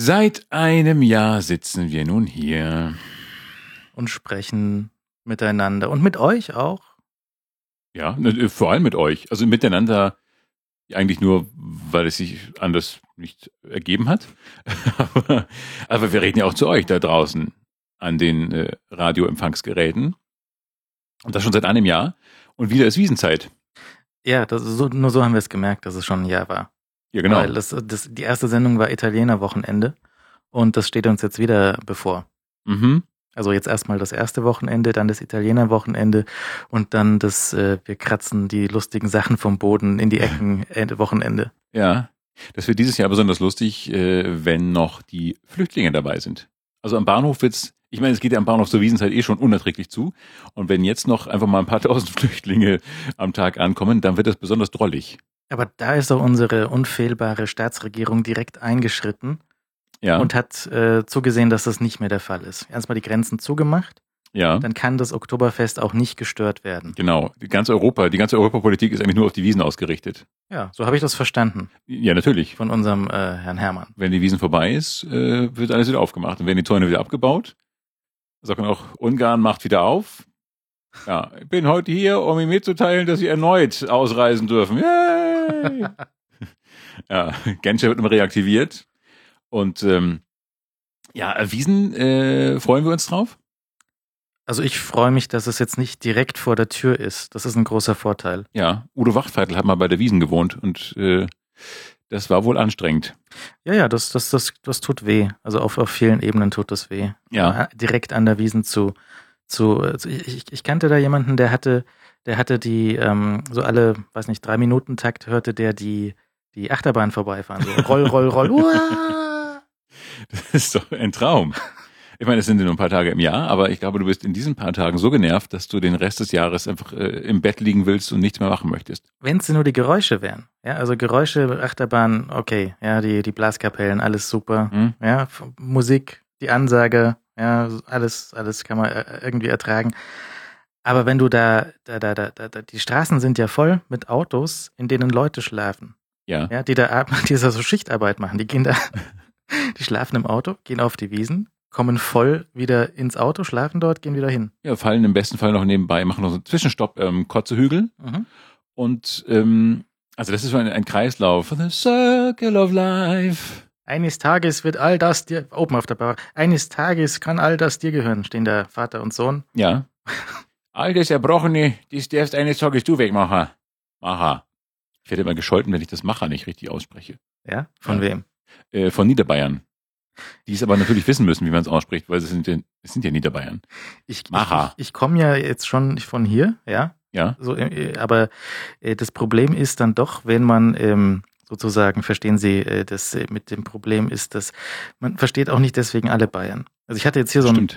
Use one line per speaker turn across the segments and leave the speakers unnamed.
Seit einem Jahr sitzen wir nun hier.
Und sprechen miteinander. Und mit euch auch.
Ja, ne, vor allem mit euch. Also miteinander eigentlich nur, weil es sich anders nicht ergeben hat. aber, aber, wir reden ja auch zu euch da draußen an den äh, Radioempfangsgeräten. Und das schon seit einem Jahr. Und wieder ist Wiesenzeit.
Ja, das so, nur so haben wir es gemerkt, dass es schon ein Jahr war.
Ja, genau.
Weil das, das, die erste Sendung war Italiener Wochenende und das steht uns jetzt wieder bevor.
Mhm.
Also jetzt erstmal das erste Wochenende, dann das Italiener Wochenende und dann das äh, wir kratzen die lustigen Sachen vom Boden in die Ecken Wochenende.
Ja, das wird dieses Jahr besonders lustig, äh, wenn noch die Flüchtlinge dabei sind. Also am Bahnhof wird's ich meine, es geht ja am Bahnhof zur Wiesenzeit eh schon unerträglich zu. Und wenn jetzt noch einfach mal ein paar tausend Flüchtlinge am Tag ankommen, dann wird das besonders drollig.
Aber da ist doch unsere unfehlbare Staatsregierung direkt eingeschritten
ja.
und hat äh, zugesehen, dass das nicht mehr der Fall ist. Erstmal die Grenzen zugemacht.
Ja.
Dann kann das Oktoberfest auch nicht gestört werden.
Genau. Die ganze Europa, die ganze Europapolitik ist eigentlich nur auf die Wiesen ausgerichtet.
Ja, so habe ich das verstanden.
Ja, natürlich.
Von unserem äh, Herrn Hermann.
Wenn die Wiesen vorbei ist, äh, wird alles wieder aufgemacht. Und werden die Zäune wieder abgebaut, sagt man auch, Ungarn macht wieder auf. Ja, ich bin heute hier, um Ihnen mitzuteilen, dass Sie erneut ausreisen dürfen. Yay! ja, Genscher wird immer reaktiviert. Und ähm, ja, Wiesen äh, freuen wir uns drauf.
Also ich freue mich, dass es jetzt nicht direkt vor der Tür ist. Das ist ein großer Vorteil.
Ja, Udo Wachtfeitel hat mal bei der Wiesen gewohnt und äh, das war wohl anstrengend.
Ja, ja, das, das, das, das tut weh. Also auf, auf vielen Ebenen tut das weh.
Ja.
Direkt an der Wiesen zu, zu, also ich, ich kannte da jemanden, der hatte, der hatte die, ähm, so alle, weiß nicht, drei Minuten Takt hörte der die, die Achterbahn vorbeifahren. So roll, roll, roll. Uah!
Das ist doch ein Traum. Ich meine, es sind nur ein paar Tage im Jahr, aber ich glaube, du bist in diesen paar Tagen so genervt, dass du den Rest des Jahres einfach äh, im Bett liegen willst und nichts mehr machen möchtest.
Wenn es nur die Geräusche wären. Ja, also Geräusche, Achterbahn, okay, ja, die, die Blaskapellen, alles super.
Hm?
Ja, Musik, die Ansage, ja, alles, alles kann man äh, irgendwie ertragen. Aber wenn du da, da, da, da, da, die Straßen sind ja voll mit Autos, in denen Leute schlafen.
Ja.
Ja, die da, die da so Schichtarbeit machen. Die gehen da, die schlafen im Auto, gehen auf die Wiesen, kommen voll wieder ins Auto, schlafen dort, gehen wieder hin.
Ja, fallen im besten Fall noch nebenbei, machen noch so einen Zwischenstopp, ähm, Kotzehügel.
Mhm.
Und ähm, also das ist so ein, ein Kreislauf. The Circle of Life.
Eines Tages wird all das dir, oben auf der Bar, eines Tages kann all das dir gehören, stehen der Vater und Sohn.
Ja. all das Erbrochene, das darfst eines Tages du wegmachen. Macher. Ich werde immer gescholten, wenn ich das Macher nicht richtig ausspreche.
Ja? Von
Ja.
wem?
Äh, von Niederbayern. Die es aber natürlich wissen müssen, wie man es ausspricht, weil es sind, ja- es sind ja Niederbayern.
Ich,
Macher.
ich, ich komme ja jetzt schon von hier, ja.
Ja.
So, äh, aber äh, das Problem ist dann doch, wenn man ähm, sozusagen, verstehen Sie, äh, das äh, mit dem Problem ist, dass man versteht auch nicht deswegen alle Bayern. Also ich hatte jetzt hier so einen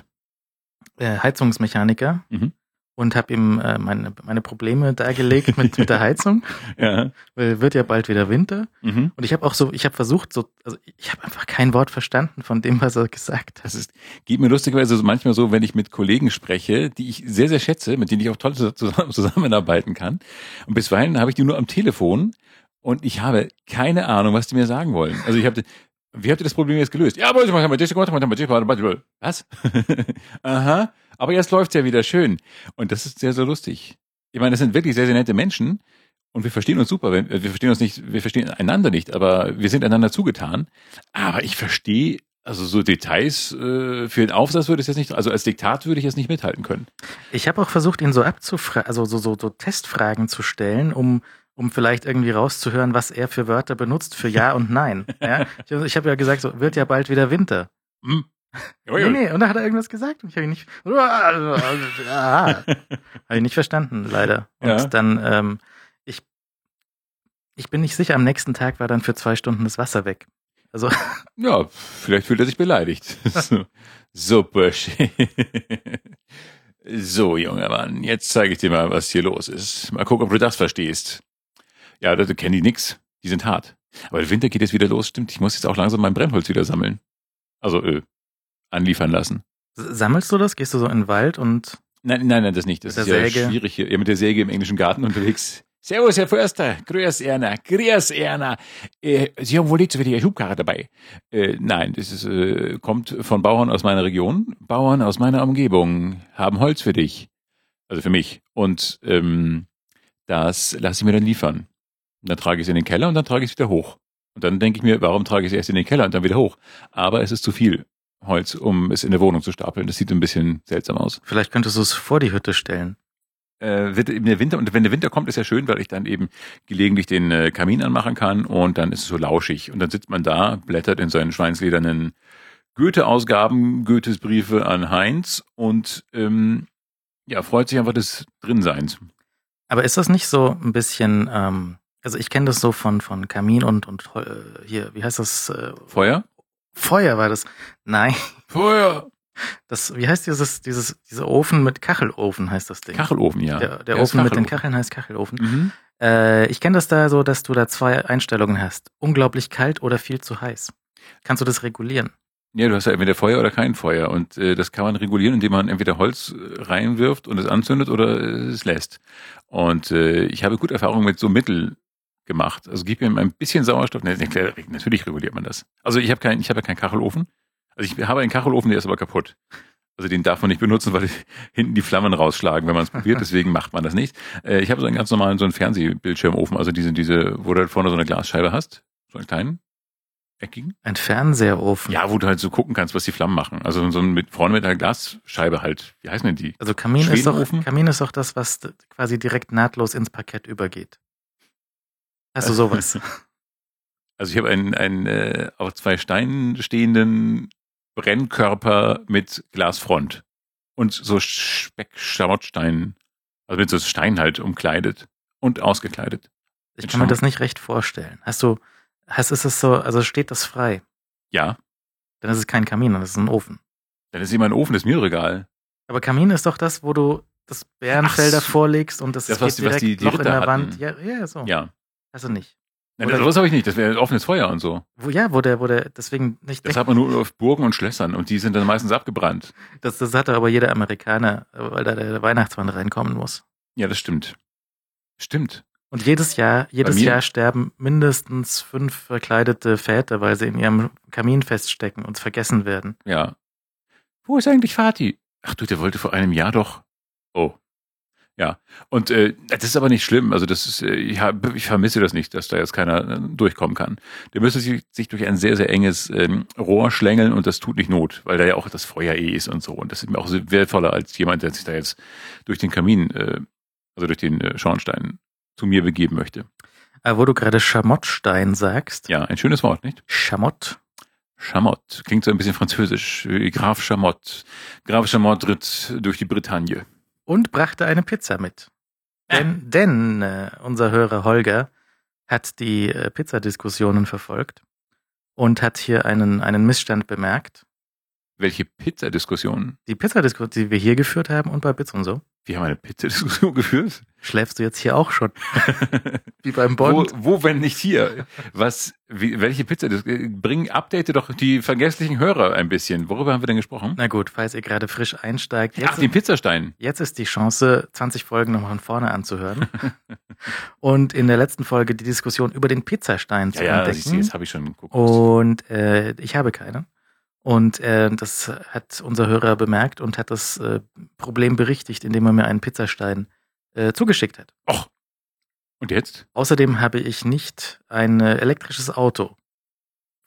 äh, Heizungsmechaniker
Mhm.
und habe ihm äh, meine, meine Probleme dargelegt mit, mit der Heizung,
Ja.
weil wird ja bald wieder Winter.
Mhm.
Und ich habe auch so, ich habe versucht, so, also ich habe einfach kein Wort verstanden von dem, was er gesagt hat.
Das ist, geht mir lustigerweise so manchmal so, wenn ich mit Kollegen spreche, die ich sehr, sehr schätze, mit denen ich auch toll zusammen, zusammenarbeiten kann. Und bisweilen habe ich die nur am Telefon und ich habe keine Ahnung, was die mir sagen wollen. Also ich habe, wie habt ihr das Problem jetzt gelöst? Ja, aber was? Aha, aber jetzt läuft's ja wieder schön. Und das ist sehr, sehr lustig. Ich meine, das sind wirklich sehr, sehr nette Menschen und wir verstehen uns super. Wir wir verstehen uns nicht, wir verstehen einander nicht, aber wir sind einander zugetan. Aber ich verstehe also so Details äh, für den Aufsatz würde ich jetzt nicht, also als Diktat würde ich jetzt nicht mithalten können.
Ich habe auch versucht, ihn so abzufragen, also so, so, so Testfragen zu stellen, um, um vielleicht irgendwie rauszuhören, was er für Wörter benutzt für Ja und Nein. Ja? Ich, ich habe ja gesagt, so, wird ja bald wieder Winter.
Hm.
Nee, nee, und da hat er irgendwas gesagt und ich habe ihn nicht, ah, habe ich nicht verstanden, leider. Und
Ja.
dann, ähm, ich, ich bin nicht sicher, am nächsten Tag war dann für zwei Stunden das Wasser weg. Also,
Ja, vielleicht fühlt er sich beleidigt. so, super. so, junger Mann, jetzt zeige ich dir mal, was hier los ist. Mal gucken, ob du das verstehst. Ja, da kennen die nix. Die sind hart. Aber der Winter geht jetzt wieder los, stimmt. Ich muss jetzt auch langsam mein Brennholz wieder sammeln. Also, äh, anliefern lassen.
sammelst du das? Gehst du so in den Wald und
Nein, nein, nein, das nicht. Das ist ja
Säge?
schwierig hier. Ja, mit der Säge im englischen Garten unterwegs. Servus, Herr Förster. Grüß Erna. Grüß Erna. Äh, Sie haben wohl nicht so für die Schubkarre dabei? Äh, nein, das ist, äh, kommt von Bauern aus meiner Region. Bauern aus meiner Umgebung haben Holz für dich. Also für mich. Und ähm, das lasse ich mir dann liefern. Und dann trage ich es in den Keller und dann trage ich es wieder hoch. Und dann denke ich mir, warum trage ich es erst in den Keller und dann wieder hoch? Aber es ist zu viel Holz, um es in der Wohnung zu stapeln. Das sieht ein bisschen seltsam aus.
Vielleicht könntest du es vor die Hütte stellen.
Äh, wird eben der Winter, und wenn der Winter kommt, ist ja schön, weil ich dann eben gelegentlich den äh, Kamin anmachen kann und dann ist es so lauschig. Und dann sitzt man da, blättert in seinen schweinsledernen Goethe-Ausgaben, Goethes Briefe an Heinz und ähm, ja, freut sich einfach des Drinseins.
Aber ist das nicht so ein bisschen, ähm, also ich kenne das so von, von Kamin und, und äh, hier, wie heißt das? Äh,
Feuer?
Feuer war das. Nein.
Feuer!
Das, wie heißt dieses, dieses, dieser Ofen mit Kachelofen heißt das Ding?
Kachelofen, ja.
Der, der
Ja,
Ofen mit den. Kacheln heißt Kachelofen.
Mhm.
Äh, ich kenne das da so, dass du da zwei Einstellungen hast. Unglaublich kalt oder viel zu heiß. Kannst du das regulieren?
Ja, du hast ja entweder Feuer oder kein Feuer. Und äh, das kann man regulieren, indem man entweder Holz äh, reinwirft und es anzündet oder äh, es lässt. Und äh, ich habe gute Erfahrungen mit so Mittel gemacht. Also gib ihm ein bisschen Sauerstoff. Natürlich reguliert man das. Also ich habe keinen, ich habe ja keinen Kachelofen. Also ich habe einen Kachelofen, der ist aber kaputt. Also den darf man nicht benutzen, weil hinten die Flammen rausschlagen, wenn man es probiert. Deswegen macht man das nicht. Äh, ich habe so einen ganz normalen, so einen Fernsehbildschirmofen. Also diese, diese, wo du halt vorne so eine Glasscheibe hast. So einen kleinen, eckigen.
Ein Fernseherofen.
Ja, wo du halt so gucken kannst, was die Flammen machen. Also so ein mit, vorne mit einer Glasscheibe halt. Wie heißen denn die?
Also Kamin ist, doch? Kamin ist doch das, was quasi direkt nahtlos ins Parkett übergeht. Du sowas?
Also ich habe einen, einen äh, auf zwei Steinen stehenden Brennkörper mit Glasfront und so Speck-Schamottsteinen, also mit so Stein halt umkleidet und ausgekleidet.
Ich kann mir das nicht recht vorstellen. Hast du, hast, ist es so, also steht das frei?
Ja,
Dann ist es kein Kamin, dann ist es ein Ofen.
dann ist immer ein Ofen, das ist mir egal.
Aber Kamin ist doch das, wo du das Bärenfell
Ach so.
davor legst und das,
Das,
geht
was die- was
direkt
die- die
Loch in der
hatten.
Wand. Ja, ja, so.
Ja.
Du nicht.
Nein,
Oder-
das habe ich nicht, das wäre offenes Feuer und so.
Wo, ja, wo der, wo der, deswegen nicht.
Das hat man nur auf Burgen und Schlössern und die sind dann meistens abgebrannt.
das, das hat doch aber jeder Amerikaner, weil da der Weihnachtsmann reinkommen muss.
Ja, das stimmt. Stimmt.
Und jedes Jahr, jedes Jahr sterben mindestens fünf verkleidete Väter, weil sie in ihrem Kamin feststecken und vergessen werden.
Ja. Wo ist eigentlich Fatih? Ach du, der wollte vor einem Jahr doch. Oh. Ja. Und äh, das ist aber nicht schlimm. Also das ist, äh, ich, hab, ich vermisse das nicht, dass da jetzt keiner äh, durchkommen kann. Der müsste sich, sich durch ein sehr, sehr enges ähm, Rohr schlängeln und das tut nicht Not, weil da ja auch das Feuer eh ist und so. Und das ist mir auch wertvoller als jemand, der sich da jetzt durch den Kamin, äh, also durch den äh, Schornstein zu mir begeben möchte.
Aber wo du gerade Schamottstein sagst,
Ja, ein schönes Wort, nicht?
Schamott,
Chamott. Klingt so ein bisschen französisch. Graf Chamott. Graf Chamott ritt durch die Bretagne.
Und brachte eine Pizza mit. Denn, denn äh, unser Hörer Holger hat die äh, Pizzadiskussionen verfolgt und hat hier einen, einen Missstand bemerkt.
Welche Pizzadiskussionen?
Die Pizzadiskussion, die wir hier geführt haben und bei Bits und so,
Wir haben eine Pizzadiskussion geführt.
schläfst du jetzt hier auch schon, wie beim
wo,
Bond.
wo, wenn nicht hier? Was, wie, welche Pizza? Bring, update doch die vergesslichen Hörer ein bisschen. Worüber haben wir denn gesprochen?
Na gut, falls ihr gerade frisch einsteigt,
Ach,
jetzt,
den Pizzastein.
jetzt ist die Chance, 20 Folgen nochmal von vorne anzuhören und in der letzten Folge die Diskussion über den Pizzastein zu
Ja, ja,
entdecken.
du, jetzt habe ich schon geguckt.
Und äh, ich habe keine. Und äh, das hat unser Hörer bemerkt und hat das äh, Problem berichtigt, indem er mir einen Pizzastein äh, zugeschickt hat.
Och. Und jetzt?
Außerdem habe ich nicht ein äh, elektrisches Auto.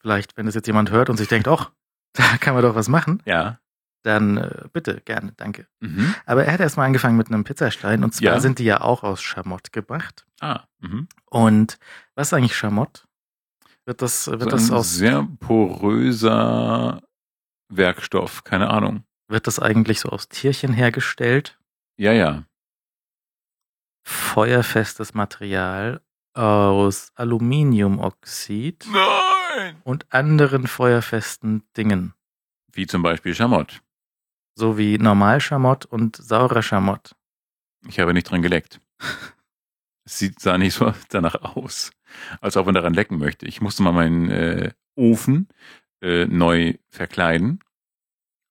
Vielleicht, wenn das jetzt jemand hört und sich denkt, ach, da kann man doch was machen,
Ja.
dann äh, bitte, gerne, danke.
Mhm.
Aber er hat erstmal angefangen mit einem Pizzastein und zwar
Ja.
sind die ja auch aus Schamott gebracht.
Ah. Mhm.
Und was ist eigentlich Schamott? Wird das, wird
So
das
ein
aus
sehr poröser Werkstoff. Keine Ahnung.
Wird das eigentlich so aus Tierchen hergestellt?
Ja, ja.
Feuerfestes Material aus Aluminiumoxid
Nein!
und anderen feuerfesten Dingen,
Wie zum Beispiel Schamott.
so wie Normalschamott und saurer Schamott.
Ich habe nicht dran geleckt. Sieht, sah nicht so danach aus, als ob man daran lecken möchte. Ich musste mal meinen äh, Ofen äh, neu verkleiden.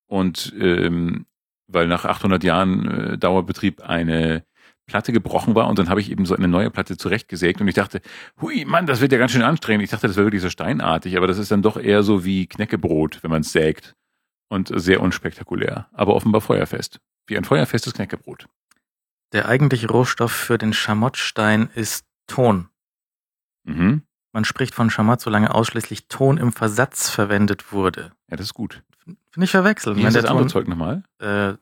Und ähm, weil nach 800 Jahren äh, Dauerbetrieb eine Platte gebrochen war und dann habe ich eben so eine neue Platte zurechtgesägt und ich dachte, hui, Mann, das wird ja ganz schön anstrengend. Ich dachte, das wäre wirklich so steinartig, aber das ist dann doch eher so wie Knäckebrot, wenn man es sägt und sehr unspektakulär, aber offenbar feuerfest. Wie ein feuerfestes Knäckebrot.
Der eigentliche Rohstoff für den Schamottstein ist Ton.
Mhm.
Man spricht von Schamott, solange ausschließlich Ton im Versatz verwendet wurde.
Ja, das ist gut.
Finde ich verwechseln.
Wie
der
das andere Zeug nochmal?
äh,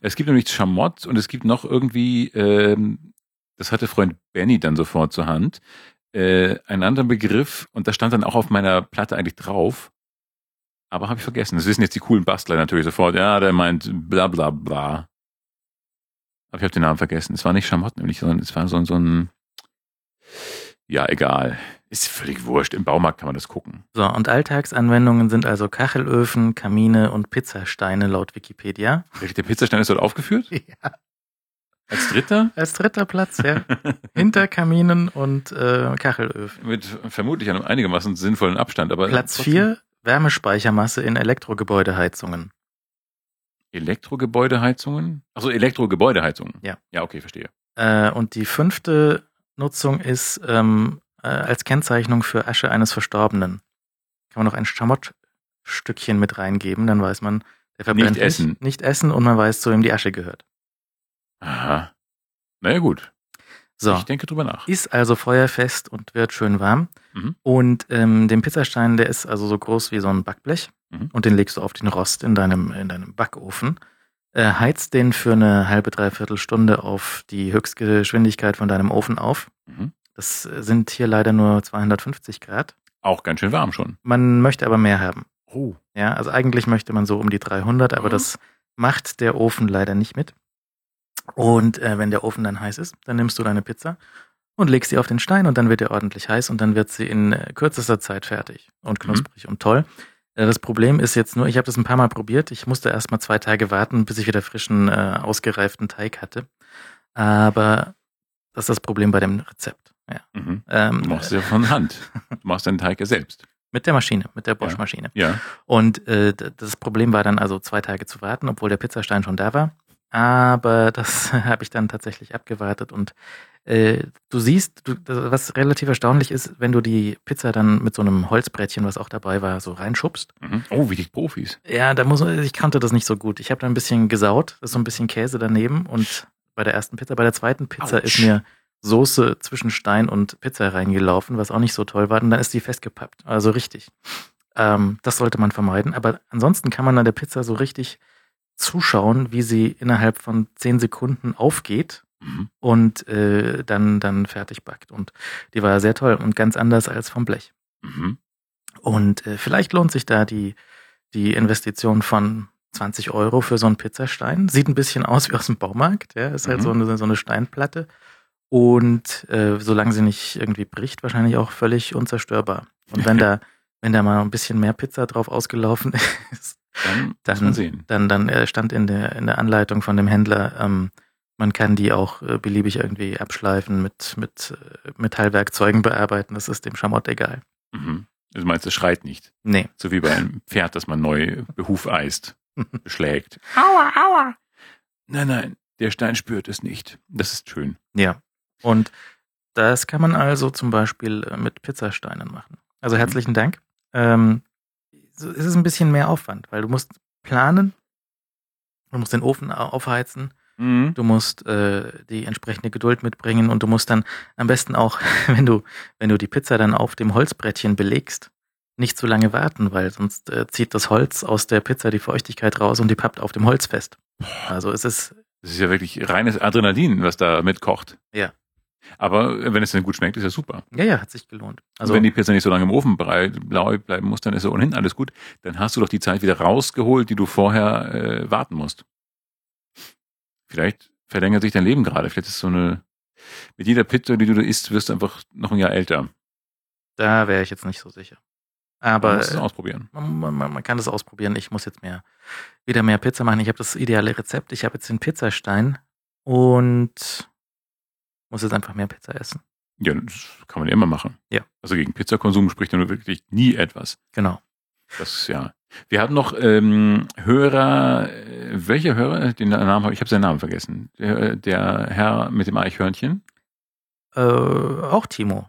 Es gibt nämlich Schamott und es gibt noch irgendwie, ähm, das hatte Freund Benny dann sofort zur Hand, äh, einen anderen Begriff und das stand dann auch auf meiner Platte eigentlich drauf. Aber habe ich vergessen. Das wissen jetzt die coolen Bastler natürlich sofort. Ja, der meint bla bla bla. Aber ich habe den Namen vergessen. Es war nicht Schamott nämlich, sondern es war so, so ein, ja, egal. Ist völlig wurscht. Im Baumarkt kann man das gucken.
so, und Alltagsanwendungen sind also Kachelöfen, Kamine und Pizzasteine laut Wikipedia.
Der Pizzastein ist dort aufgeführt?
Ja.
Als dritter?
Als dritter Platz, ja. Hinter Kaminen und äh, Kachelöfen.
Mit vermutlich einem einigermaßen sinnvollen Abstand. Aber
Platz
trotzdem-
vier Wärmespeichermasse in Elektrogebäudeheizungen.
Elektrogebäudeheizungen? Also Elektrogebäudeheizungen.
Ja.
Ja, okay, verstehe.
Äh, und die fünfte Nutzung ist ähm, äh, als Kennzeichnung für Asche eines Verstorbenen. Kann man noch ein Schamottstückchen mit reingeben, dann weiß man, der verbrennt
Nicht essen.
Nicht essen und man weiß, zu wem die Asche gehört.
Aha. Naja, gut.
So.
Ich denke drüber nach.
Ist also feuerfest und wird schön warm.
Mhm.
Und ähm, den Pizzastein, der ist also so groß wie so ein Backblech.
Mhm.
Und den legst du auf den Rost in deinem, in deinem Backofen. Äh, heizt den für eine halbe, dreiviertel Stunde auf die Höchstgeschwindigkeit von deinem Ofen auf.
Mhm.
Das sind hier leider nur 250 Grad.
Auch ganz schön warm schon.
Man möchte aber mehr haben.
Oh.
Ja, also eigentlich möchte man so um die 300, aber
Mhm.
das macht der Ofen leider nicht mit. Und äh, wenn der Ofen dann heiß ist, dann nimmst du deine Pizza und legst sie auf den Stein und dann wird er ordentlich heiß und dann wird sie in äh, kürzester Zeit fertig und knusprig und toll. Äh, das Problem ist jetzt nur, ich habe das ein paar Mal probiert. Ich musste erst mal zwei Tage warten, bis ich wieder frischen, äh, ausgereiften Teig hatte. Aber das ist das Problem bei dem Rezept. Ja.
Mhm.
Ähm,
Du machst es ja von Hand. Du machst deinen Teig ja selbst.
mit der Maschine, mit der Bosch-Maschine.
Ja.
Und äh, das Problem war dann also zwei Tage zu warten, obwohl der Pizzastein schon da war. Aber das habe ich dann tatsächlich abgewartet und äh, du siehst, du, was relativ erstaunlich ist, wenn du die Pizza dann mit so einem Holzbrettchen, was auch dabei war, so reinschubst.
Mhm. Oh, wie die Profis.
Ja, da muss ich kannte das nicht so gut. Ich habe da ein bisschen gesaut, das ist so ein bisschen Käse daneben und bei der ersten Pizza, bei der zweiten Pizza
Autsch.
ist mir Soße zwischen Stein und Pizza reingelaufen, was auch nicht so toll war. Und dann ist die festgepappt. Also richtig. Ähm, das sollte man vermeiden. Aber ansonsten kann man an der Pizza so richtig zuschauen, wie sie innerhalb von zehn Sekunden aufgeht
Mhm.
und äh, dann, dann fertig backt. Und die war sehr toll und ganz anders als vom Blech.
Mhm.
Und äh, vielleicht lohnt sich da die, die Investition von 20 Euro für so einen Pizzastein. Sieht ein bisschen aus wie aus dem Baumarkt, ja. Ist halt
Mhm.
so eine, so eine Steinplatte. Und äh, solange sie nicht irgendwie bricht, wahrscheinlich auch völlig unzerstörbar. Und wenn da, wenn da mal ein bisschen mehr Pizza drauf ausgelaufen ist,
Dann,
Dann- dann, dann äh, stand in der, in der Anleitung von dem Händler, ähm, man kann die auch äh, beliebig irgendwie abschleifen, mit, mit äh, Metallwerkzeugen bearbeiten. Das ist dem Schamott egal.
Mhm. Du meinst, es schreit nicht.
Nee.
So wie bei einem Pferd, das man neu behufeist, beschlägt.
Aua, aua.
Nein, nein, der Stein spürt es nicht. Das ist schön.
Ja. Und das kann man also zum Beispiel äh, mit Pizzasteinen machen. Also herzlichen Dank. Ähm, so es ist ein bisschen mehr Aufwand, weil du musst planen, du musst den Ofen au- aufheizen,
Mhm.
du musst äh, die entsprechende Geduld mitbringen und du musst dann am besten auch, wenn du, wenn du die Pizza dann auf dem Holzbrettchen belegst, nicht zu lange warten, weil sonst äh, zieht das Holz aus der Pizza die Feuchtigkeit raus und die pappt auf dem Holz fest. Also es ist,
Das ist ja wirklich reines Adrenalin, was da mitkocht.
Ja.
Aber wenn es dann gut schmeckt, ist ja super.
ja, ja, hat sich gelohnt.
Also
Also
wenn die Pizza nicht so lange im Ofen bleiben muss, dann ist ja ohnehin alles gut. Dann hast du doch die Zeit wieder rausgeholt, die du vorher äh, warten musst. Vielleicht verlängert sich dein Leben gerade. Vielleicht ist so eine, mit jeder Pizza, die du da isst, wirst du einfach noch ein Jahr älter.
Da wäre ich jetzt nicht so sicher.
Aber du musst es
äh,
ausprobieren.
man, man, man kann das ausprobieren. Ich muss jetzt mehr, wieder mehr Pizza machen. Ich habe das ideale Rezept. Ich habe jetzt den Pizzastein und muss jetzt einfach mehr Pizza essen.
Ja, das kann man ja immer machen.
Ja.
Also gegen Pizzakonsum spricht ja nur wirklich nie etwas.
Genau.
Das ist ja. Wir hatten noch ähm, Hörer, äh, welcher Hörer, den Namen habe ich habe seinen Namen vergessen. Der, der Herr mit dem Eichhörnchen.
Äh, auch Timo.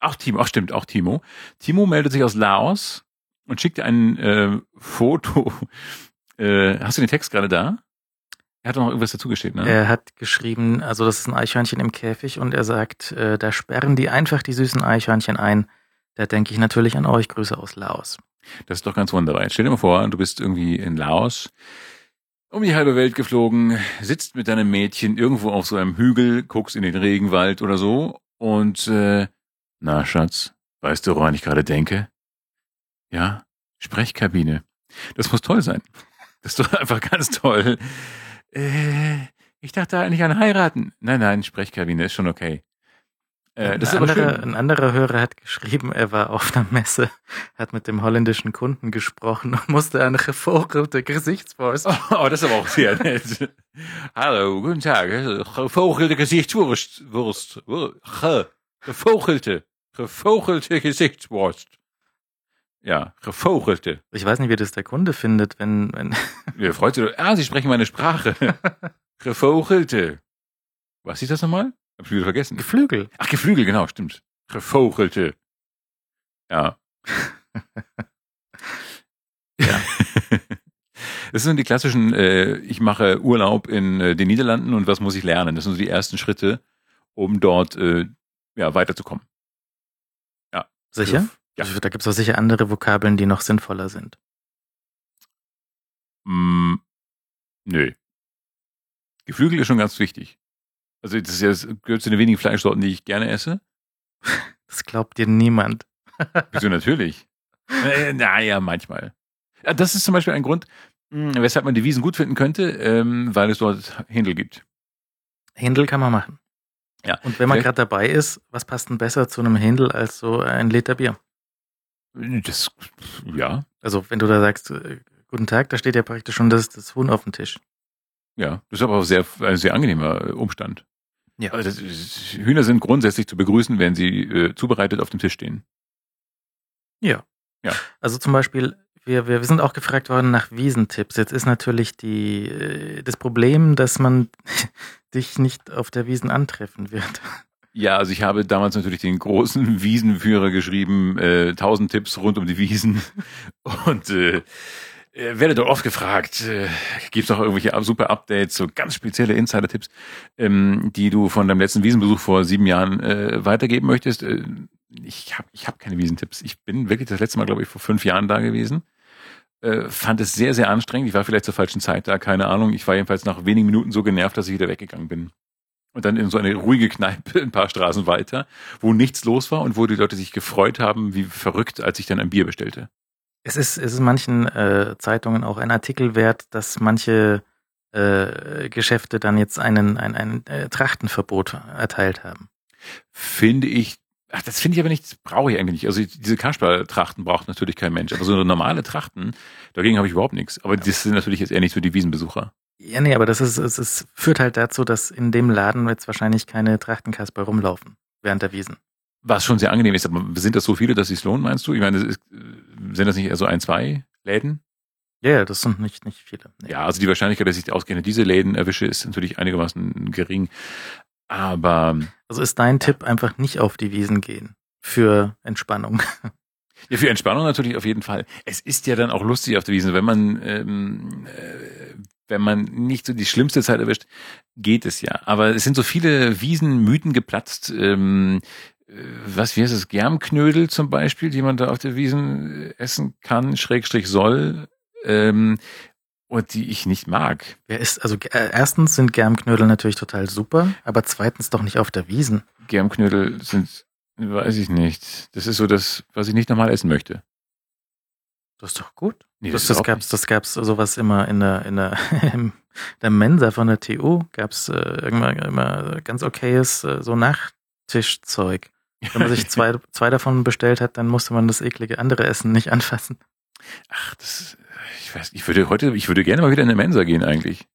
Ach, Timo, ach stimmt, auch Timo. Timo meldet sich aus Laos und schickt ein äh, Foto. Äh, hast du den Text gerade da? Er hat noch irgendwas dazu geschrieben, ne?
Er hat geschrieben, also das ist ein Eichhörnchen im Käfig und er sagt, äh, da sperren die einfach die süßen Eichhörnchen ein. Da denke ich natürlich an euch. Grüße aus Laos.
Das ist doch ganz wunderbar. Jetzt stell dir mal vor, du bist irgendwie in Laos, um die halbe Welt geflogen, sitzt mit deinem Mädchen irgendwo auf so einem Hügel, guckst in den Regenwald oder so und äh, na Schatz, weißt du, woran ich gerade denke? Ja, Sprechkabine. Das muss toll sein. Das ist doch einfach ganz toll. Äh, ich dachte eigentlich an heiraten. Nein, nein, Sprechkabine ist schon okay. Äh, das
ein,
ist schön.
ein anderer Hörer hat geschrieben, er war auf einer Messe, hat mit dem holländischen Kunden gesprochen und musste eine gevogelte Gesichtswurst.
Oh, das ist aber auch sehr nett. Hallo, guten Tag. Gevogelte Gesichtswurst. Wurst. Wur- Ge. Gevogelte. Gevogelte Gesichtswurst. Ja, gevogelte.
Ich weiß nicht, wie das der Kunde findet, wenn, wenn
Ja, freut sich. Ah, Sie sprechen meine Sprache. Gevogelte. Was ist das nochmal? Hab ich wieder vergessen.
Geflügel.
Ach, Geflügel, genau, stimmt. Gevogelte. Ja.
Ja.
Das sind die klassischen, äh, ich mache Urlaub in äh, den Niederlanden und was muss ich lernen? Das sind so die ersten Schritte, um dort äh, ja, weiterzukommen.
Sicher?
Ja.
Da gibt es auch sicher andere Vokabeln, die noch sinnvoller sind.
Mm, nö. Geflügel ist schon ganz wichtig. Also das, ist ja, das gehört zu den wenigen Fleischsorten, die ich gerne esse.
Das glaubt dir niemand.
Wieso natürlich? Äh, naja, manchmal. Ja, Das ist zum Beispiel ein Grund, mh, weshalb man die Wiesen gut finden könnte, ähm, weil es dort Händel gibt.
Händel kann man machen.
Ja.
Und wenn man gerade dabei ist, was passt denn besser zu einem Händel als so ein Liter Bier?
Das, ja,
Also wenn du da sagst, äh, guten Tag, da steht ja praktisch schon das, das Huhn auf dem Tisch.
ja. Das ist aber auch sehr, ein sehr angenehmer äh, Umstand.
Ja.
Also das Hühner sind grundsätzlich zu begrüßen, wenn sie äh, zubereitet auf dem Tisch stehen.
Also zum Beispiel, wir, wir, wir sind auch gefragt worden nach Wiesentipps. Jetzt ist natürlich die, äh, das Problem, dass man dich nicht auf der Wiesen antreffen wird.
Ja, also ich habe damals natürlich den großen Wiesenführer geschrieben, äh, 1000 Tipps rund um die Wiesen und äh, werde dort oft gefragt, äh, gibt es noch irgendwelche super Updates, so ganz spezielle Insider-Tipps, ähm, die du von deinem letzten Wiesenbesuch vor sieben Jahren äh, weitergeben möchtest? Äh, ich habe ich hab keine Wiesentipps. Ich bin wirklich das letzte Mal, glaube ich, vor fünf Jahren da gewesen. Äh, fand es sehr, sehr anstrengend. Ich war vielleicht zur falschen Zeit da, keine Ahnung. Ich war jedenfalls nach wenigen Minuten so genervt, dass ich wieder weggegangen bin. Und dann in so eine ruhige Kneipe ein paar Straßen weiter, wo nichts los war und wo die Leute sich gefreut haben, wie verrückt, als ich dann ein Bier bestellte.
Es ist, es ist manchen äh, Zeitungen auch ein Artikel wert, dass manche äh, Geschäfte dann jetzt einen, ein, ein äh, Trachtenverbot erteilt haben.
Finde ich, ach, das finde ich aber nicht, das brauche ich eigentlich nicht. Also diese Kasperl-Trachten braucht natürlich kein Mensch. Aber so eine normale Trachten, dagegen habe ich überhaupt nichts. Aber das sind natürlich jetzt eher nicht so die Wiesenbesucher.
Ja, nee, aber das ist, es, es führt halt dazu, dass in dem Laden jetzt wahrscheinlich keine Trachtenkasper rumlaufen während der Wiesen.
Was schon sehr angenehm ist, aber sind das so viele, dass es lohnt, meinst du? Ich meine, ist, sind das nicht eher so ein, zwei Läden?
Ja, ja, das sind nicht, nicht viele. Nee.
Ja, also die Wahrscheinlichkeit, dass ich ausgerechnet diese Läden erwische, ist natürlich einigermaßen gering. Aber
Also ist dein Tipp einfach nicht auf die Wiesen gehen für Entspannung.
ja, für Entspannung natürlich auf jeden Fall. Es ist ja dann auch lustig auf der Wiese, wenn man ähm, äh, wenn man nicht so die schlimmste Zeit erwischt, geht es ja. Aber es sind so viele Wiesenmythen geplatzt. Ähm, äh, was, wie heißt es, Germknödel zum Beispiel, die man da auf der Wiesen äh, essen kann, Schrägstrich soll, ähm, und die ich nicht mag.
Wer ist, also äh, erstens sind Germknödel natürlich total super, aber zweitens doch nicht auf der Wiesen.
Germknödel sind, weiß ich nicht. Das ist so das, was ich nicht normal essen möchte.
Das ist doch gut.
Nee,
das, das
auch
gab's, das gab's sowas immer in der, in der, in der Mensa von der TU gab's äh, irgendwann immer ganz okayes äh, so Nachtischzeug. Wenn man sich zwei, zwei davon bestellt hat, dann musste man das eklige andere Essen nicht anfassen.
Ach, das, ich weiß, ich würde heute, ich würde gerne mal wieder in eine Mensa gehen eigentlich.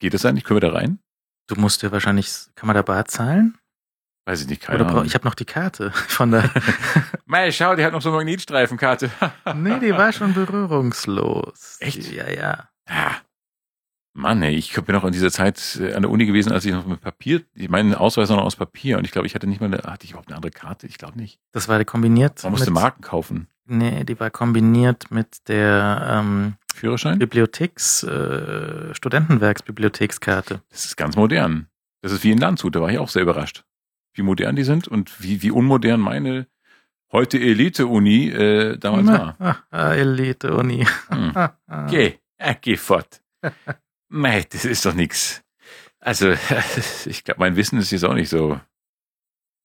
Geht das eigentlich? Können wir da rein?
Du musst dir wahrscheinlich, kann man da Bar zahlen?
Weiß ich nicht, keine
Oder
Ahnung.
ich habe noch die Karte von der.
Mei, schau, die hat noch so eine Magnetstreifenkarte.
nee, die war schon berührungslos.
Echt?
Ja, ja.
Ah. Mann, ey, ich bin noch in dieser Zeit äh, an der Uni gewesen, als ich noch mit Papier, ich meinen Ausweis noch aus Papier und ich glaube, ich hatte nicht mal eine, hatte ich überhaupt eine andere Karte? Ich glaube nicht.
Das war kombiniert.
Man musste
mit,
Marken kaufen.
Nee, die war kombiniert mit der ähm,
Führerschein?
Bibliotheks, äh, Studentenwerksbibliothekskarte.
Das ist ganz modern. Das ist wie in Landshut, da war ich auch sehr überrascht. Wie modern die sind und wie, wie unmodern meine heute Elite-Uni äh, damals war.
Ah, Elite-Uni.
Hm. Geh, äh, geh fort. Mei, das ist doch nix. Also, ich glaube, mein Wissen ist jetzt auch nicht so.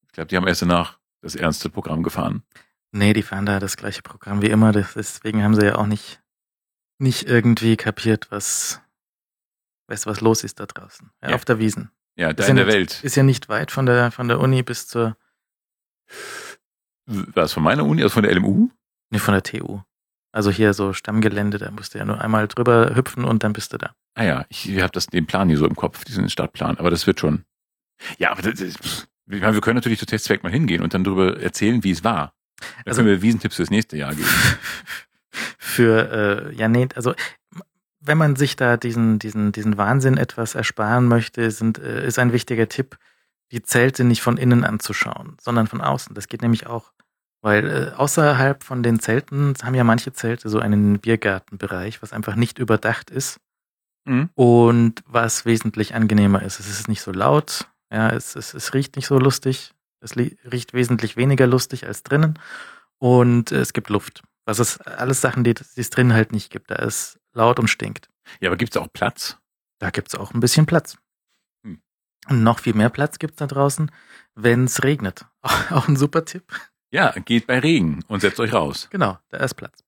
Ich glaube, die haben erst danach das ernste Programm gefahren.
Nee, die fahren da das gleiche Programm wie immer. Deswegen haben sie ja auch nicht, nicht irgendwie kapiert, was, weißt was los ist da draußen. Ja,
Ja.
Auf der Wiesen.
Ja, da
Ist
in
ja
der
nicht-
Welt.
Ist ja nicht weit von der, von der Uni bis zur,
Was von meiner Uni, also von der LMU?
nee, von der TU. Also hier so Stammgelände, da musst du ja nur einmal drüber hüpfen und dann bist du da.
Ah ja, ich habe das den Plan hier so im Kopf, diesen Stadtplan, aber das wird schon. Ja, aber das, ich meine, wir können natürlich zu Testzweck mal hingehen und dann darüber erzählen, wie es war. Dann
Also-
können wir Wiesentipps fürs nächste Jahr geben.
Für, äh, ja, nee, also wenn man sich da diesen, diesen, diesen Wahnsinn etwas ersparen möchte, sind, äh, ist ein wichtiger Tipp, die Zelte nicht von innen anzuschauen, sondern von außen. Das geht nämlich auch. Weil äh, außerhalb von den Zelten haben ja manche Zelte so einen Biergartenbereich, was einfach nicht überdacht ist
Mhm.
und was wesentlich angenehmer ist. Es ist nicht so laut, ja, es, es, es riecht nicht so lustig, es riecht wesentlich weniger lustig als drinnen und äh, es gibt Luft. Was ist alles Sachen, die, die es drinnen halt nicht gibt. Da ist laut und stinkt.
Ja, aber gibt's auch Platz?
Da gibt's auch ein bisschen Platz.
Hm.
Und noch viel mehr Platz gibt's da draußen, wenn es regnet. Auch ein super Tipp.
Ja, geht bei Regen und setzt euch raus.
Genau, da ist Platz.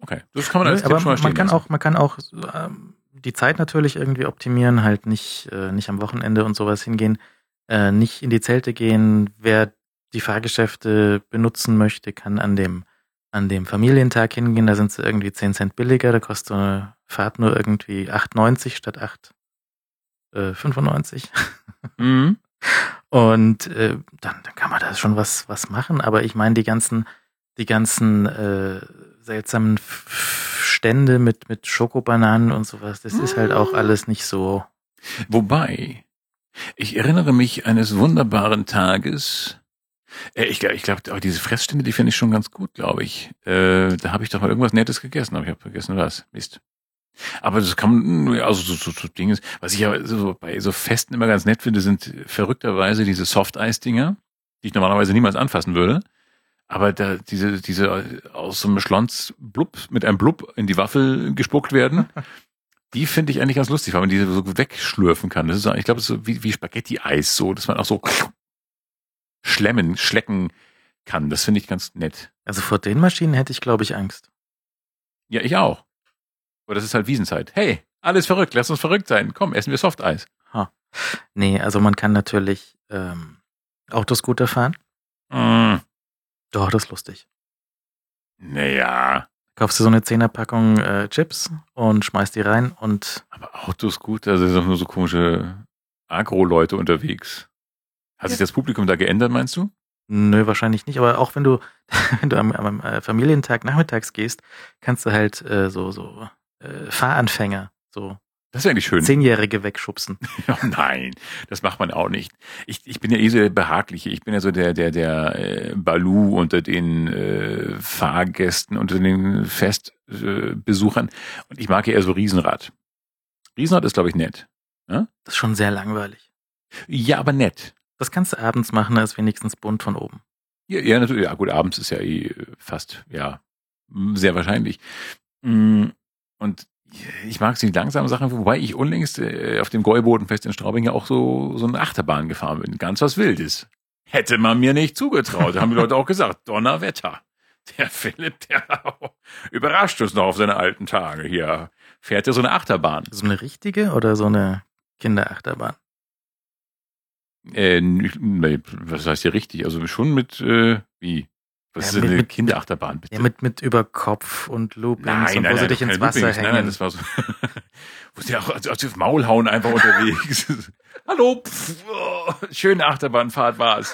Okay, das kann man als
aber
Tipp schon mal
man
stehen
kann
lassen.
auch, man kann auch ähm, die Zeit natürlich irgendwie optimieren, halt nicht, äh, nicht am Wochenende und sowas hingehen, äh, nicht in die Zelte gehen. Wer die Fahrgeschäfte benutzen möchte, kann an dem, an dem Familientag hingehen. Da sind sie irgendwie 10 Cent billiger. Da kostet so eine Fahrt nur irgendwie 8,90 statt 8, äh, 95.
Mhm.
Und äh, dann, dann kann man da schon was, was machen. Aber ich meine, die ganzen, die ganzen äh, seltsamen Stände mit, mit Schokobananen und sowas, das ist halt auch alles nicht so.
Wobei, ich erinnere mich eines wunderbaren Tages. Äh, ich glaube, ich glaub, auch diese Fressstände, die finde ich schon ganz gut, glaube ich. Äh, da habe ich doch mal irgendwas Nettes gegessen, aber ich habe vergessen was. Mist. Aber das kann also so, so, so Dinge, was ich ja so bei so Festen immer ganz nett finde, sind verrückterweise diese Soft-Eis-Dinger, die ich normalerweise niemals anfassen würde. Aber da diese, diese aus so einem Schlons blub, mit einem Blub in die Waffel gespuckt werden, die finde ich eigentlich ganz lustig, weil man diese so wegschlürfen kann. Das ist ich glaube, so wie, wie Spaghetti-Eis, so, dass man auch so schlemmen, schlecken kann. Das finde ich ganz nett.
Also vor den Maschinen hätte ich, glaube ich, Angst.
Ja, ich auch. Aber das ist halt Wiesenzeit. Hey, alles verrückt, lass uns verrückt sein. Komm, essen wir Softeis.
Nee, also man kann natürlich ähm, Autoscooter fahren.
Mm,
Doch, das ist lustig.
naja,
Kaufst du so eine Zehnerpackung äh, Chips und schmeißt die rein und
aber Autoscooter, da sind doch nur so komische Agro-Leute unterwegs. Hat sich das Publikum da geändert, meinst du?
Nö, wahrscheinlich nicht. Aber auch wenn du, wenn du am, am äh, Familientag nachmittags gehst, kannst du halt äh, so, so äh, Fahranfänger, so
Das ist eigentlich schön.
Zehnjährige wegschubsen.
Oh nein, das macht man auch nicht. Ich, ich bin ja eh so der Behagliche. Ich bin ja so der, der, der äh, Balu unter den äh, Fahrgästen, unter den Festbesuchern. Äh. Und ich mag ja eher so Riesenrad. Riesenrad ist, glaube ich, nett.
Das ist schon sehr langweilig.
Ja, aber nett.
Das kannst du abends machen, da ist wenigstens bunt von oben.
Ja, ja, natürlich. Ja, gut, abends ist ja eh fast, ja, sehr wahrscheinlich. Mm, Und ich mag so die langsamen Sachen, wobei ich unlängst äh, auf dem Gäubodenfest in Straubing ja auch so, so eine Achterbahn gefahren bin. Ganz was Wildes. Hätte man mir nicht zugetraut. Haben die Leute auch gesagt, Donnerwetter. Der Philipp, der überrascht uns noch auf seine alten Tage. Hier fährt er so eine Achterbahn.
So eine richtige oder so eine Kinderachterbahn?
Äh, nee, was heißt hier richtig? Also schon mit, äh, wie? Was
Ja,
ist
mit-
eine Kinderachterbahn, bitte?
Ja, mit, mit über Kopf und Loopings
Nein,
und
nein,
wo sie
nein,
dich
keine
ins Wasser
Loopings.
hängen.
Nein, nein, das war so. wo sie auch also, auf Maul hauen einfach unterwegs. Hallo. Pff, oh. oh, schöne Achterbahnfahrt war's.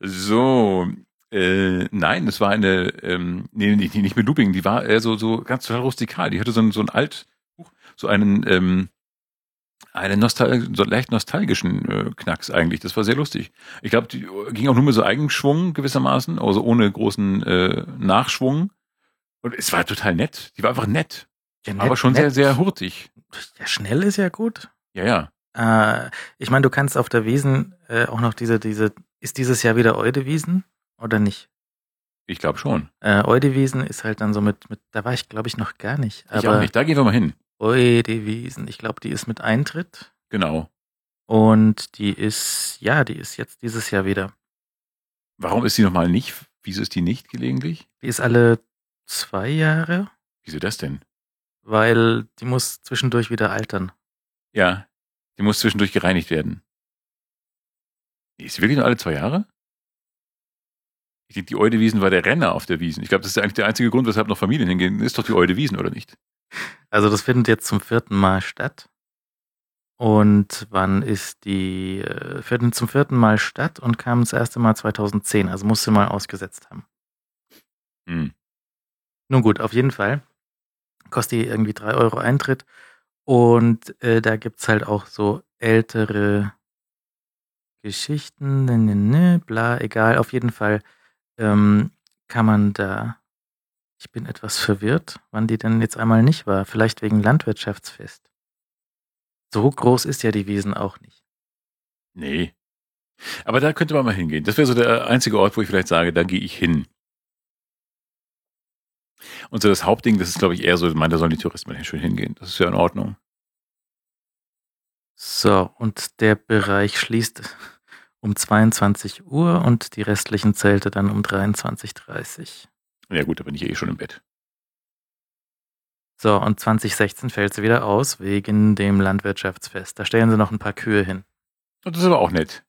so, äh, nein, das war eine, ähm, nee, nicht, nicht mit Looping, die war eher so, so ganz total rustikal. Die hatte so ein, so ein alt, so einen, ähm, einen Nostal so leicht nostalgischen äh, Knacks eigentlich. Das war sehr lustig. Ich glaube, die ging auch nur mit so Eigenschwung gewissermaßen, also ohne großen äh, Nachschwung. Und es war total nett. Die war einfach nett.
Ja,
aber schon sehr, sehr hurtig.
Ja, schnell ist ja gut.
Ja, ja.
Äh, ich meine, du kannst auf der Wiesen äh, auch noch diese, diese, ist dieses Jahr wieder Eudewiesen oder nicht?
Ich glaube schon.
Äh, Eudewiesen ist halt dann so mit, mit da war ich glaube ich noch gar nicht.
ich auch nicht. Da gehen wir mal hin.
Eudewiesen, ich glaube, die ist mit Eintritt.
Genau.
Und die ist, ja, die ist jetzt dieses Jahr wieder.
Warum ist die nochmal nicht? Wieso ist die nicht gelegentlich?
Die ist alle zwei Jahre.
Wieso das denn?
Weil die muss zwischendurch wieder altern.
Ja, die muss zwischendurch gereinigt werden. Ist sie wirklich nur alle zwei Jahre? Ich denke, die Eudewiesen war der Renner auf der Wiesen. Ich glaube, das ist eigentlich der einzige Grund, weshalb noch Familien hingehen. Ist doch die Eudewiesen, oder nicht?
Also das findet jetzt zum vierten Mal statt. Und wann ist die, äh, findet zum vierten Mal statt und kam das erste Mal 2010, also musste mal ausgesetzt haben.
Hm.
Nun gut, auf jeden Fall. Kostet die irgendwie drei Euro Eintritt. Und äh, da gibt's halt auch so ältere Geschichten, ne, ne, ne, bla, egal. Auf jeden Fall ähm, kann man da. Ich bin etwas verwirrt, wann die denn jetzt einmal nicht war. Vielleicht wegen Landwirtschaftsfest. So groß ist ja die Wiesen auch nicht.
Nee. Aber da könnte man mal hingehen. Das wäre so der einzige Ort, wo ich vielleicht sage, da gehe ich hin. Und so das Hauptding, das ist, glaube ich, eher so, man, da sollen die Touristen mal schön hingehen. Das ist ja in Ordnung.
So, und der Bereich schließt um 22 Uhr und die restlichen Zelte dann um 23.30 Uhr.
Ja gut, da bin ich eh schon im Bett.
So, und 2016 fällt sie wieder aus wegen dem Landwirtschaftsfest. Da stellen sie noch ein paar Kühe hin.
Das ist aber auch nett.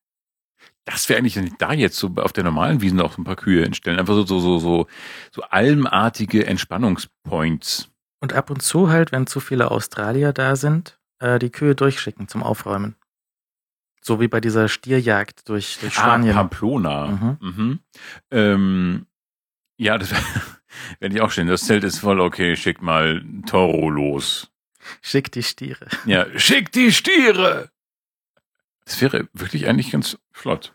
Das wäre eigentlich da jetzt so auf der normalen Wiesen auch so ein paar Kühe hinstellen. Einfach so, so, so, so, so almartige Entspannungspoints.
Und ab und zu halt, wenn zu viele Australier da sind, äh, die Kühe durchschicken zum Aufräumen. So wie bei dieser Stierjagd durch, durch Spanien.
Ah, Pamplona. Mhm. Mhm. Ähm, ja, das werde ich auch stehen. Das Zelt ist voll okay. Schick mal Toro los.
Schick die Stiere.
Ja, schick die Stiere! Das wäre wirklich eigentlich ganz flott.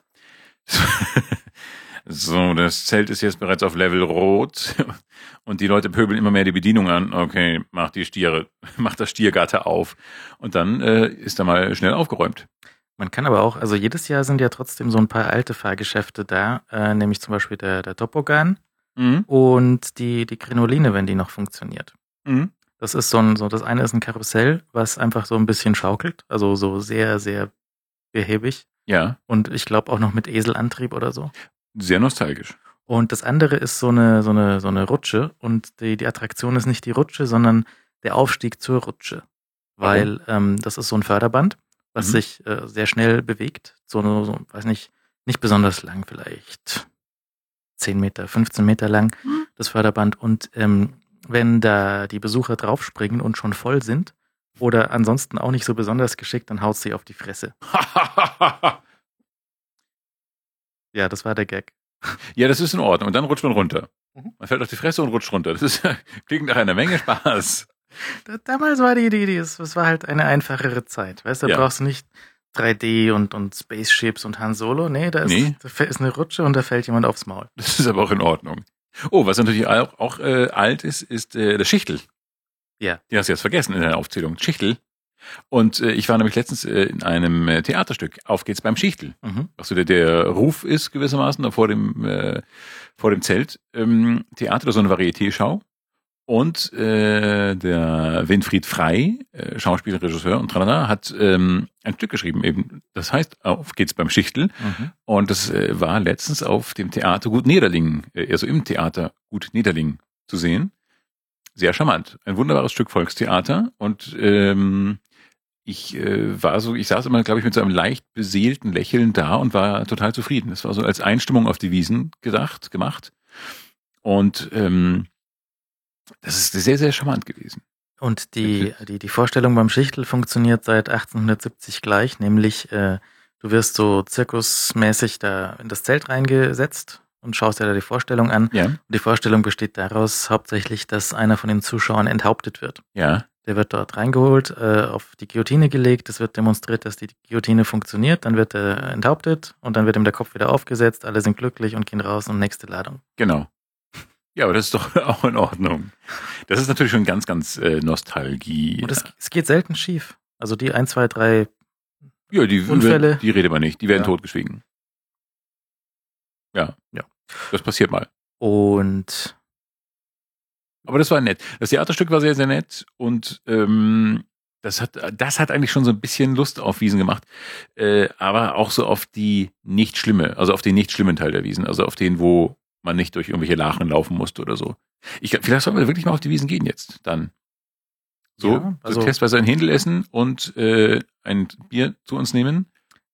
So, das Zelt ist jetzt bereits auf Level Rot und die Leute pöbeln immer mehr die Bedienung an. Okay, mach die Stiere, mach das Stiergatter auf und dann äh, ist da mal schnell aufgeräumt.
Man kann aber auch, also jedes Jahr sind ja trotzdem so ein paar alte Fahrgeschäfte da, äh, nämlich zum Beispiel der, der Topogan mhm. und die, die Krinoline, wenn die noch funktioniert. Mhm. Das ist so ein, so, das eine ist ein Karussell, was einfach so ein bisschen schaukelt, also so sehr, sehr behäbig.
Ja.
Und ich glaube auch noch mit Eselantrieb oder so.
Sehr nostalgisch.
Und das andere ist so eine, so eine, so eine Rutsche. Und die, die Attraktion ist nicht die Rutsche, sondern der Aufstieg zur Rutsche. Weil okay. ähm, das ist so ein Förderband, was mhm. sich äh, sehr schnell bewegt. So, so, weiß nicht, nicht besonders lang, vielleicht 10 Meter, 15 Meter lang, mhm. das Förderband. Und ähm, wenn da die Besucher draufspringen und schon voll sind, oder ansonsten auch nicht so besonders geschickt, dann haut sie auf die Fresse. ja, das war der Gag.
Ja, das ist in Ordnung. Und dann rutscht man runter. Mhm. Man fällt auf die Fresse und rutscht runter. Das ist, klingt nach einer Menge Spaß.
Damals war die Idee, es war halt eine einfachere Zeit. Weißt du, da ja. brauchst du nicht 3D und, und Spaceships und Han Solo. Nee, da ist, nee. da ist eine Rutsche und da fällt jemand aufs Maul.
Das ist aber auch in Ordnung. Oh, was natürlich auch, auch äh, alt ist, ist äh, der Schichtel.
Ja.
Die hast du jetzt vergessen in der Aufzählung. Schichtel. Und äh, ich war nämlich letztens äh, in einem äh, Theaterstück. Auf geht's beim Schichtel. Mhm. Was so der, der Ruf ist gewissermaßen da vor dem äh, vor dem Zelt. Ähm, Theater oder so eine Varieté-Schau. Und äh, der Winfried Frei, äh, Schauspieler, Regisseur und tralala, hat ähm, ein Stück geschrieben eben. Das heißt, auf geht's beim Schichtel. Mhm. Und das äh, war letztens auf dem Theater Gut Niederlingen, äh, also im Theater Gut Niederlingen zu sehen sehr charmant. Ein wunderbares Stück Volkstheater und ähm, ich äh, war so, ich saß immer, glaube ich, mit so einem leicht beseelten Lächeln da und war total zufrieden. Es war so als Einstimmung auf die Wiesen gedacht, gemacht. Und ähm, das ist sehr, sehr charmant gewesen.
Und die, die, die Vorstellung beim Schichtel funktioniert seit 1870 gleich, nämlich äh, Du wirst so zirkusmäßig da in das Zelt reingesetzt und schaust dir da die Vorstellung an.
Ja.
Und die Vorstellung besteht daraus hauptsächlich, dass einer von den Zuschauern enthauptet wird.
Ja.
Der wird dort reingeholt, äh, auf die Guillotine gelegt, es wird demonstriert, dass die Guillotine funktioniert, dann wird er enthauptet und dann wird ihm der Kopf wieder aufgesetzt, alle sind glücklich und gehen raus und nächste Ladung.
Genau. Ja, aber das ist doch auch in Ordnung. Das ist natürlich schon ganz, ganz äh, Nostalgie.
Und es, es geht selten schief. Also die ein, zwei, drei,
ja, die,
Unfälle.
die redet man nicht. Die werden
Ja.
totgeschwiegen. Ja.
Ja.
Das passiert mal.
und
Aber das war nett. Das Theaterstück war sehr, sehr nett und ähm, das hat, das hat eigentlich schon so ein bisschen Lust auf Wiesen gemacht, äh, aber auch so auf die nicht schlimme, also auf den nicht schlimmen Teil der Wiesen, also auf den, wo man nicht durch irgendwelche Lachen laufen musste oder so. Ich, vielleicht sollten wir wirklich mal auf die Wiesen gehen jetzt, dann. So,
Ja, also-
so testweise ein Händel essen und äh, ein Bier zu uns nehmen.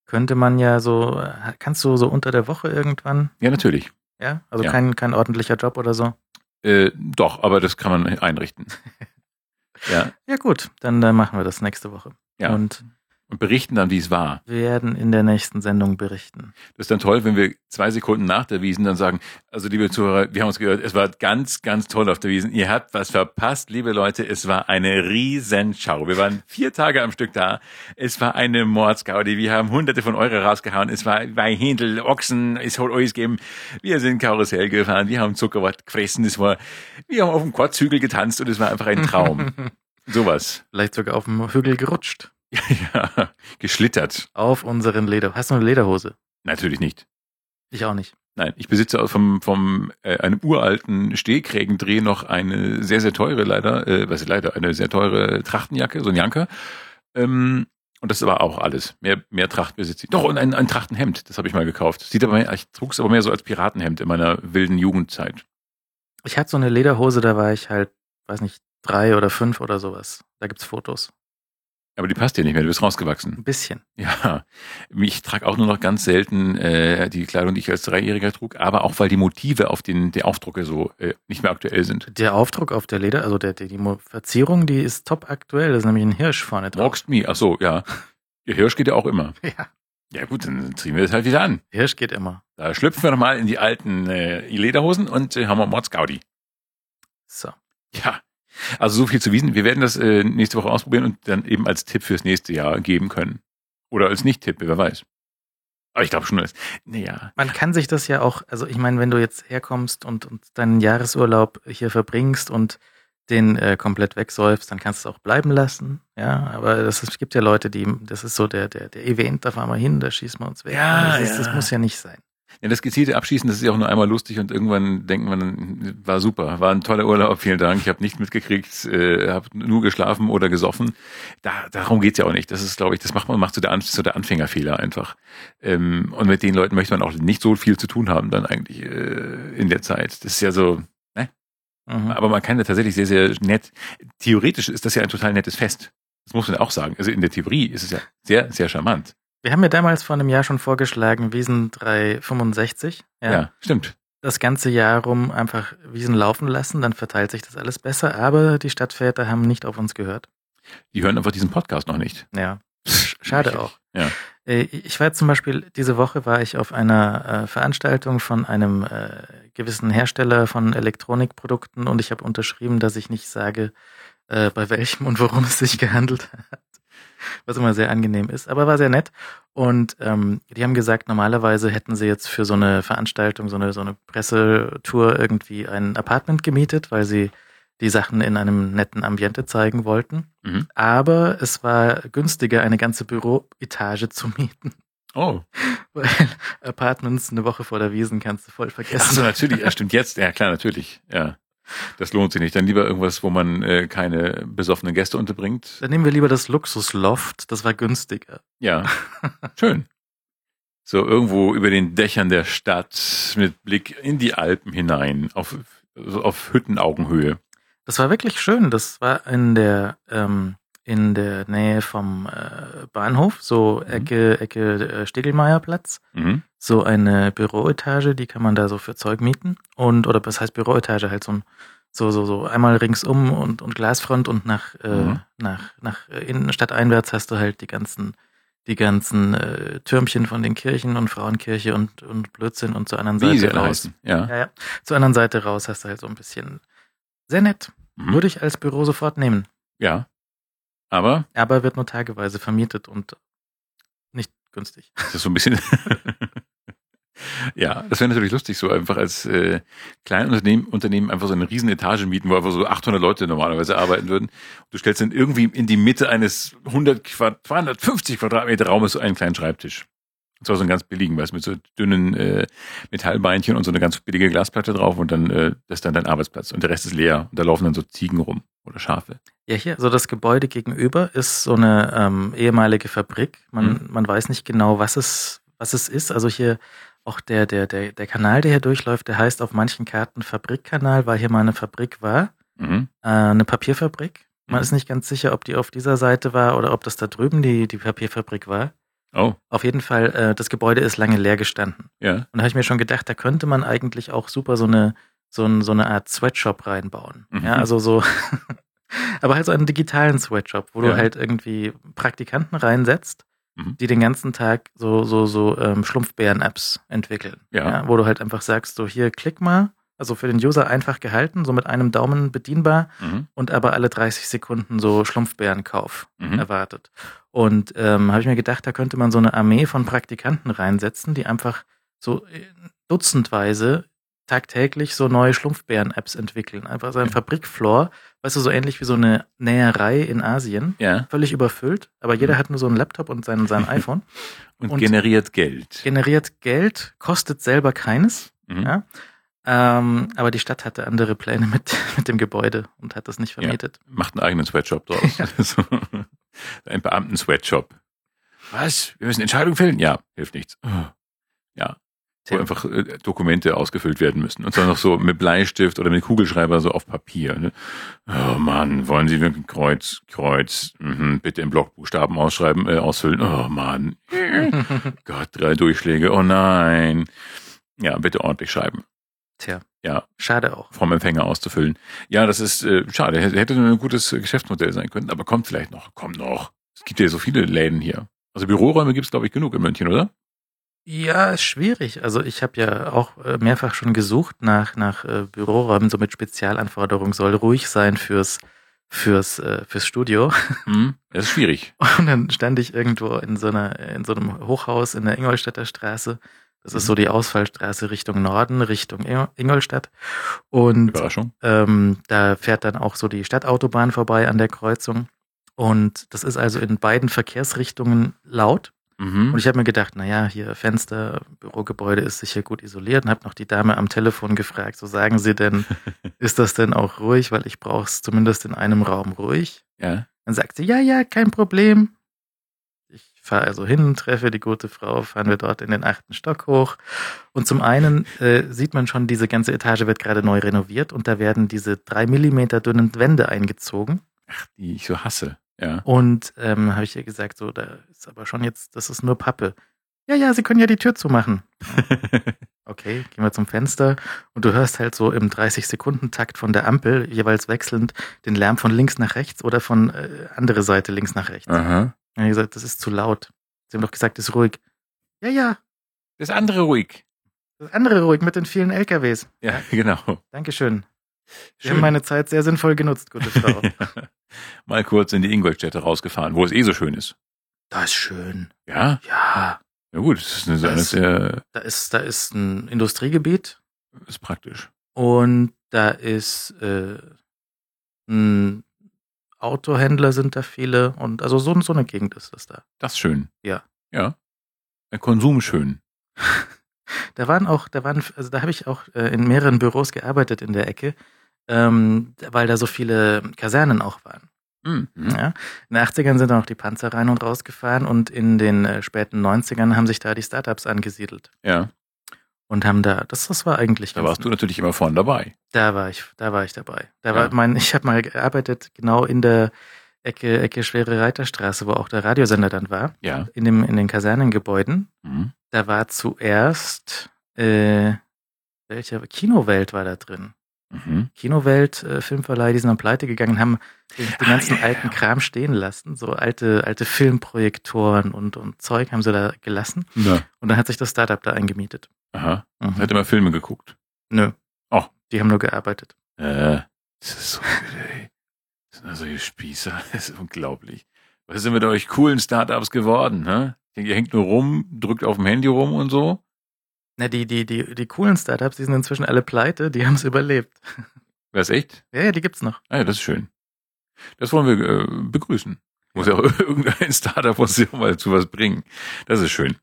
könnte man ja so, kannst du so unter der Woche irgendwann,
Ja, natürlich.
ja? Also
Ja.
kein, kein ordentlicher Job oder so.
Äh, doch, aber das kann man einrichten. ja,
Ja gut, dann äh, machen wir das nächste Woche.
ja. Und,
Und
berichten dann, wie es war.
wir werden in der nächsten Sendung berichten.
Das ist dann toll, wenn wir zwei Sekunden nach der Wiesen dann sagen, also liebe Zuhörer, wir haben uns gehört, es war ganz, ganz toll auf der Wiesen. Ihr habt was verpasst, liebe Leute. Es war eine Riesenschau. Wir waren vier Tage am Stück da. Es war eine Mordsgaudi. Wir haben hunderte von Euro rausgehauen. Es war bei Händel, Ochsen, es hat alles gegeben. Wir sind Karussell gefahren. Wir haben Zuckerwatt gefressen. Es war, wir haben auf dem Quadzügel getanzt und es war einfach ein Traum. Sowas.
Vielleicht sogar auf dem Hügel gerutscht.
ja, geschlittert.
Auf unseren Leder. Hast du eine Lederhose?
Natürlich nicht.
Ich auch nicht.
Nein, ich besitze vom, vom äh, einem uralten Stehkrägendreh noch eine sehr, sehr teure, leider, äh, was ist leider, eine sehr teure Trachtenjacke, so ein Janker. Ähm, und das war auch alles. Mehr, mehr Tracht besitze ich. Doch, und ein, ein Trachtenhemd, das habe ich mal gekauft. Sieht aber, mehr- ich trug es aber mehr so als Piratenhemd in meiner wilden Jugendzeit.
Ich hatte so eine Lederhose, da war ich halt, weiß nicht, drei oder fünf oder sowas. Da gibt's Fotos.
Aber die passt dir nicht mehr, du bist rausgewachsen.
Ein bisschen.
Ja, ich trage auch nur noch ganz selten äh, die Kleidung, die ich als Dreijähriger trug, aber auch weil die Motive auf den der Aufdrucke so äh, nicht mehr aktuell sind.
Der Aufdruck auf der Leder, also der, die Mo- Verzierung, die ist top aktuell. Da ist nämlich ein Hirsch vorne drauf.
Morgst me, ach so, ja. Der Hirsch geht ja auch immer.
Ja,
Ja gut, dann ziehen wir das halt wieder an.
Hirsch geht immer.
Da schlüpfen wir nochmal in die alten äh, Lederhosen und äh, haben wir Mordsgaudi.
So.
Ja, also so viel zu Wiesen. Wir werden das äh, nächste Woche ausprobieren und dann eben als Tipp fürs nächste Jahr geben können. Oder als Nicht-Tipp, wer weiß. Aber ich glaube schon, als, naja,
Man kann sich das ja auch, also ich meine, wenn du jetzt herkommst und, und deinen Jahresurlaub hier verbringst und den äh, komplett wegsäufst, dann kannst du es auch bleiben lassen. Ja, aber das es gibt ja Leute, die, das ist so der, der, der Event, da fahren wir hin, da schießen wir uns weg.
Ja,
das, ist, das
ja.
muss ja nicht sein.
Ja, das gezielte Abschießen, das ist ja auch nur einmal lustig und irgendwann denkt man, war super, war ein toller Urlaub, vielen Dank, ich habe nicht mitgekriegt, äh, habe nur geschlafen oder gesoffen. Da, darum geht's ja auch nicht. Das ist, glaube ich, das macht man macht so der, An- so der Anfängerfehler einfach. Ähm, und mit den Leuten möchte man auch nicht so viel zu tun haben dann eigentlich äh, in der Zeit. Das ist ja so, ne?
Mhm.
Aber man kann ja tatsächlich sehr, sehr nett. Theoretisch ist das ja ein total nettes Fest. Das muss man auch sagen. Also in der Theorie ist es ja sehr, sehr charmant.
Wir haben ja damals vor einem Jahr schon vorgeschlagen, Wiesen 365.
Ja,
Ja.
stimmt.
Das ganze Jahr rum einfach Wiesen laufen lassen, dann verteilt sich das alles besser. Aber die Stadtväter haben nicht auf uns gehört.
Die hören einfach diesen Podcast noch nicht.
Ja. Schade auch.
Ja.
Äh, Ich war zum Beispiel, diese Woche war ich auf einer äh, Veranstaltung von einem äh, gewissen Hersteller von Elektronikprodukten und ich habe unterschrieben, dass ich nicht sage, bei welchem und worum es sich gehandelt hat. Was immer sehr angenehm ist, aber war sehr nett. Und ähm, die haben gesagt, normalerweise hätten sie jetzt für so eine Veranstaltung, so eine, so eine Pressetour irgendwie ein Apartment gemietet, weil sie die Sachen in einem netten Ambiente zeigen wollten.
Mhm.
Aber es war günstiger, eine ganze Büroetage zu mieten.
Oh.
Weil Apartments eine Woche vor der Wiesen kannst du voll
Ach
vergessen.
so, natürlich. Ja, stimmt jetzt. Ja, klar, natürlich. Ja. Das lohnt sich nicht. Dann lieber irgendwas, wo man äh, keine besoffenen Gäste unterbringt.
Dann nehmen wir lieber das Luxusloft, das war günstiger.
Ja. Schön. So irgendwo über den Dächern der Stadt mit Blick in die Alpen hinein, auf, auf Hüttenaugenhöhe.
Das war wirklich schön. Das war in der ähm, in der Nähe vom äh, Bahnhof, so
Mhm.
Ecke Ecke äh, Stegelmeierplatz.
Mhm.
So eine Büroetage, die kann man da so für Zeug mieten und oder was heißt Büroetage halt so ein so so so einmal ringsum und und Glasfront und nach äh,
Mhm.
nach nach Innenstadt einwärts hast du halt die ganzen die ganzen äh, Türmchen von den Kirchen und Frauenkirche und, und Blödsinn und zur anderen
Wie
Seite raus.
Ja.
Ja, ja. Zur anderen Seite raus hast du halt so ein bisschen sehr nett.
Mhm.
Würde ich als Büro sofort nehmen.
ja. Aber
Aber wird nur tageweise vermietet und nicht günstig.
das ist so ein bisschen. ja, das wäre natürlich lustig, so einfach als äh, Kleinunternehmen Unternehmen einfach so eine riesen Etage mieten, wo einfach so 800 Leute normalerweise arbeiten würden. Du stellst dann irgendwie in die Mitte eines 100 Quadrat, 250 Quadratmeter Raumes so einen kleinen Schreibtisch. Zwar so einen ganz billigen, weißt du, mit so dünnen äh, Metallbeinchen und so eine ganz billige Glasplatte drauf und dann äh, das ist dann dein Arbeitsplatz und der Rest ist leer und da laufen dann so Ziegen rum oder Schafe.
Ja, hier, so das Gebäude gegenüber ist so eine ähm, ehemalige Fabrik. Man,
Mhm.
man weiß nicht genau, was es, was es ist. Also hier auch der, der, der, der Kanal, der hier durchläuft, der heißt auf manchen Karten Fabrikkanal, weil hier mal eine Fabrik war,
Mhm.
äh, eine Papierfabrik. Man
Mhm.
ist nicht ganz sicher, ob die auf dieser Seite war oder ob das da drüben die, die Papierfabrik war.
Oh,
Auf jeden Fall, äh, das Gebäude ist lange leer gestanden.
ja.
Und da habe ich mir schon gedacht, da könnte man eigentlich auch super so eine, so, ein, so eine Art Sweatshop reinbauen.
Mhm.
Ja, also so, aber halt so einen digitalen Sweatshop, wo
Ja.
du halt irgendwie Praktikanten reinsetzt,
Mhm.
die den ganzen Tag so, so, so ähm, Schlumpfbären-Apps entwickeln.
Ja.
wo du halt einfach sagst, so hier, klick mal, also für den User einfach gehalten, so mit einem Daumen bedienbar
Mhm.
und aber alle 30 Sekunden so Schlumpfbärenkauf
Mhm.
erwartet. Und ähm, habe ich mir gedacht, da könnte man so eine Armee von Praktikanten reinsetzen, die einfach so äh, dutzendweise tagtäglich so neue Schlumpfbären-Apps entwickeln. Einfach so ein
Ja.
Fabrikfloor, weißt du, so ähnlich wie so eine Näherei in Asien.
Ja.
Völlig überfüllt, aber jeder
Mhm.
hat nur so einen Laptop und sein, sein iPhone.
Und,
Und-
generiert Geld.
Generiert Geld, kostet selber keines.
Mhm.
Ja. Ähm, aber die Stadt hatte andere Pläne mit, mit dem Gebäude und hat das nicht vermietet.
Macht einen eigenen Sweatshop draus. so. Ein Beamten-Sweatshop. Was? Wir müssen Entscheidungen fällen? Ja, hilft nichts. Ja. Wo einfach äh, Dokumente ausgefüllt werden müssen. Und zwar noch so mit Bleistift oder mit Kugelschreiber so auf Papier. Ne? Oh Mann, wollen Sie wirklich Kreuz, Kreuz, mhm, bitte in Blockbuchstaben ausschreiben, äh, ausfüllen. Oh Mann. Gott, drei Durchschläge. Oh nein. Ja, bitte ordentlich schreiben.
Tja,
Ja,
schade auch.
vom Empfänger auszufüllen. Ja, das ist äh, schade. Hätte hätte ein gutes Geschäftsmodell sein können, aber kommt vielleicht noch. Kommt noch. Es gibt ja so viele Läden hier. Also Büroräume gibt es, glaube ich, genug in München, oder?
Ja, ist schwierig. Also ich habe ja auch äh, mehrfach schon gesucht nach, nach äh, Büroräumen, so mit Spezialanforderungen, soll ruhig sein fürs, fürs, äh, fürs Studio.
Hm, das ist schwierig.
Und dann stand ich irgendwo in so, einer, in so einem Hochhaus in der Ingolstädter Straße. Das ist
Mhm.
so die Ausfallstraße Richtung Norden, Richtung Ingol- Ingolstadt. Und
Überraschung.
ähm, da fährt dann auch so die Stadtautobahn vorbei an der Kreuzung. Und das ist also in beiden Verkehrsrichtungen laut. Und
Mhm.
ich habe mir gedacht, naja, hier Fenster, Bürogebäude ist sicher gut isoliert und habe noch die Dame am Telefon gefragt, so sagen Sie denn, ist das denn auch ruhig, weil ich brauche es zumindest in einem Raum ruhig.
Ja.
Dann sagt sie, ja, ja, kein Problem. Ich fahre also hin, treffe die gute Frau, fahren wir dort in den achten Stock hoch. Und zum einen äh, sieht man schon, diese ganze Etage wird gerade neu renoviert und da werden diese drei Millimeter dünnen Wände eingezogen.
Die ich so hasse. Ja.
Und ähm, habe ich ihr gesagt, so, da ist aber schon jetzt, das ist nur Pappe. Ja, ja, Sie können ja die Tür zumachen. Okay, gehen wir zum Fenster und du hörst halt so im 30-Sekunden-Takt von der Ampel jeweils wechselnd den Lärm von links nach rechts oder von äh, andere Seite links nach rechts.
Aha.
Dann habe ich gesagt, das ist zu laut. Sie haben doch gesagt, ist ruhig. Ja, ja,
Das andere ruhig.
das andere ruhig mit den vielen LKWs.
Ja, genau.
Dankeschön. Sie haben meine Zeit sehr sinnvoll genutzt, gute Frau.
Mal kurz in die Ingolstädte rausgefahren, wo es eh so schön ist.
das ist schön.
Ja?
Ja,
Ja gut, das ist, eine,
Das-
eine sehr,
da ist, da ist ein Industriegebiet
ist praktisch.
und da ist äh, ein Autohändler sind da viele und also so, so eine Gegend ist das da.
Das ist schön.
Ja.
Ja. Ein Konsum schön.
Da waren auch, da waren, also da habe ich auch äh, in mehreren Büros gearbeitet in der Ecke, ähm, weil da so viele Kasernen auch waren.
Mhm.
Ja. In den 80ern sind dann auch die Panzer rein und rausgefahren und in den äh, späten 90ern haben sich da die Startups angesiedelt
Ja.
Und haben da, das, das war eigentlich
Da warst du natürlich immer vorne dabei.
Da war ich, da war ich dabei. Da
Ja.
war mein, ich habe mal gearbeitet genau in der Ecke, Ecke Schwere Reiterstraße, wo auch der Radiosender dann war,
Ja.
in dem, in den Kasernengebäuden.
Mhm.
Da war zuerst, äh, welcher Kinowelt war da drin?
Mhm.
Kinowelt, äh, Filmverleih, die sind am Pleite gegangen, haben den, den
Ah,
ganzen
ja, ja,
alten
ja.
Kram stehen lassen. So alte, alte Filmprojektoren und, und Zeug haben sie da gelassen.
Na.
Und dann hat sich das Startup da eingemietet.
Aha.
Mhm.
Hat immer Filme geguckt.
Nö.
Oh.
Die haben nur gearbeitet.
Äh, das ist so öde, ey. Das sind also solche Spießer. Das ist unglaublich. Was ist denn mit euch coolen Startups geworden, ne? Ihr hängt nur rum, drückt auf dem Handy rum und so.
Na, die, die, die, die coolen Startups, die sind inzwischen alle pleite, die haben es überlebt.
Es echt?
Ja, ja, die gibt's noch.
Ah ja, das ist schön. Das wollen wir äh, begrüßen. Muss ja auch irgendein Startup muss ja mal zu was bringen. Das ist schön.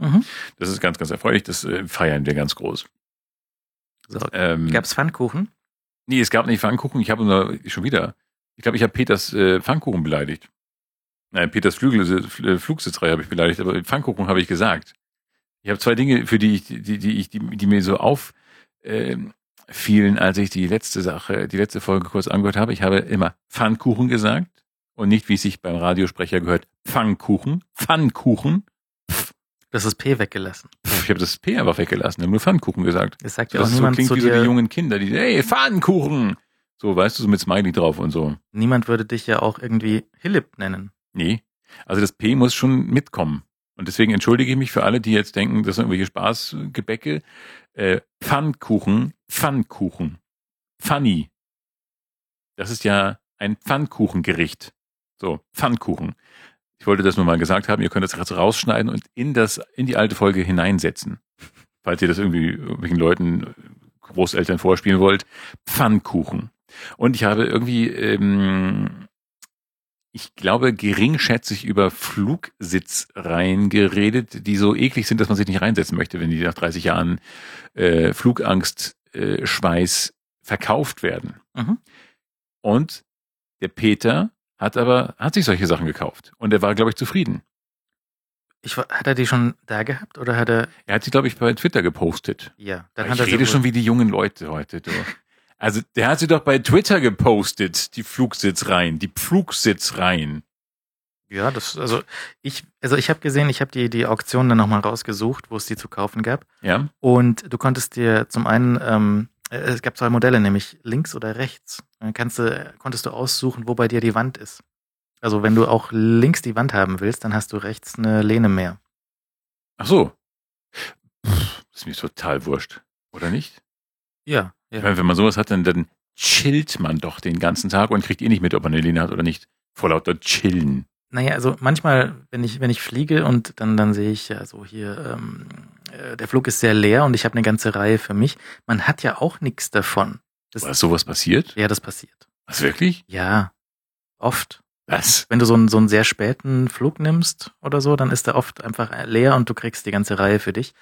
Mhm.
Das ist ganz, ganz erfreulich. Das äh, feiern wir ganz groß.
So,
Ähm,
gab's Pfannkuchen?
nee, es gab nicht Pfannkuchen. Ich habe nur schon wieder. Ich glaube, ich habe Peters äh, Pfannkuchen beleidigt. Nein, Peters Flügel, äh, Flugsitzreihe habe ich beleidigt, aber Pfannkuchen habe ich gesagt. Ich habe zwei Dinge, für die ich, die, die ich, die, die mir so auf ähm, fielen, als ich die letzte Sache, die letzte Folge kurz angehört habe. Ich habe immer Pfannkuchen gesagt und nicht, wie es sich beim Radiosprecher gehört, Pfannkuchen, Pfannkuchen.
Das ist P weggelassen.
Pff, ich habe das P einfach weggelassen, ich habe nur Pfannkuchen gesagt.
Das sagt ja
Das
auch
so
niemand
klingt
zu
wie so die jungen Kinder, die, hey, Pfannkuchen! So, weißt du, so mit Smiley drauf und so.
Niemand würde dich ja auch irgendwie Hillip nennen.
Nee. Also das P muss schon mitkommen. Und deswegen entschuldige ich mich für alle, die jetzt denken, das sind irgendwelche Spaßgebäcke. Äh, Pfannkuchen, Pfannkuchen. Pfanni. Das ist ja ein Pfannkuchengericht. So, Pfannkuchen. Ich wollte das nur mal gesagt haben. Ihr könnt das jetzt rausschneiden und in das, in die alte Folge hineinsetzen. Falls ihr das irgendwie irgendwelchen Leuten, Großeltern vorspielen wollt. Pfannkuchen. Und ich habe irgendwie, ähm, ich glaube, geringschätzig über Flugsitzreihen geredet, die so eklig sind, dass man sich nicht reinsetzen möchte, wenn die nach 30 Jahren äh, Flugangst, äh, Schweiß verkauft werden.
Mhm.
Und der Peter hat aber, hat sich solche Sachen gekauft. Und er war, glaube ich, zufrieden.
Ich, hat er die schon da gehabt oder hat er.
Er hat sie, glaube ich, bei Twitter gepostet.
Ja, dann
Aber
hat
ich
er sie
rede
wohl-
schon wie die jungen Leute heute. Du. Also, der hat sie doch bei Twitter gepostet, die Flugsitzreihen, die Flugsitzreihen.
Ja, das, also ich, also ich habe gesehen, ich habe die, die Auktion dann nochmal rausgesucht, wo es die zu kaufen gab.
Ja,
Und du konntest dir zum einen, ähm, äh, es gab zwei Modelle, nämlich links oder rechts. Dann kannst du, konntest du aussuchen, wo bei dir die Wand ist. Also wenn du auch links die Wand haben willst, dann hast du rechts eine Lehne mehr.
ach so. Pff, ist mir total wurscht. Oder nicht?
Ja,
Ich
ja.
meine, wenn man sowas hat, dann, dann chillt man doch den ganzen Tag und kriegt eh nicht mit, ob man eine Linie hat oder nicht. Vor lauter Chillen.
Naja, also manchmal, wenn ich, wenn ich fliege und dann, dann sehe ich ja so hier, ähm, äh, der Flug ist sehr leer und ich habe eine ganze Reihe für mich. Man hat ja auch nichts davon. Das,
Was, sowas passiert?
ja, das passiert.
Was, wirklich?
Ja, oft.
Was?
Wenn du so einen, so einen sehr späten Flug nimmst oder so, dann ist der oft einfach leer und du kriegst die ganze Reihe für dich.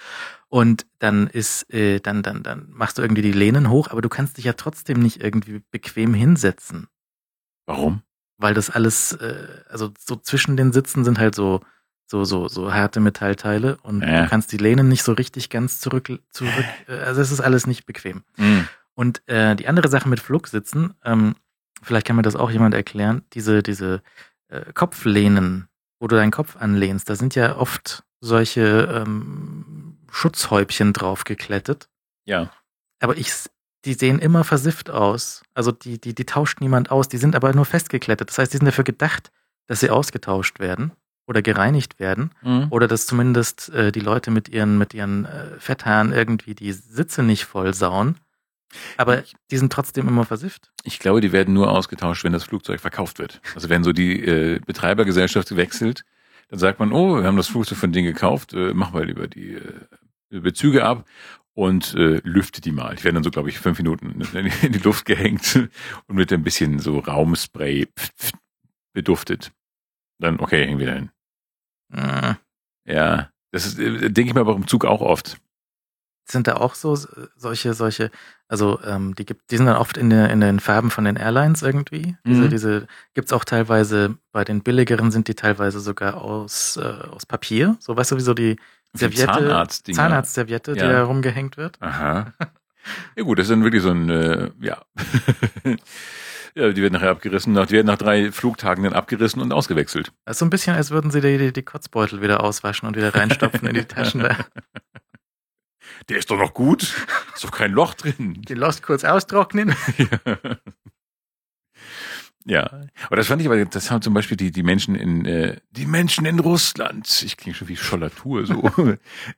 Und dann ist, äh, dann, dann, dann machst du irgendwie die Lehnen hoch, aber du kannst dich ja trotzdem nicht irgendwie bequem hinsetzen,
Warum?
weil das alles, äh, also so zwischen den Sitzen sind halt so, so, so, so harte Metallteile und
Ja.
du kannst die Lehnen nicht so richtig ganz zurück, zurück, äh, also es ist alles nicht bequem.
Hm.
Und äh, die andere Sache mit Flugsitzen, ähm, vielleicht kann mir das auch jemand erklären, diese, diese äh, Kopflehnen, wo du deinen Kopf anlehnst, da sind ja oft solche ähm, Schutzhäubchen drauf geklettet.
Ja.
Aber ich, die sehen immer versifft aus. Also die, die, die tauscht niemand aus, die sind aber nur festgeklettet. Das heißt, die sind dafür gedacht, dass sie ausgetauscht werden oder gereinigt werden.
Hm.
Oder dass zumindest äh, die Leute mit ihren, mit ihren äh, Fetthaaren irgendwie die Sitze nicht voll sauen. Aber die sind trotzdem immer versifft.
Ich glaube, die werden nur ausgetauscht, wenn das Flugzeug verkauft wird. Also wenn so die äh, Betreibergesellschaft wechselt, dann sagt man, oh, wir haben das Flugzeug von denen gekauft, äh, machen wir lieber die äh, Bezüge ab und äh, lüftet die mal. Die werden dann so, glaube ich, fünf Minuten in die Luft gehängt und mit ein bisschen so Raumspray beduftet. Dann, okay, hängen wir dahin.
Äh,
Ja, das ist, äh, denke ich mir aber im Zug auch oft.
Sind da auch so solche, solche, also ähm, die gibt, die sind dann oft in, der, in den Farben von den Airlines irgendwie. Diese,
Mhm.
diese gibt's auch teilweise, bei den billigeren sind die teilweise sogar aus, äh, aus Papier. So weißt du, wie so die Serviette,
Zahnarztdinger.
Zahnarztserviette, die
Ja.
da rumgehängt wird.
Aha. Ja gut, das ist dann wirklich so ein, äh, ja. ja, die werden nachher abgerissen, nach, die werden nach drei Flugtagen dann abgerissen und ausgewechselt.
Das ist so ein bisschen, als würden sie die, die, die Kotzbeutel wieder auswaschen und wieder reinstopfen in die Taschen da.
Der ist doch noch gut. Ist doch kein Loch drin.
Die Lost kurz austrocknen.
Ja, aber das fand ich aber, das haben zum Beispiel die, die Menschen in, äh, die Menschen in Russland, ich klinge schon wie Schollatur so.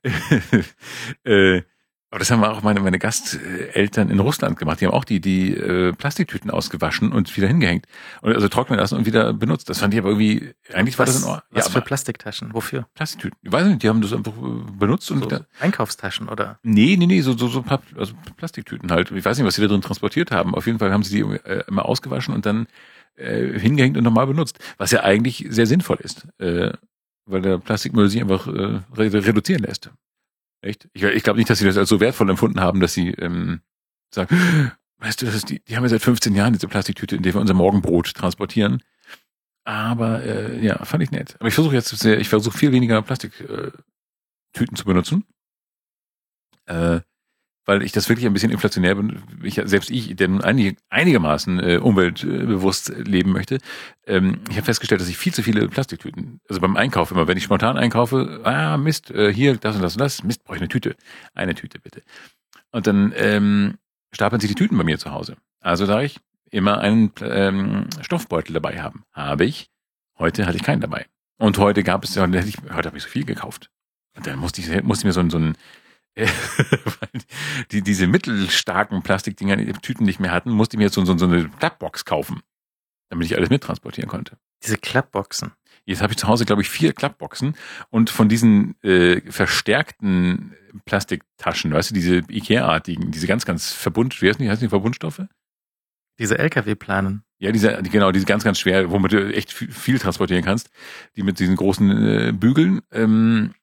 äh, aber das haben auch meine, meine Gasteltern in Russland gemacht. Die haben auch die, die äh, Plastiktüten ausgewaschen und wieder hingehängt. Und also trocknen lassen und wieder benutzt. Das fand ich aber irgendwie, eigentlich war
was,
das in Ordnung.
Was
Ja,
für
aber
Plastikttaschen? Wofür?
Plastiktüten. Ich weiß nicht, die haben das einfach äh, benutzt und wieder.
Einkaufstaschen oder?
Nee, nee, nee, so, so, so also Plastiktüten halt. Ich weiß nicht, was sie da drin transportiert haben. Auf jeden Fall haben sie die äh, immer ausgewaschen und dann äh, hingehängt und nochmal benutzt. Was ja eigentlich sehr sinnvoll ist. Äh, weil der Plastikmüll sich einfach äh, re reduzieren lässt. Echt? Ich, ich glaube nicht, dass sie das als so wertvoll empfunden haben, dass sie ähm, sagen, weißt du, das ist die, die haben ja seit 15 Jahren diese Plastiktüte, in der wir unser Morgenbrot transportieren. Aber äh, ja, fand ich nett. Aber ich versuche jetzt sehr, ich versuche viel weniger Plastiktüten äh, zu benutzen. Äh, weil ich das wirklich ein bisschen inflationär bin. Ich, selbst ich, der nun einig, einigermaßen äh, umweltbewusst leben möchte, ähm, ich habe festgestellt, dass ich viel zu viele Plastiktüten, also beim Einkauf immer, wenn ich spontan einkaufe, ah Mist, äh, hier, das und das und das, Mist, brauche ich eine Tüte. Eine Tüte bitte. Und dann ähm, stapeln sich die Tüten bei mir zu Hause. Also da ich immer einen ähm, Stoffbeutel dabei haben. Habe ich. Heute hatte ich keinen dabei. Und heute gab es, heute, habe ich so viel gekauft. Und dann musste ich, musste ich mir so, so ein äh, weil die, diese mittelstarken Plastikdinger die Tüten nicht mehr hatten, musste ich mir jetzt so, so, so eine Klappbox kaufen, damit ich alles mittransportieren konnte.
Diese Klappboxen.
Jetzt habe ich zu Hause, glaube ich, vier Klappboxen und von diesen äh, verstärkten Plastiktaschen, weißt du, diese Ikea-artigen, diese ganz, ganz Verbund, wie heißen die, heißen die Verbundstoffe?
Diese LKW-Planen.
Ja, diese, die- genau, diese ganz, ganz schwer, womit du echt viel, viel transportieren kannst, die mit diesen großen äh, Bügeln, ähm,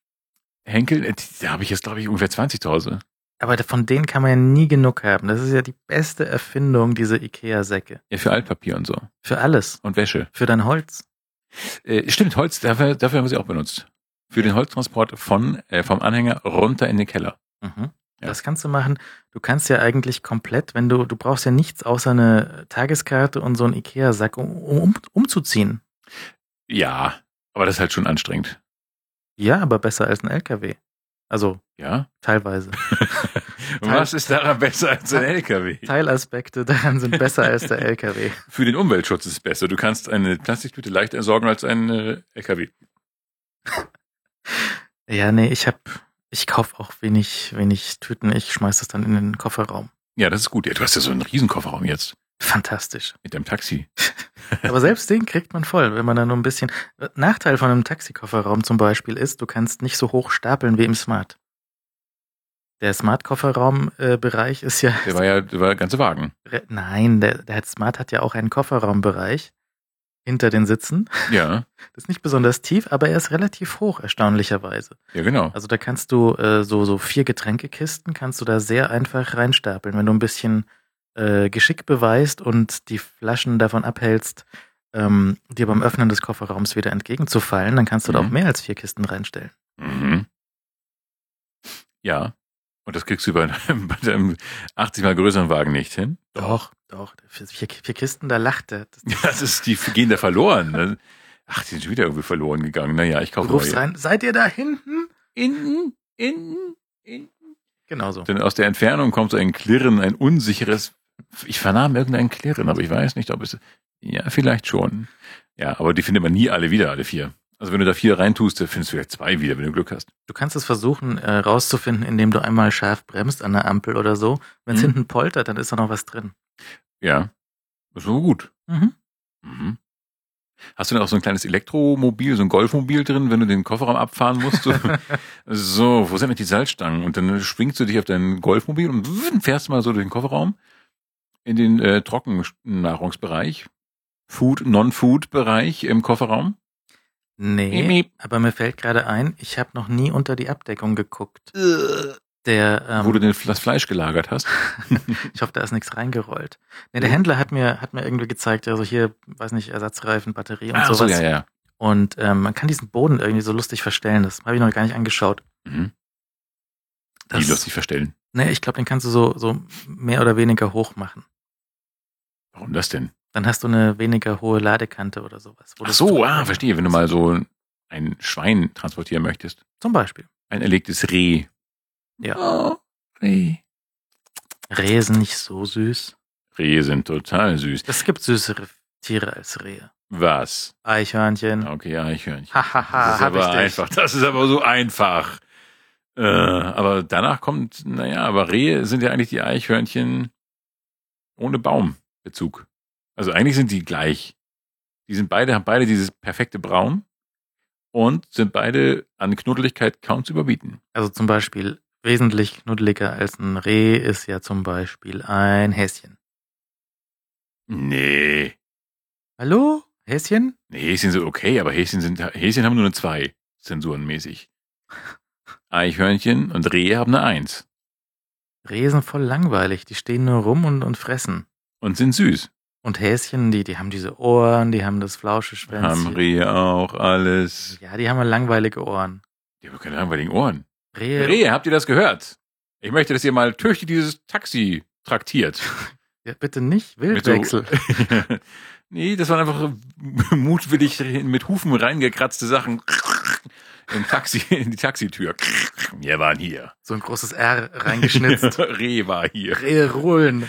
Henkel, äh, da habe ich jetzt, glaube ich, ungefähr 20 zu Hause.
Aber von denen kann man ja nie genug haben. Das ist ja die beste Erfindung, diese Ikea-Säcke.
Ja, für Altpapier und so.
Für alles.
Und Wäsche.
Für dein Holz.
Äh, stimmt, Holz, dafür, dafür haben wir sie auch benutzt. Für den Holztransport von, äh, vom Anhänger runter in den Keller.
Mhm.
Ja.
Das kannst du machen. Du kannst ja eigentlich komplett, wenn du, du brauchst ja nichts außer eine Tageskarte und so einen Ikea-Sack, um, um umzuziehen.
Ja, aber das ist halt schon anstrengend.
Ja, aber besser als ein LKW. Also
Ja?
teilweise.
Und was ist daran besser als ein LKW?
Teilaspekte daran sind besser als der LKW.
Für den Umweltschutz ist es besser. Du kannst eine Plastiktüte leichter entsorgen als ein äh, LKW.
Ja, nee, ich hab, ich kauf auch wenig, wenig Tüten. Ich schmeiß das dann in den Kofferraum.
Ja, das ist gut. Ja, du hast ja so einen riesen Kofferraum jetzt
Fantastisch.
mit deinem Taxi.
Aber selbst den kriegt man voll, wenn man da nur ein bisschen. Nachteil von einem Taxikofferraum zum Beispiel ist, du kannst nicht so hoch stapeln wie im Smart. Der Smart-Kofferraum-Bereich ist ja.
Der war ja, der war der ganze Wagen.
Nein, der, der Smart hat ja auch einen Kofferraumbereich hinter den Sitzen.
Ja,
Das ist nicht besonders tief, aber er ist relativ hoch, erstaunlicherweise.
ja, genau.
Also da kannst du äh, so, so vier Getränkekisten kannst du da sehr einfach reinstapeln. Wenn du ein bisschen äh, Geschick beweist und die Flaschen davon abhältst, ähm, dir beim Öffnen des Kofferraums wieder entgegenzufallen, dann kannst du da
Mhm.
auch mehr als vier Kisten reinstellen.
Mhm. Ja. Und das kriegst du bei einem, bei deinem 80 mal größeren Wagen nicht hin.
Doch, doch. Vier, vier, vier Kisten, da lacht er. Das,
Ja, das ist, die gehen da verloren. ne? Ach, die sind schon wieder irgendwie verloren gegangen. Naja, ich
du
kaufe
rufst
neue.
rein, seid ihr da hinten?
Innen, innen, innen.
Genau so.
Denn aus der Entfernung kommt so ein Klirren, ein unsicheres. Ich vernahm irgendein Klirren, aber ich weiß nicht, ob es. Ja, vielleicht schon. Ja, aber die findet man nie alle wieder, alle vier. Also wenn du da vier reintust, dann findest du vielleicht zwei wieder, wenn du Glück hast.
Du kannst es versuchen äh, rauszufinden, indem du einmal scharf bremst an der Ampel oder so. Wenn es
Mhm.
hinten poltert, dann ist da noch was drin.
Ja, das ist so gut.
Mhm.
Mhm. Hast du denn auch so ein kleines Elektromobil, so ein Golfmobil drin, wenn du den Kofferraum abfahren musst? So, so wo sind denn die Salzstangen? Und dann schwingst du dich auf dein Golfmobil und fährst mal so durch den Kofferraum in den äh, Trockennahrungsbereich, Food, Non-Food-Bereich im Kofferraum.
Nee,
miep.
aber mir fällt gerade ein, ich habe noch nie unter die Abdeckung geguckt. Der, ähm,
wo du den, das Fleisch gelagert hast.
ich hoffe, da ist nichts reingerollt. Nee, der
Ja.
Händler hat mir, hat mir irgendwie gezeigt, also hier, weiß nicht, Ersatzreifen, Batterie und
Ach so,
sowas.
ja, ja.
Und ähm, man kann diesen Boden irgendwie so lustig verstellen. Das habe ich noch gar nicht angeschaut.
Mhm.
Das,
Die lustig verstellen.
Nee, ich glaube, den kannst du so, so mehr oder weniger hoch machen.
Warum das denn?
Dann hast du eine weniger hohe Ladekante oder sowas.
Ach so, ah, verstehe. Wenn du mal so ein Schwein transportieren möchtest.
Zum Beispiel.
Ein erlegtes Reh.
Ja.
Oh, Reh.
Rehe sind nicht so süß.
Rehe sind total süß.
Es gibt süßere Tiere als Rehe.
Was?
Eichhörnchen.
Okay, Eichhörnchen.
Hahaha,
Das ist aber
dich.
einfach. Das ist aber so einfach. Äh, aber danach kommt, naja, aber Rehe sind ja eigentlich die Eichhörnchen ohne Baumbezug. Also eigentlich sind die gleich. Die sind beide, haben beide dieses perfekte Braun und sind beide an Knuddeligkeit kaum zu überbieten.
Also zum Beispiel wesentlich knuddeliger als ein Reh ist ja zum Beispiel ein Häschen.
Nee.
Hallo? Häschen?
Nee, Häschen sind okay, aber Häschen sind, Häschen haben nur eine zwei, zensurenmäßig. Eichhörnchen und Rehe haben eine eins
Rehe sind voll langweilig. Die stehen nur rum und, und fressen.
Und sind süß.
Und Häschen, die, die haben diese Ohren, die haben das
Haben
Flauscheschwänzchen.
Rehe auch alles.
Ja, die haben langweilige Ohren.
Die haben keine langweiligen Ohren.
Rehe,
Rehe, habt ihr das gehört? Ich möchte, dass ihr mal tüchtig dieses Taxi traktiert.
Ja, bitte nicht
Mit so-
Wildwechsel.
nee, das waren einfach mutwillig mit Hufen reingekratzte Sachen. Im Taxi, in die Taxitür. Wir waren hier.
So ein großes R reingeschnitzt.
Reh war hier.
Rehe ruhen.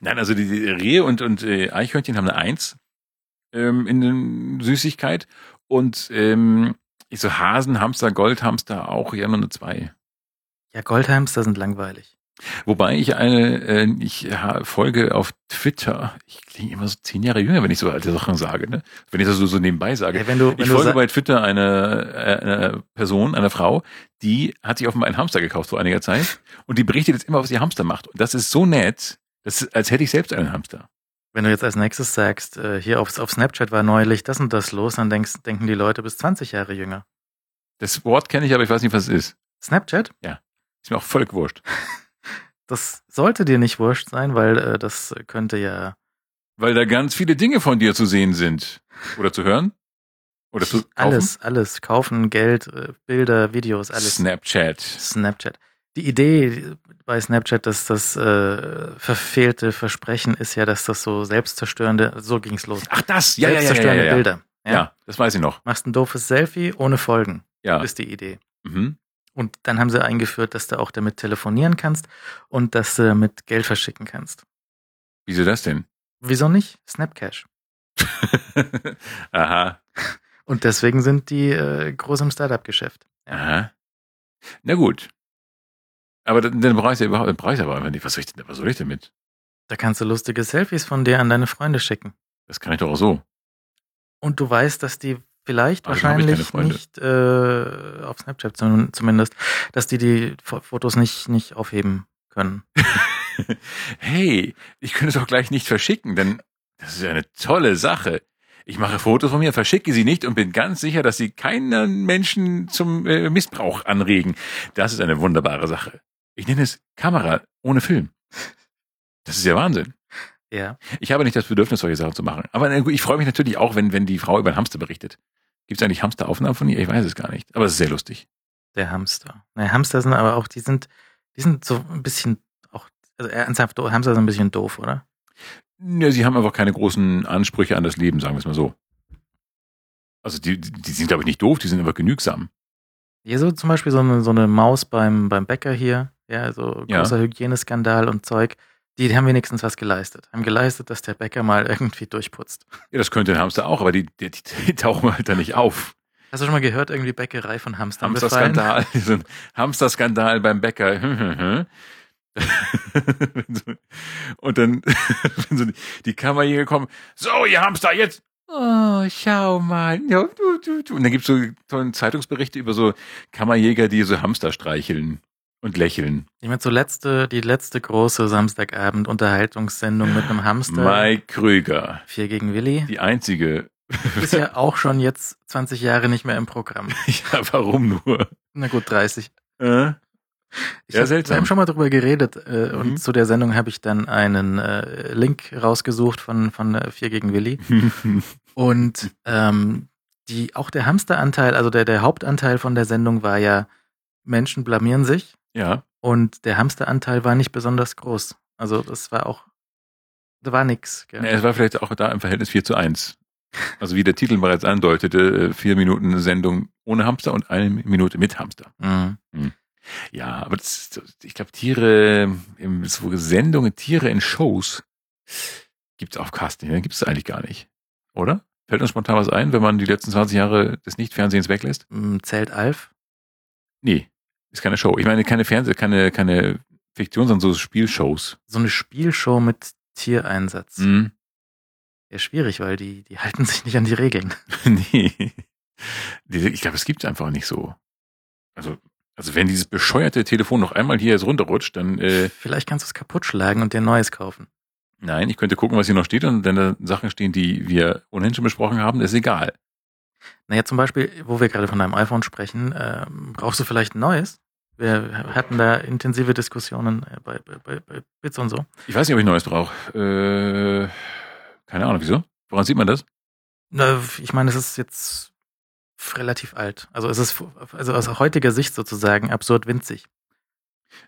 Nein, also die, Rehe und, und äh, Eichhörnchen haben eine Eins ähm, in der Süßigkeit. Und ähm, ich so Hasen, Hamster, Goldhamster auch ja nur eine Zwei.
Ja, Goldhamster sind langweilig.
Wobei ich eine, äh, ich ha- folge auf Twitter, ich klinge immer so zehn Jahre jünger, wenn ich so alte Sachen sage, ne? Wenn ich das so, so nebenbei sage.
Ja, wenn du, wenn
ich folge bei Twitter eine, äh, eine Person, eine Frau, die hat sich offenbar einen Hamster gekauft vor einiger Zeit und die berichtet jetzt immer, was ihr Hamster macht. Und das ist so nett, das ist, als hätte ich selbst einen Hamster.
wenn du jetzt als nächstes sagst, äh, hier auf, auf Snapchat war neulich das und das los, dann denkst, denken die Leute bis 20 Jahre jünger.
Das Wort kenne ich, aber ich weiß nicht, was es ist.
Snapchat?
Ist mir auch völlig wurscht.
Das sollte dir nicht wurscht sein, weil äh, das könnte ja
Weil da ganz viele Dinge von dir zu sehen sind. Oder zu hören? Oder zu kaufen?
alles, alles, kaufen, Geld, äh, Bilder, Videos, alles.
Snapchat.
Snapchat. Die Idee bei Snapchat, dass das äh, verfehlte Versprechen ist ja, dass das so selbstzerstörende, so ging's los.
Ach, das? Ja, ja, ja, ja,
selbstzerstörende
ja, ja.
Bilder.
Ja. das weiß ich noch.
Machst ein doofes Selfie ohne Folgen,
Ja.
ist die Idee.
Mhm.
Und dann haben sie eingeführt, dass du auch damit telefonieren kannst und dass du damit Geld verschicken kannst.
Wieso das denn?
Wieso nicht? Snapcash.
Aha.
Und deswegen sind die äh, groß im Startup-Geschäft.
Aha. Na gut. Aber dann, dann brauche ich ja überhaupt, brauche ich aber einfach nicht. Was soll ich denn, was soll ich damit?
Da kannst du lustige Selfies von dir an deine Freunde schicken.
Das kann ich doch auch so.
Und du weißt, dass die vielleicht
keine
wahrscheinlich nicht äh, auf Snapchat zum, zumindest, dass die die Fo- Fotos nicht, nicht aufheben können.
hey, ich könnte es auch gleich nicht verschicken, denn das ist ja eine tolle Sache. Ich mache Fotos von mir, verschicke sie nicht und bin ganz sicher, dass sie keinen Menschen zum äh, Missbrauch anregen. Das ist eine wunderbare Sache. Ich nenne es Kamera ohne Film. Das ist ja Wahnsinn.
Ja.
Ich habe nicht das Bedürfnis, solche Sachen zu machen. Aber na ich freue mich natürlich auch, wenn, wenn die Frau über einen Hamster berichtet. Gibt es eigentlich Hamsteraufnahmen von ihr? Ich weiß es gar nicht. Aber es ist sehr lustig.
Der Hamster. Ne, Hamster sind aber auch, die sind, die sind so ein bisschen auch, also ernsthaft, Hamster sind ein bisschen doof, oder?
Ja, sie haben einfach keine großen Ansprüche an das Leben, sagen wir es mal so. Also die, die sind, glaube ich, nicht doof, die sind einfach genügsam.
Hier so zum Beispiel so eine, so eine Maus beim, beim Bäcker hier, ja, so
Ja.
großer Hygieneskandal und Zeug. Die, die haben wenigstens was geleistet. Haben geleistet, dass der Bäcker mal irgendwie durchputzt.
Ja, das könnte ein Hamster auch, aber die, die, die, die tauchen halt da nicht auf.
Hast du schon mal gehört, irgendwie Bäckerei von Hamstern?
Hamsterskandal, so ein Hamsterskandal beim Bäcker. Und dann, wenn so die Kammerjäger kommen, so, ihr Hamster, jetzt. Oh, schau mal. Und dann gibt's so tollen Zeitungsberichte über so Kammerjäger, die so Hamster streicheln und lächeln.
Ich meine, so letzte, die letzte große Samstagabend-Unterhaltungssendung mit einem Hamster.
Mike Krüger,
Vier gegen Willi.
die einzige.
Ist ja auch schon jetzt 20 Jahre nicht mehr im Programm.
ja, warum nur?
Na gut, 30.
Äh?
Ich
Ja,
hab,
seltsam.
Wir haben schon mal drüber geredet äh,
Mhm.
und zu der Sendung habe ich dann einen äh, Link rausgesucht von, von äh, Vier gegen Willi. Und ähm, die, auch der Hamsteranteil, also der, der Hauptanteil von der Sendung war ja, Menschen blamieren sich
ja,
und der Hamsteranteil war nicht besonders groß. Also das war auch, da war nix. Gell?
Ja, es war vielleicht auch da im Verhältnis 4 zu 1. Also wie der Titel bereits andeutete, äh, vier Minuten Sendung ohne Hamster und eine Minute mit Hamster.
Mhm.
Mhm. Ja, aber das, ich glaube, Tiere, im, so Sendungen, Tiere in Shows gibt's auf Casting, ne? gibt's eigentlich gar nicht. Oder? Fällt uns spontan was ein, wenn man die letzten 20 Jahre des Nicht-Fernsehens weglässt?
Hm, Zählt Alf?
Nee, ist keine Show. Ich meine, keine Fernseh, keine, keine Fiktion, sondern so Spielshows.
So eine Spielshow mit Tiereinsatz.
Mhm.
Ja, schwierig, weil die, die halten sich nicht an die Regeln.
nee. Ich glaube, es gibt's einfach nicht so. Also, also wenn dieses bescheuerte Telefon noch einmal hier jetzt runterrutscht, dann äh,
Vielleicht kannst du es kaputt schlagen und dir ein neues kaufen.
nein, ich könnte gucken, was hier noch steht und wenn da Sachen stehen, die wir ohnehin schon besprochen haben, ist egal.
Naja, zum Beispiel, wo wir gerade von deinem iPhone sprechen, ähm, brauchst du vielleicht ein neues? Wir hatten da intensive Diskussionen äh, bei, bei, bei, Bits und so.
Ich weiß nicht, ob ich Neues brauche. Äh, keine Ahnung, wieso? Woran sieht man das?
Na, ich meine, es ist jetzt relativ alt. Also es ist also aus heutiger Sicht sozusagen absurd winzig.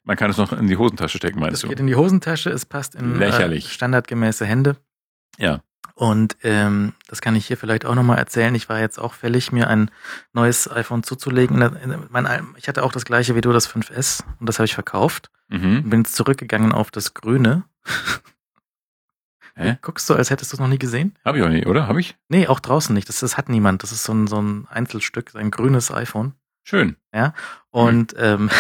Man kann es noch in die Hosentasche stecken,
Es
meinst du?
geht in die Hosentasche, es passt in
Lächerlich.
Äh, standardgemäße Hände.
Ja.
Und ähm, das kann ich hier vielleicht auch nochmal erzählen. Ich war jetzt auch fällig, mir ein neues iPhone zuzulegen. Mein, Al- ich hatte auch das gleiche wie du, das 5S, und das habe ich verkauft.
Mhm.
Bin zurückgegangen auf das Grüne.
Hä?
Guckst du, als hättest du es noch nie gesehen?
Habe ich auch nicht, oder? Habe ich?
Nee, auch draußen nicht. Das, das hat niemand. Das ist so ein, so ein Einzelstück, ein grünes iPhone.
Schön.
Und ähm,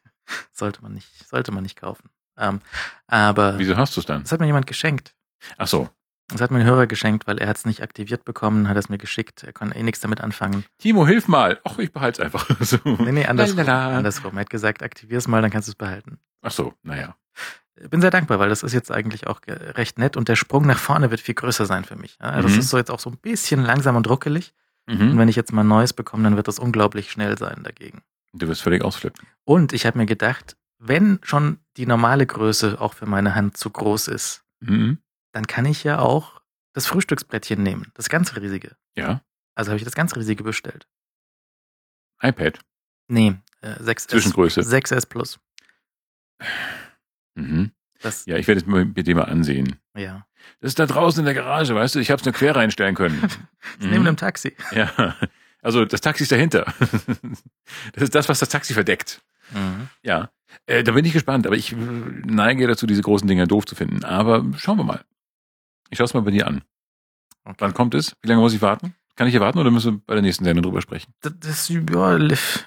sollte man nicht, sollte man nicht kaufen. Ähm, aber
Wieso hast du es dann?
das hat mir jemand geschenkt.
Ach so.
Das hat mir ein Hörer geschenkt, weil er hat es nicht aktiviert bekommen, hat es mir geschickt. Er konnte eh nichts damit anfangen.
Timo, hilf mal. Ach, ich behalte es einfach. so.
Nee, nee, andersrum. Andersrum. Er hat gesagt, aktivier es mal, dann kannst du es behalten.
Ach so, naja.
Bin sehr dankbar, weil das ist jetzt eigentlich auch recht nett und der Sprung nach vorne wird viel größer sein für mich. Also
Mhm.
Das ist so jetzt auch so ein bisschen langsam und ruckelig. Und
Mhm.
wenn ich jetzt mal neues bekomme, dann wird das unglaublich schnell sein dagegen.
Du wirst völlig ausflippen.
Und ich habe mir gedacht, wenn schon die normale Größe auch für meine Hand zu groß ist,
Mhm.
Dann kann ich ja auch das Frühstücksbrettchen nehmen, das ganz riesige.
Ja.
Also habe ich das ganz riesige bestellt.
iPad.
Nee, äh, 6S.
Zwischengröße.
6S Plus.
Mhm.
Das,
Ja, ich werde es mir mit dir mal ansehen.
ja.
Das ist da draußen in der Garage, weißt du? Ich habe es nur quer reinstellen können. Mhm.
Neben dem Taxi.
Ja. Also das Taxi ist dahinter. Das ist das, was das Taxi verdeckt.
Mhm.
Ja. Äh, da bin ich gespannt, aber ich neige dazu, diese großen Dinger doof zu finden. Aber schauen wir mal. Ich schaue es mal bei dir an.
Okay.
Wann kommt es? Wie lange muss ich warten? Kann ich hier warten oder müssen wir bei der nächsten Sendung drüber sprechen?
Das, das ja,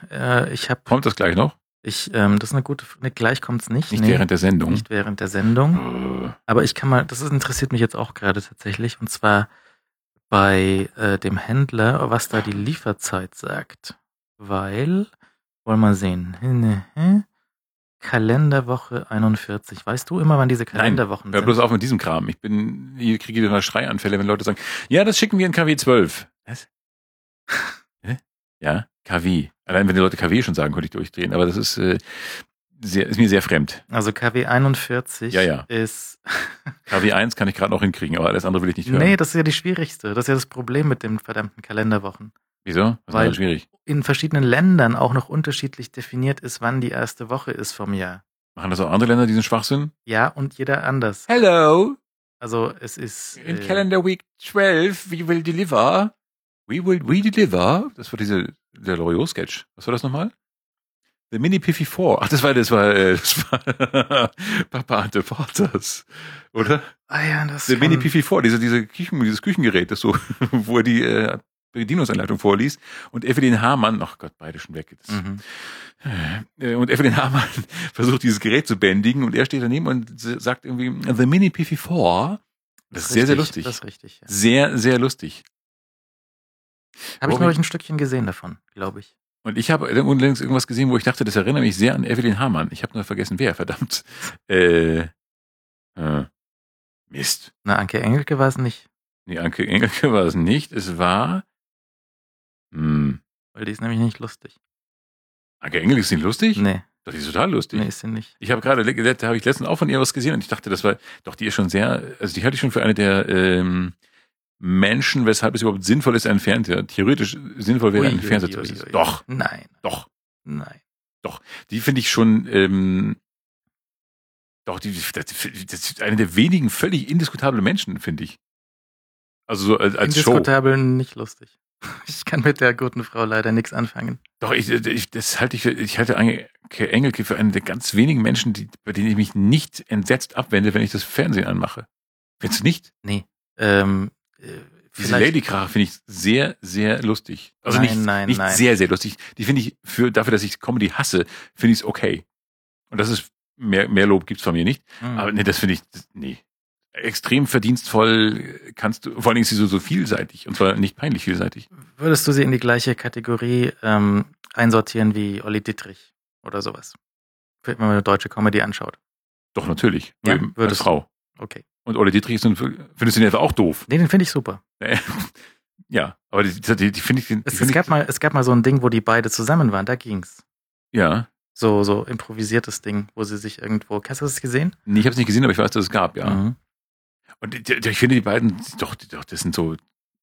äh, ich habe,
Kommt das gleich noch?
ich, ähm, das ist eine gute, ne, gleich kommt's nicht.
Nicht
nee,
während der Sendung.
nicht während der Sendung.
Äh,
Aber ich kann mal, das ist- interessiert mich jetzt auch gerade tatsächlich, und zwar bei äh, dem Händler, was da die Lieferzeit sagt. Weil, wollen wir mal sehen. Kalenderwoche 41. Weißt du immer, wann diese Kalenderwochen
Hör
sind?
bloß auf mit diesem Kram. Ich bin, hier kriege ich immer Schreianfälle, wenn Leute sagen, ja, das schicken wir in KW 12. Was? Ja, KW. Allein wenn die Leute KW schon sagen, könnte ich durchdrehen, aber das ist, äh, sehr, ist mir sehr fremd.
Also KW 41
Ja, ja.
ist.
KW 1 kann ich gerade noch hinkriegen, aber alles andere will ich nicht hören.
Nee, das ist ja die schwierigste. Das ist ja das Problem mit den verdammten Kalenderwochen.
Wieso? Was
Weil-
ist schwierig?
In verschiedenen Ländern auch noch unterschiedlich definiert ist, wann die erste Woche ist vom Jahr.
Machen das auch andere Länder, diesen Schwachsinn?
Ja, und jeder anders.
Hello,
Also es ist.
in
äh,
Calendar Week 12, we will deliver. We will we deliver. Das war diese, der Loriot-Sketch. Was war das nochmal? The Mini Piffy 4. Ach, das war, das war, äh, das war Papa and the Porters. Oder?
Ah ja, das
The
kann-
Mini Piffy 4, diese, diese Küchen, dieses Küchengerät, das so, wo er die äh, Bedienungsanleitung vorliest. Und Evelyn Hamann, ach Gott, beide schon weg. Das,
Mhm.
äh, Und Evelyn Hamann versucht dieses Gerät zu bändigen und er steht daneben und sagt irgendwie, The Mini Piffy 4. Das ist sehr, sehr lustig.
Das ist richtig. Ja.
Sehr, sehr lustig.
Habe ich neulich ein Stückchen gesehen davon, glaube ich.
Und ich habe unlängst irgendwas gesehen, wo ich dachte, das erinnert mich sehr an Evelyn Hamann. Ich habe nur vergessen, wer, verdammt. Äh, äh, Mist.
Na, Anke Engelke war es nicht,
Nee, Anke Engelke war es nicht. Es war. Hm,
weil die ist nämlich nicht lustig.
Anke Engelke ist nicht lustig?
Nee,
Doch, die ist total lustig.
nee, ist sie nicht.
Ich habe gerade, da habe ich letztens auch von ihr was gesehen und ich dachte, das war, doch, die ist schon sehr, also die halte ich schon für eine der ähm, Menschen, weshalb es überhaupt sinnvoll ist, einen Fernseher, theoretisch sinnvoll wäre,
ui,
Fernseher zu besitzen. Doch,
Nein,
doch.
nein.
Die finde ich schon, ähm, doch, die, das, das ist eine der wenigen völlig indiskutablen Menschen, finde ich. Also so als, als Show.
Indiskutabel nicht lustig. Ich kann mit der guten Frau leider nichts anfangen.
Doch, ich, ich, das halte ich, für- ich halte Anke Engelke für einen der ganz wenigen Menschen, die, bei denen ich mich nicht entsetzt abwende, wenn ich das Fernsehen anmache. Findest du nicht?
Nee. Ähm, äh,
Diese Ladykracher finde ich sehr, sehr lustig. Also
Nein,
nicht,
nein,
nicht
nein.
sehr, sehr lustig. Die finde ich für, dafür, dass ich Comedy hasse, finde ich es okay. Und das ist, mehr, mehr Lob gibt's von mir nicht.
Hm.
Aber nee, das finde ich, nee. Extrem verdienstvoll kannst du, vor allen Dingen ist sie so, so vielseitig. Und zwar nicht peinlich vielseitig.
Würdest du sie in die gleiche Kategorie ähm, einsortieren wie Olli Dittrich oder sowas? Wenn man eine deutsche Comedy anschaut.
Doch, natürlich.
Ja,
eben als
würdest-
Frau.
Okay.
Und Ole Dietrich ist, ein- findest du den etwa auch doof?
Nee, den finde ich super.
ja, aber die, die, die finde ich, die
Es,
find
es, gab
ich,
mal, es gab mal so ein Ding, wo die beide zusammen waren, da ging's.
ja.
So, so improvisiertes Ding, wo sie sich irgendwo. Hast du das gesehen?
Nee, ich habe es nicht gesehen, aber ich weiß, dass es gab, ja.
Mhm.
Und ich finde die beiden, doch, doch, das sind so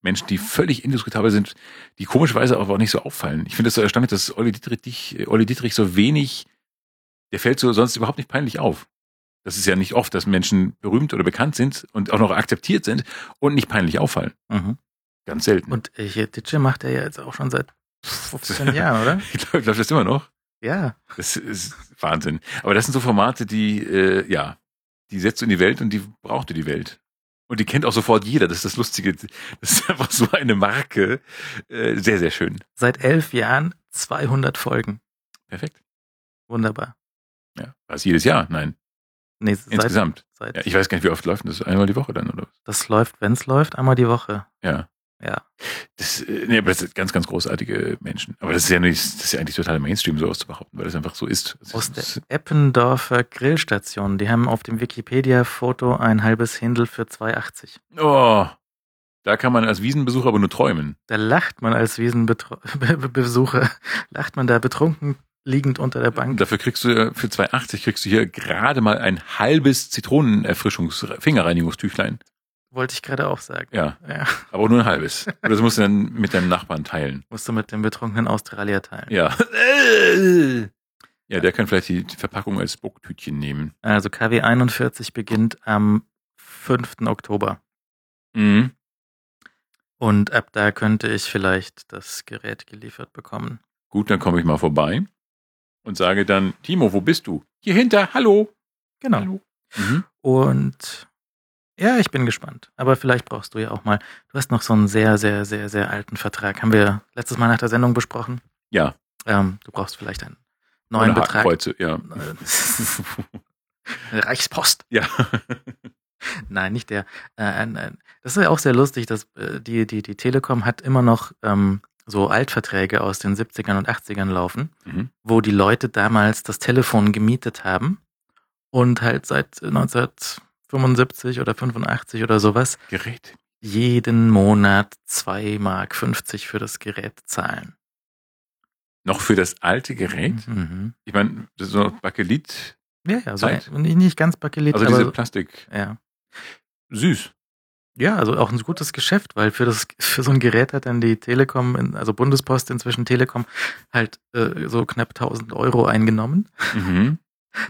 Menschen, die völlig indiskutabel sind, die komischerweise aber auch nicht so auffallen. Ich finde es so erstaunlich, dass Olli Dietrich, Olli Dietrich so wenig, der fällt so sonst überhaupt nicht peinlich auf. Das ist ja nicht oft, dass Menschen berühmt oder bekannt sind und auch noch akzeptiert sind und nicht peinlich auffallen.
Mhm.
Ganz selten.
Und äh, hier Ditsche macht er ja jetzt auch schon seit 15 Jahren, oder?
ich glaube, glaub, das immer noch.
Ja.
Das ist Wahnsinn. Aber das sind so Formate, die, äh, ja, die setzt du in die Welt und die braucht du die Welt. Und die kennt auch sofort jeder. Das ist das Lustige. Das ist einfach so eine Marke. Äh, sehr, sehr schön.
Seit elf Jahren 200 Folgen.
Perfekt.
Wunderbar.
Ja. Was jedes Jahr? Nein.
Nee, seit,
Insgesamt.
seit
Ja, ich weiß gar nicht, wie oft läuft das. Einmal die Woche dann, oder? was?
das läuft, wenn's läuft, einmal die Woche.
Ja.
Ja.
Das, äh, nee, aber das sind ganz, ganz großartige Menschen. Aber das ist ja nicht, das ist ja eigentlich totaler Mainstream, sowas zu behaupten, weil das einfach so ist. Das
Aus
ist
der Eppendorfer Grillstation. Die haben auf dem Wikipedia-Foto ein halbes Hindel für 2,80.
oh, da kann man als Wiesenbesucher aber nur träumen.
Da lacht man als Wiesenbesucher, lacht man da betrunken liegend unter der Bank.
Dafür kriegst du für 2,80 kriegst du hier gerade mal ein halbes Zitronenerfrischungs-Fingerreinigungstüchlein.
Wollte ich gerade auch sagen.
Ja,
Ja.
aber nur ein halbes. Und das musst du dann mit deinem Nachbarn teilen.
Musst du mit dem betrunkenen Australier teilen.
Ja. Ja, der kann vielleicht die Verpackung als Spucktütchen nehmen.
Also KW 41 beginnt am 5. Oktober.
Mhm.
Und ab da könnte ich vielleicht das Gerät geliefert bekommen.
Gut, dann komme ich mal vorbei und sage dann, Timo, wo bist du? Hier hinter, hallo.
Genau.
Hallo. Mhm.
Und ja, ich bin gespannt. Aber vielleicht brauchst du ja auch mal. Du hast noch so einen sehr, sehr, sehr, sehr alten Vertrag. Haben wir letztes Mal nach der Sendung besprochen.
Ja,
Ähm, du brauchst vielleicht einen neuen
Oder
Betrag.
Hakenkreuze, ja.
Reichspost.
ja.
Nein, nicht der. Äh, ein- das ist ja auch sehr lustig, dass äh, die, die, die Telekom hat immer noch ähm, so Altverträge aus den 70ern und 80ern laufen,
Mhm.
wo die Leute damals das Telefon gemietet haben und halt seit 1975 oder 85 oder sowas
Gerät.
jeden Monat 2 Mark 50 für das Gerät zahlen.
Noch für das alte Gerät?
Mhm.
Ich meine, das ist so Bakelit,
Ja, ja, so
Zeit.
nicht ganz Bakelit,
also diese Plastik.
ja.
Süß.
Ja, also auch ein gutes Geschäft, weil für das für so ein Gerät hat dann die Telekom, also Bundespost inzwischen Telekom, halt äh, so knapp 1000 Euro eingenommen.
Mhm.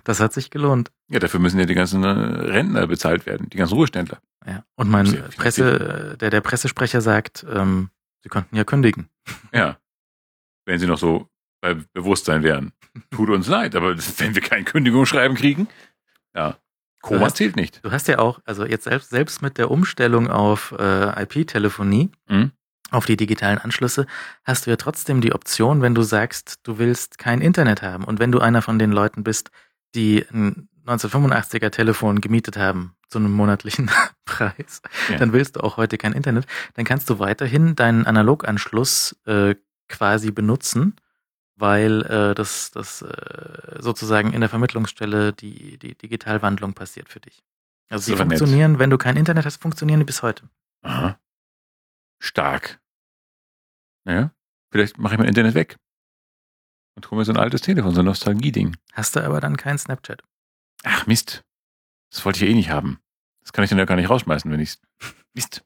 Das hat sich gelohnt.
Ja, dafür müssen ja die ganzen äh, Rentner bezahlt werden, die ganzen Ruheständler.
Ja. Und mein
viel
Presse, äh, der der Pressesprecher sagt, ähm, sie könnten ja kündigen.
Ja. Wenn sie noch so bei Bewusstsein wären. Tut uns leid, aber wenn wir kein Kündigungsschreiben kriegen, ja. Koma
hast-
zählt nicht.
Du hast ja auch, also jetzt selbst selbst mit der Umstellung auf äh, IP-Telefonie,
Mhm.
auf die digitalen Anschlüsse, hast du ja trotzdem die Option, wenn du sagst, du willst kein Internet haben und wenn du einer von den Leuten bist, die ein 1985er Telefon gemietet haben zu einem monatlichen Preis,
Ja.
dann willst du auch heute kein Internet, dann kannst du weiterhin deinen Analoganschluss äh, quasi benutzen, weil äh, das, das äh, sozusagen in der Vermittlungsstelle die, die Digitalwandlung passiert für dich. Also
ist aber nett.
funktionieren, wenn du kein Internet hast, funktionieren die bis heute.
Aha. Stark. Naja, vielleicht mache ich mein Internet weg. Und hole mir so ein altes Telefon, so ein Nostalgie-Ding.
Hast du aber dann kein Snapchat.
Ach, Mist. Das wollte ich ja eh nicht haben. Das kann ich dann ja gar nicht rausschmeißen, wenn ich Mist.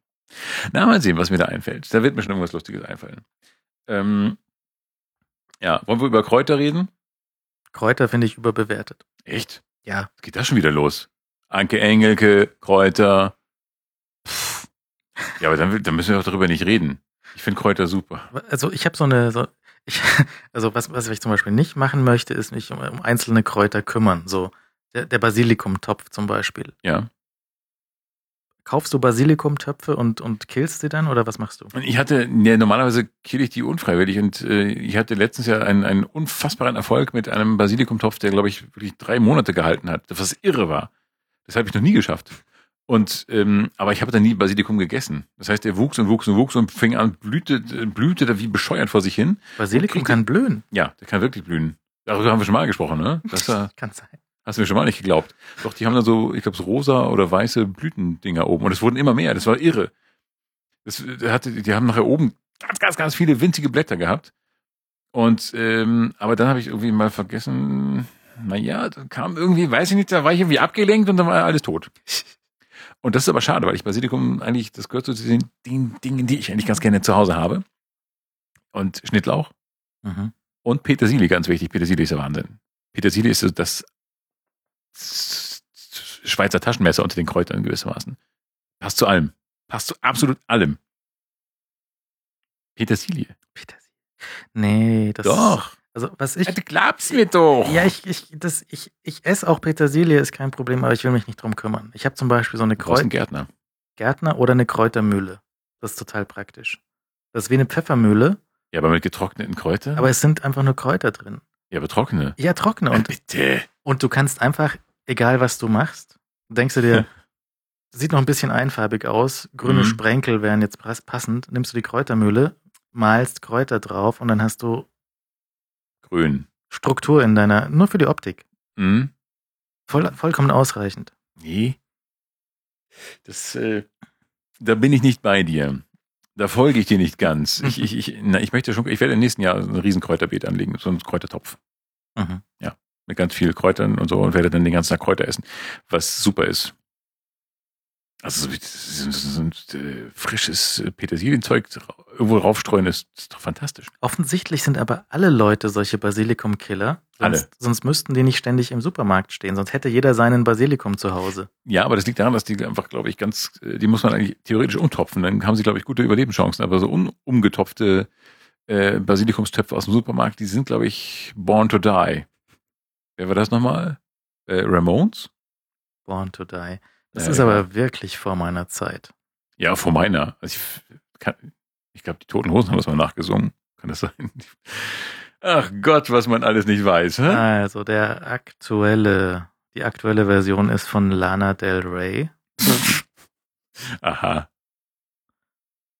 Na, mal sehen, was mir da einfällt. Da wird mir schon irgendwas Lustiges einfallen. Ähm, ja, wollen wir über Kräuter reden?
Kräuter finde ich überbewertet.
Echt?
Ja.
Was geht da schon wieder los? Anke Engelke, Kräuter. Pff. Ja, aber dann, dann müssen wir auch darüber nicht reden. Ich finde Kräuter super.
Also ich habe so eine, so, Ich, also was, was ich zum Beispiel nicht machen möchte, ist mich um, um einzelne Kräuter kümmern. So der, der Basilikumtopf zum Beispiel.
Ja.
Kaufst du Basilikumtöpfe und, und killst sie dann oder was machst du?
Ich hatte, ja, normalerweise kill ich die unfreiwillig und äh, ich hatte letztens ja einen, einen unfassbaren Erfolg mit einem Basilikumtopf, der, glaube ich, wirklich drei Monate gehalten hat, was irre war. Das habe ich noch nie geschafft. Und ähm, aber ich habe dann nie Basilikum gegessen. Das heißt, er wuchs und wuchs und wuchs und fing an, blühte, blühte da wie bescheuert vor sich hin.
Basilikum kann blühen.
Ja, der kann wirklich blühen. Darüber haben wir schon mal gesprochen, ne? Das, äh,
Kann sein.
Hast du mir schon mal nicht geglaubt. Doch, die haben da so, ich glaube, so rosa oder weiße Blütendinger oben. Und es wurden immer mehr. Das war irre. Das der hatte, die haben nachher oben ganz, ganz, ganz viele winzige Blätter gehabt. Und ähm, aber dann habe ich irgendwie mal vergessen, naja, da kam irgendwie, weiß ich nicht, da war ich irgendwie abgelenkt und dann war alles tot. Und das ist aber schade, weil ich Basilikum eigentlich, das gehört zu den, den Dingen, die ich eigentlich ganz gerne zu Hause habe. Und Schnittlauch
Mhm.
und Petersilie, ganz wichtig. Petersilie ist der Wahnsinn. Petersilie ist so das Schweizer Taschenmesser unter den Kräutern gewissermaßen. Passt zu allem. Passt zu absolut allem. Petersilie.
Petersilie. Nee, das.
Doch.
Also was ich.
du glaubst mir doch.
Ja, ich, ich, das, ich, ich esse auch Petersilie, ist kein Problem, aber ich will mich nicht drum kümmern. Ich habe zum Beispiel so eine
Du brauchst einen
Kräut
Gärtner.
Gärtner oder eine Kräutermühle. Das ist total praktisch. Das ist wie eine Pfeffermühle,
Ja, aber mit getrockneten Kräutern?
aber es sind einfach nur Kräuter drin.
Ja, aber trockene.
Ja, trockene. Und,
Bitte.
und du kannst einfach, egal was du machst, denkst du dir, sieht noch ein bisschen einfarbig aus, grüne
Mhm.
Sprenkel wären jetzt pass- passend, nimmst du die Kräutermühle, malst Kräuter drauf und dann hast du
Grün.
Struktur in deiner, nur für die Optik.
Hm?
Voll, vollkommen ausreichend.
Nee. Das, äh, da bin ich nicht bei dir. Da folge ich dir nicht ganz. Ich, ich, ich, na, ich möchte schon, ich werde im nächsten Jahr ein riesen Kräuterbeet anlegen, so einen Kräutertopf
Mhm.
mit ganz viel Kräutern und so und werde dann den ganzen Tag Kräuter essen, was super ist. Also so, ein frisches Petersilienzeug irgendwo raufstreuen ist, ist doch fantastisch.
Offensichtlich sind aber alle Leute solche Basilikum-Killer.
Alle.
Sonst, sonst müssten die nicht ständig im Supermarkt stehen, sonst hätte jeder seinen Basilikum zu Hause.
Ja, aber das liegt daran, dass die einfach, glaube ich, ganz, äh, die muss man eigentlich theoretisch umtopfen. Dann haben sie, glaube ich, gute Überlebenschancen. Aber so un, umgetopfte äh, Basilikumstöpfe aus dem Supermarkt, die sind, glaube ich, born to die. Wer war das nochmal? Äh, Ramones?
Born to die. Das
Ja,
ist aber wirklich vor meiner Zeit.
Ja, vor meiner. Also ich ich glaube, die Toten Hosen haben das mal nachgesungen. Kann das sein? Ach Gott, was man alles nicht weiß. Hä?
Also der aktuelle, die aktuelle Version ist von Lana Del Rey.
Aha.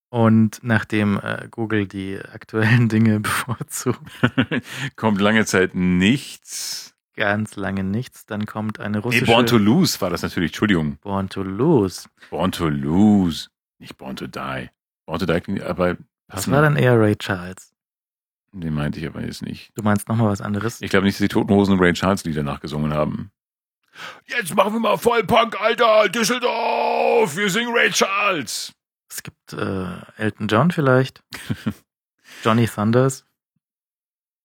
Und nachdem äh, Google die aktuellen Dinge bevorzugt,
Kommt lange Zeit nichts.
Ganz lange nichts, dann kommt eine
Nee,
russische
Born to Lose war das natürlich. Entschuldigung.
Born to Lose.
Born to Lose. Nicht Born to Die. Born to Die klingt aber
Das war dann eher Ray Charles.
Den meinte ich aber jetzt nicht.
Du meinst nochmal was anderes?
Ich glaube nicht, dass die Toten Hosen Ray Charles Lieder nachgesungen haben. Jetzt machen wir mal Vollpunk, Alter! Düsseldorf! Wir singen Ray Charles!
Es gibt äh, Elton John vielleicht. Johnny Thunders.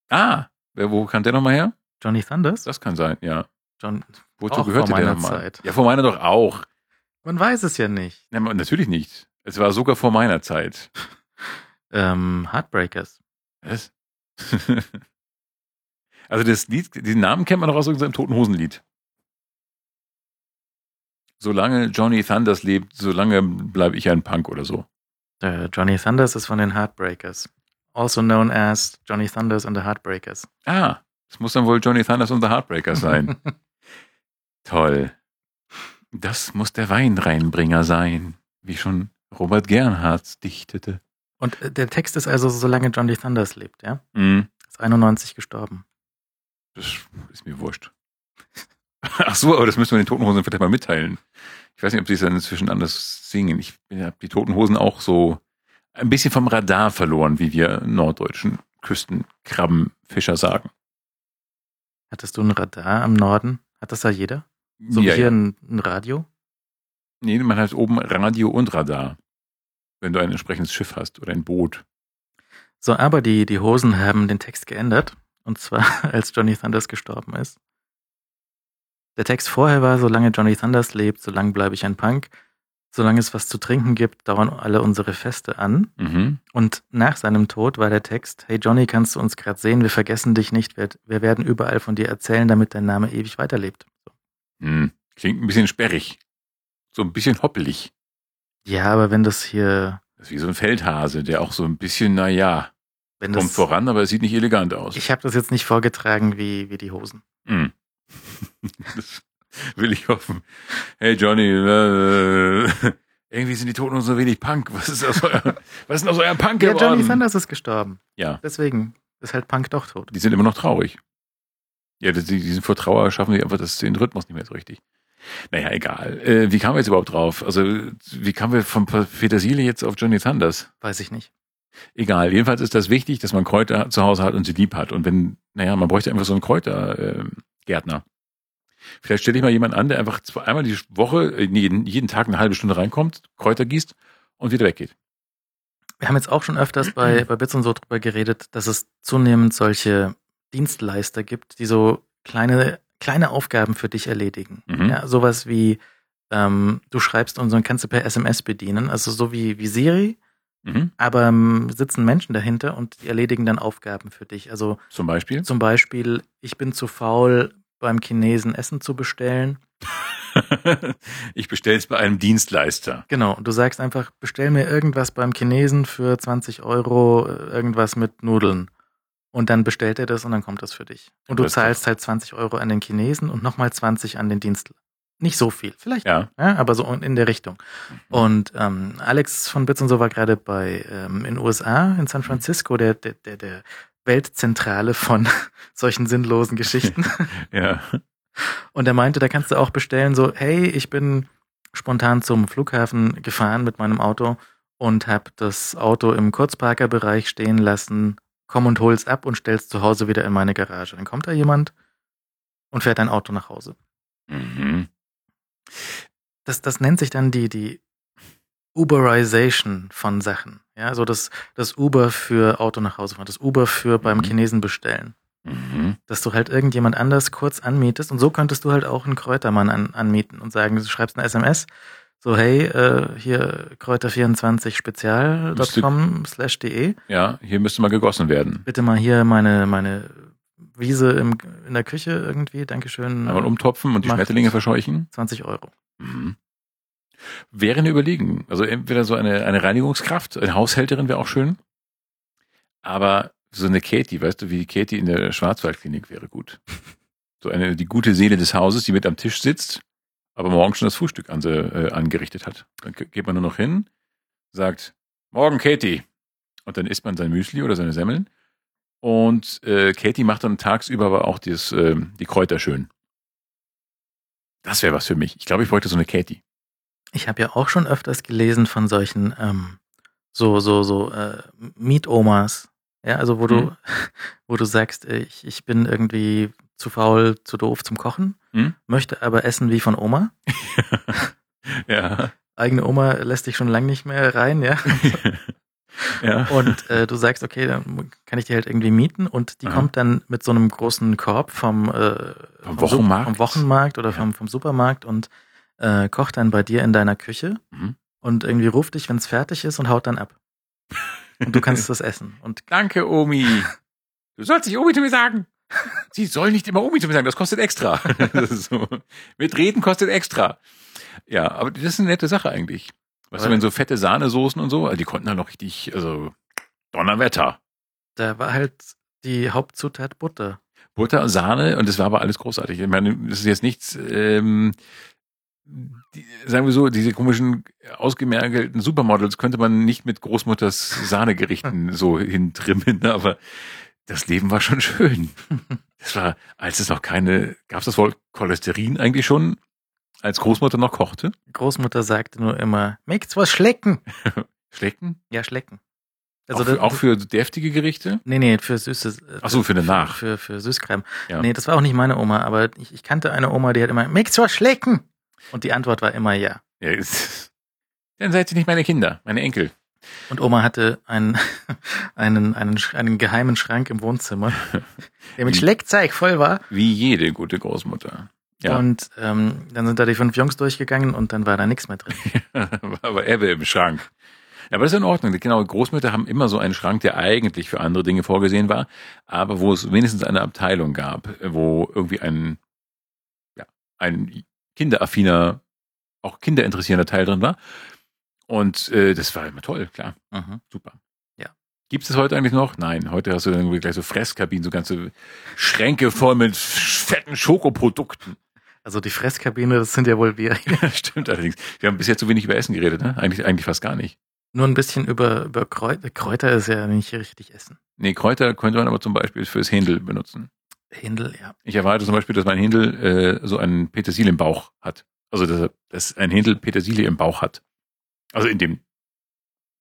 Ah, wer, wo kann der nochmal her?
Johnny Thunders?
Das kann sein, ja.
John,
Wozu
Auch
gehörte
vor
der
meiner
nochmal?
Zeit.
Ja, vor meiner doch auch.
man weiß es ja nicht.
Ja, natürlich nicht. Es war sogar vor meiner Zeit.
Ähm, Heartbreakers.
Was? also das Lied, den Namen kennt man doch aus irgendeinem Toten Hosen-Lied. Solange Johnny Thunders lebt, solange bleibe ich ein Punk oder so.
Äh, Johnny Thunders ist von den Heartbreakers. Also known as Johnny Thunders and the Heartbreakers.
Ah, das muss dann wohl Johnny Thunders und The Heartbreakers sein. Toll. Das muss der Weinreinbringer sein, wie schon Robert Gernhardt dichtete.
Und äh, der Text ist also, solange Johnny Thunders lebt, ja?
Hm,
Ist 91 gestorben.
das ist mir wurscht. Ach so, aber das müssen wir den Toten Hosen vielleicht mal mitteilen. Ich weiß nicht, ob sie es dann inzwischen anders singen. Ich habe die Toten Hosen auch so ein bisschen vom Radar verloren, wie wir norddeutschen Küstenkrabbenfischer sagen.
Hattest du ein Radar am Norden? Hat das da jeder? So
ja,
wie hier
ja.
ein, ein Radio?
Nee, man hat oben Radio und Radar. Wenn du ein entsprechendes Schiff hast oder ein Boot.
So, aber die, die Hosen haben den Text geändert. Und zwar, als Johnny Thunders gestorben ist. Der Text vorher war, solange Johnny Thunders lebt, solange bleibe ich ein Punk. Solange es was zu trinken gibt, dauern alle unsere Feste an.
Mhm.
Und nach seinem Tod war der Text, hey Johnny, kannst du uns gerade sehen? Wir vergessen dich nicht. Wir, wir werden überall von dir erzählen, damit dein Name ewig weiterlebt. So.
Hm. Klingt ein bisschen sperrig. So ein bisschen hoppelig.
Ja, aber wenn das hier,
Das ist wie so ein Feldhase, der auch so ein bisschen, na ja,
wenn
kommt
das,
voran, aber es sieht nicht elegant aus.
ich habe das jetzt nicht vorgetragen wie, wie die Hosen.
Hm. Das will ich hoffen. Hey Johnny, äh, irgendwie sind die Toten nur so wenig Punk. Was ist aus eurem, was ist denn aus eurem Punk
Ja,
geworden?
Johnny Sanders ist gestorben.
ja,
Deswegen ist halt Punk doch tot.
die sind immer noch traurig. Ja, die, die sind vor Trauer, schaffen die einfach das, den Rhythmus nicht mehr so richtig. Naja, egal. Äh, wie kamen wir jetzt überhaupt drauf? Also, wie kamen wir von Petersilie jetzt auf Johnny Sanders?
Weiß ich nicht.
Egal. Jedenfalls ist das wichtig, dass man Kräuter zu Hause hat und sie lieb hat. Und wenn, naja, man bräuchte einfach so einen Kräutergärtner. Vielleicht stelle ich mal jemanden an, der einfach einmal die Woche, äh, jeden, jeden Tag eine halbe Stunde reinkommt, Kräuter gießt und wieder weggeht.
Wir haben jetzt auch schon öfters bei, bei Bits und so drüber geredet, dass es zunehmend solche Dienstleister gibt, die so kleine, kleine Aufgaben für dich erledigen.
Mhm.
Ja, sowas wie, ähm, du schreibst und so kannst du per SMS bedienen, also so wie, wie Siri,
Mhm.
aber ähm, sitzen Menschen dahinter und die erledigen dann Aufgaben für dich. Also
Zum Beispiel.
zum Beispiel, ich bin zu faul, beim Chinesen Essen zu bestellen.
ich bestelle es bei einem Dienstleister.
Genau, und du sagst einfach, bestell mir irgendwas beim Chinesen für 20 Euro, äh, irgendwas mit Nudeln. Und dann bestellt er das und dann kommt das für dich. Und du
Das
zahlst halt 20 Euro an den Chinesen und nochmal 20 an den Dienstleister. Nicht so viel, vielleicht,
Ja.
ja, aber so in der Richtung. Und ähm, Alex von Bits und so war gerade bei ähm, in USA, in San Francisco, der, der, der, der Weltzentrale von solchen sinnlosen Geschichten.
Ja.
Und er meinte, da kannst du auch bestellen, so, hey, ich bin spontan zum Flughafen gefahren mit meinem Auto und habe das Auto im Kurzparkerbereich stehen lassen, komm und hol's ab und stell's zu Hause wieder in meine Garage. Dann kommt da jemand und fährt dein Auto nach Hause.
Mhm.
Das, das nennt sich dann die, die Uberization von Sachen. Ja, so das, das Uber für Auto nach Hause fahren, das Uber für beim
Mhm.
Chinesen bestellen.
Mhm.
dass du halt irgendjemand anders kurz anmietest und so könntest du halt auch einen Kräutermann an, anmieten und sagen, du schreibst eine SMS, so hey, äh, hier kräuter24spezial.com slash de,
Ja, hier müsste mal gegossen werden.
bitte mal hier meine, meine Wiese im, in der Küche irgendwie, Dankeschön,
Einmal umtopfen und die. Schmetterlinge verscheuchen.
20 Euro.
Mhm. Wäre eine Überlegung. Also entweder so eine, eine Reinigungskraft, eine Haushälterin wäre auch schön. Aber so eine Katie, weißt du, wie die Katie in der Schwarzwaldklinik wäre gut. So eine, die gute Seele des Hauses, die mit am Tisch sitzt, aber morgen schon das Frühstück an, äh, angerichtet hat. Dann ge- geht man nur noch hin, sagt, morgen Katie. Und dann isst man sein Müsli oder seine Semmeln. Und äh, Katie macht dann tagsüber aber auch das, äh, die Kräuter schön. Das wäre was für mich. Ich glaube, ich bräuchte so eine Katie.
Ich habe ja auch schon öfters gelesen von solchen ähm, so so so äh, Mietomas, ja, also wo du
Mhm.
wo du sagst, äh, ich, ich bin irgendwie zu faul, zu doof zum Kochen,
Mhm.
möchte aber essen wie von Oma.
Ja.
Eigene Oma lässt dich schon lange nicht mehr rein, ja.
ja.
Und äh, du sagst, okay, dann kann ich die halt irgendwie mieten und die
Aha.
kommt dann mit so einem großen Korb vom, äh,
Vom
Sup-
Wochenmarkt?
vom Wochenmarkt oder
Ja.
vom, vom Supermarkt und äh, kocht dann bei dir in deiner Küche
Mhm.
und irgendwie ruft dich, wenn es fertig ist und haut dann ab. Und du kannst das essen. Und
Danke, Omi. Du sollst nicht Omi zu mir sagen. Sie soll nicht immer Omi zu mir sagen, das kostet extra. Das so. Mit Reden kostet extra. Ja, aber das ist eine nette Sache eigentlich. Weißt du,
Weil-
wenn so fette Sahnesoßen und so, also die konnten halt noch richtig, also Donnerwetter.
da war halt die Hauptzutat Butter.
Butter, Sahne und das war aber alles großartig. Ich meine, das ist jetzt nichts, ähm, die, sagen wir so, diese komischen ausgemergelten Supermodels könnte man nicht mit Großmutters Sahnegerichten so hintrimmen, aber das Leben war schon schön. Das war, als es noch keine, gab es das Wort Cholesterin eigentlich schon, als Großmutter noch kochte?
Großmutter sagte nur immer, möcht's was schlecken?
Schlecken?
Ja, schlecken.
Also auch,
das-
für, auch für deftige Gerichte?
Nee, nee, für süßes. äh,
Ach so, für eine Nach.
Für, für, für Süßkram.
Ja.
Nee, das war auch nicht meine Oma, aber ich, ich kannte eine Oma, die hat immer, möcht's was schlecken? Und die Antwort war immer ja.
ja ist, dann seid ihr nicht meine Kinder, meine Enkel.
Und Oma hatte einen, einen, einen, einen geheimen Schrank im Wohnzimmer, der mit Schleckzeug voll war.
Wie jede gute Großmutter. Ja.
Und ähm, dann sind da die fünf Jungs durchgegangen und dann war da nichts mehr drin.
aber Ebbe im Schrank. Ja, aber das ist in Ordnung. Genau, Großmütter haben immer so einen Schrank, der eigentlich für andere Dinge vorgesehen war, aber wo es wenigstens eine Abteilung gab, wo irgendwie ein, ja, ein kinderaffiner, auch kinderinteressierender Teil drin war. Und äh, das war immer toll, klar.
Mhm.
Super.
Ja.
Gibt es das heute eigentlich noch? Nein, heute hast du dann gleich so Fresskabinen, so ganze Schränke voll mit fetten Schokoprodukten.
Also die Fresskabine, das sind ja wohl wir.
Ja, stimmt allerdings. Wir haben bisher zu wenig über Essen geredet, ne? Eigentlich, eigentlich fast gar nicht.
Nur ein bisschen über, über Kräuter. Kräuter ist ja nicht richtig Essen.
Nee, Kräuter könnte man aber zum Beispiel fürs Händel benutzen.
Händel, ja.
Ich erwarte zum Beispiel, dass mein Händel äh, so einen Petersilie im Bauch hat. Also, dass, er- dass ein Händel Petersilie im Bauch hat. Also in dem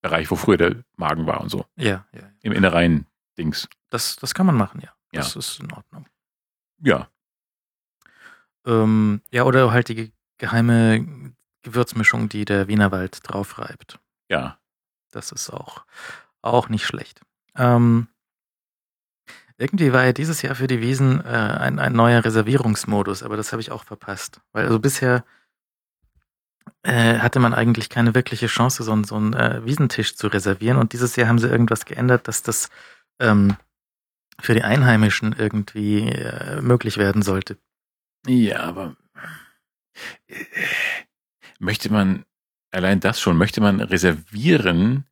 Bereich, wo früher der Magen war und so.
Ja, ja.
Im Innereien-Dings.
Das, das kann man machen, ja.
Ja.
Das ist in Ordnung.
Ja.
Ähm, ja, oder halt die ge- geheime Gewürzmischung, die der Wienerwald draufreibt.
Ja.
Das ist auch, auch nicht schlecht. Ähm, irgendwie war ja dieses Jahr für die Wiesen äh, ein, ein neuer Reservierungsmodus, aber das habe ich auch verpasst. Weil also bisher äh, hatte man eigentlich keine wirkliche Chance, so, einen- so einen äh, Wiesentisch zu reservieren. Und dieses Jahr haben sie irgendwas geändert, dass das ähm, für die Einheimischen irgendwie äh, möglich werden sollte.
Ja, aber möchte man, allein das schon, möchte man reservieren,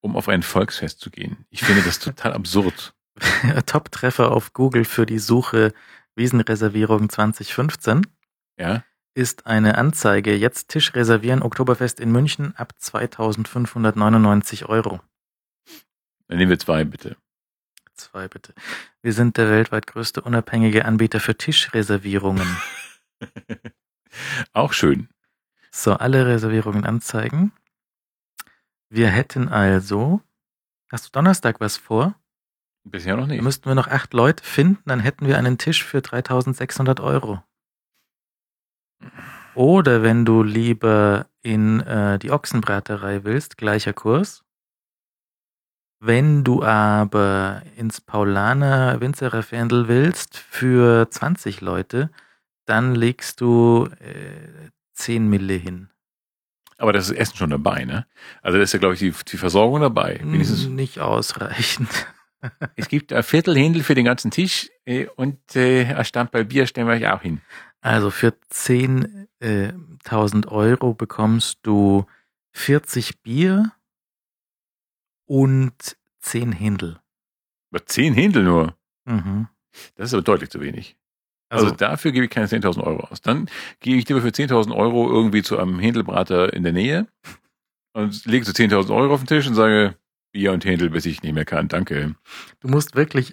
um auf ein Volksfest zu gehen? Ich finde das total absurd.
Top-Treffer auf Google für die Suche Wiesenreservierung 2015
Ja.
ist eine Anzeige, jetzt Tisch reservieren, Oktoberfest in München ab 2599 Euro.
Dann nehmen wir zwei, bitte.
Zwei bitte. Wir sind der weltweit größte unabhängige Anbieter für Tischreservierungen.
Auch schön.
So, alle Reservierungen anzeigen. Wir hätten also, hast du Donnerstag was vor?
Bisher noch nicht.
müssten wir noch acht Leute finden, dann hätten wir einen Tisch für 3600 Euro. Oder wenn du lieber in äh, die Ochsenbraterei willst, gleicher Kurs. Wenn du aber ins Paulaner Winzerer Fendel willst für 20 Leute, dann legst du äh, 10 Mille hin.
Aber das ist Essen schon dabei, ne? Also da ist ja, glaube ich, die, die Versorgung dabei. Wenigstens,
Nicht ausreichend.
Es gibt ein Viertel Händel für den ganzen Tisch äh, und äh, ein Stammball Bier stellen wir euch auch hin.
Also für 10.000 Euro bekommst du 40 Bier und 10 Händel.
Aber zehn Händel nur.
Mhm.
Das ist aber deutlich zu wenig. Also,
Also,
dafür gebe ich keine 10.000 Euro aus. Dann gehe ich lieber für 10.000 Euro irgendwie zu einem Händelbrater in der Nähe und lege so 10.000 Euro auf den Tisch und sage, Bier und Händel, bis ich nicht mehr kann. Danke.
du musst wirklich,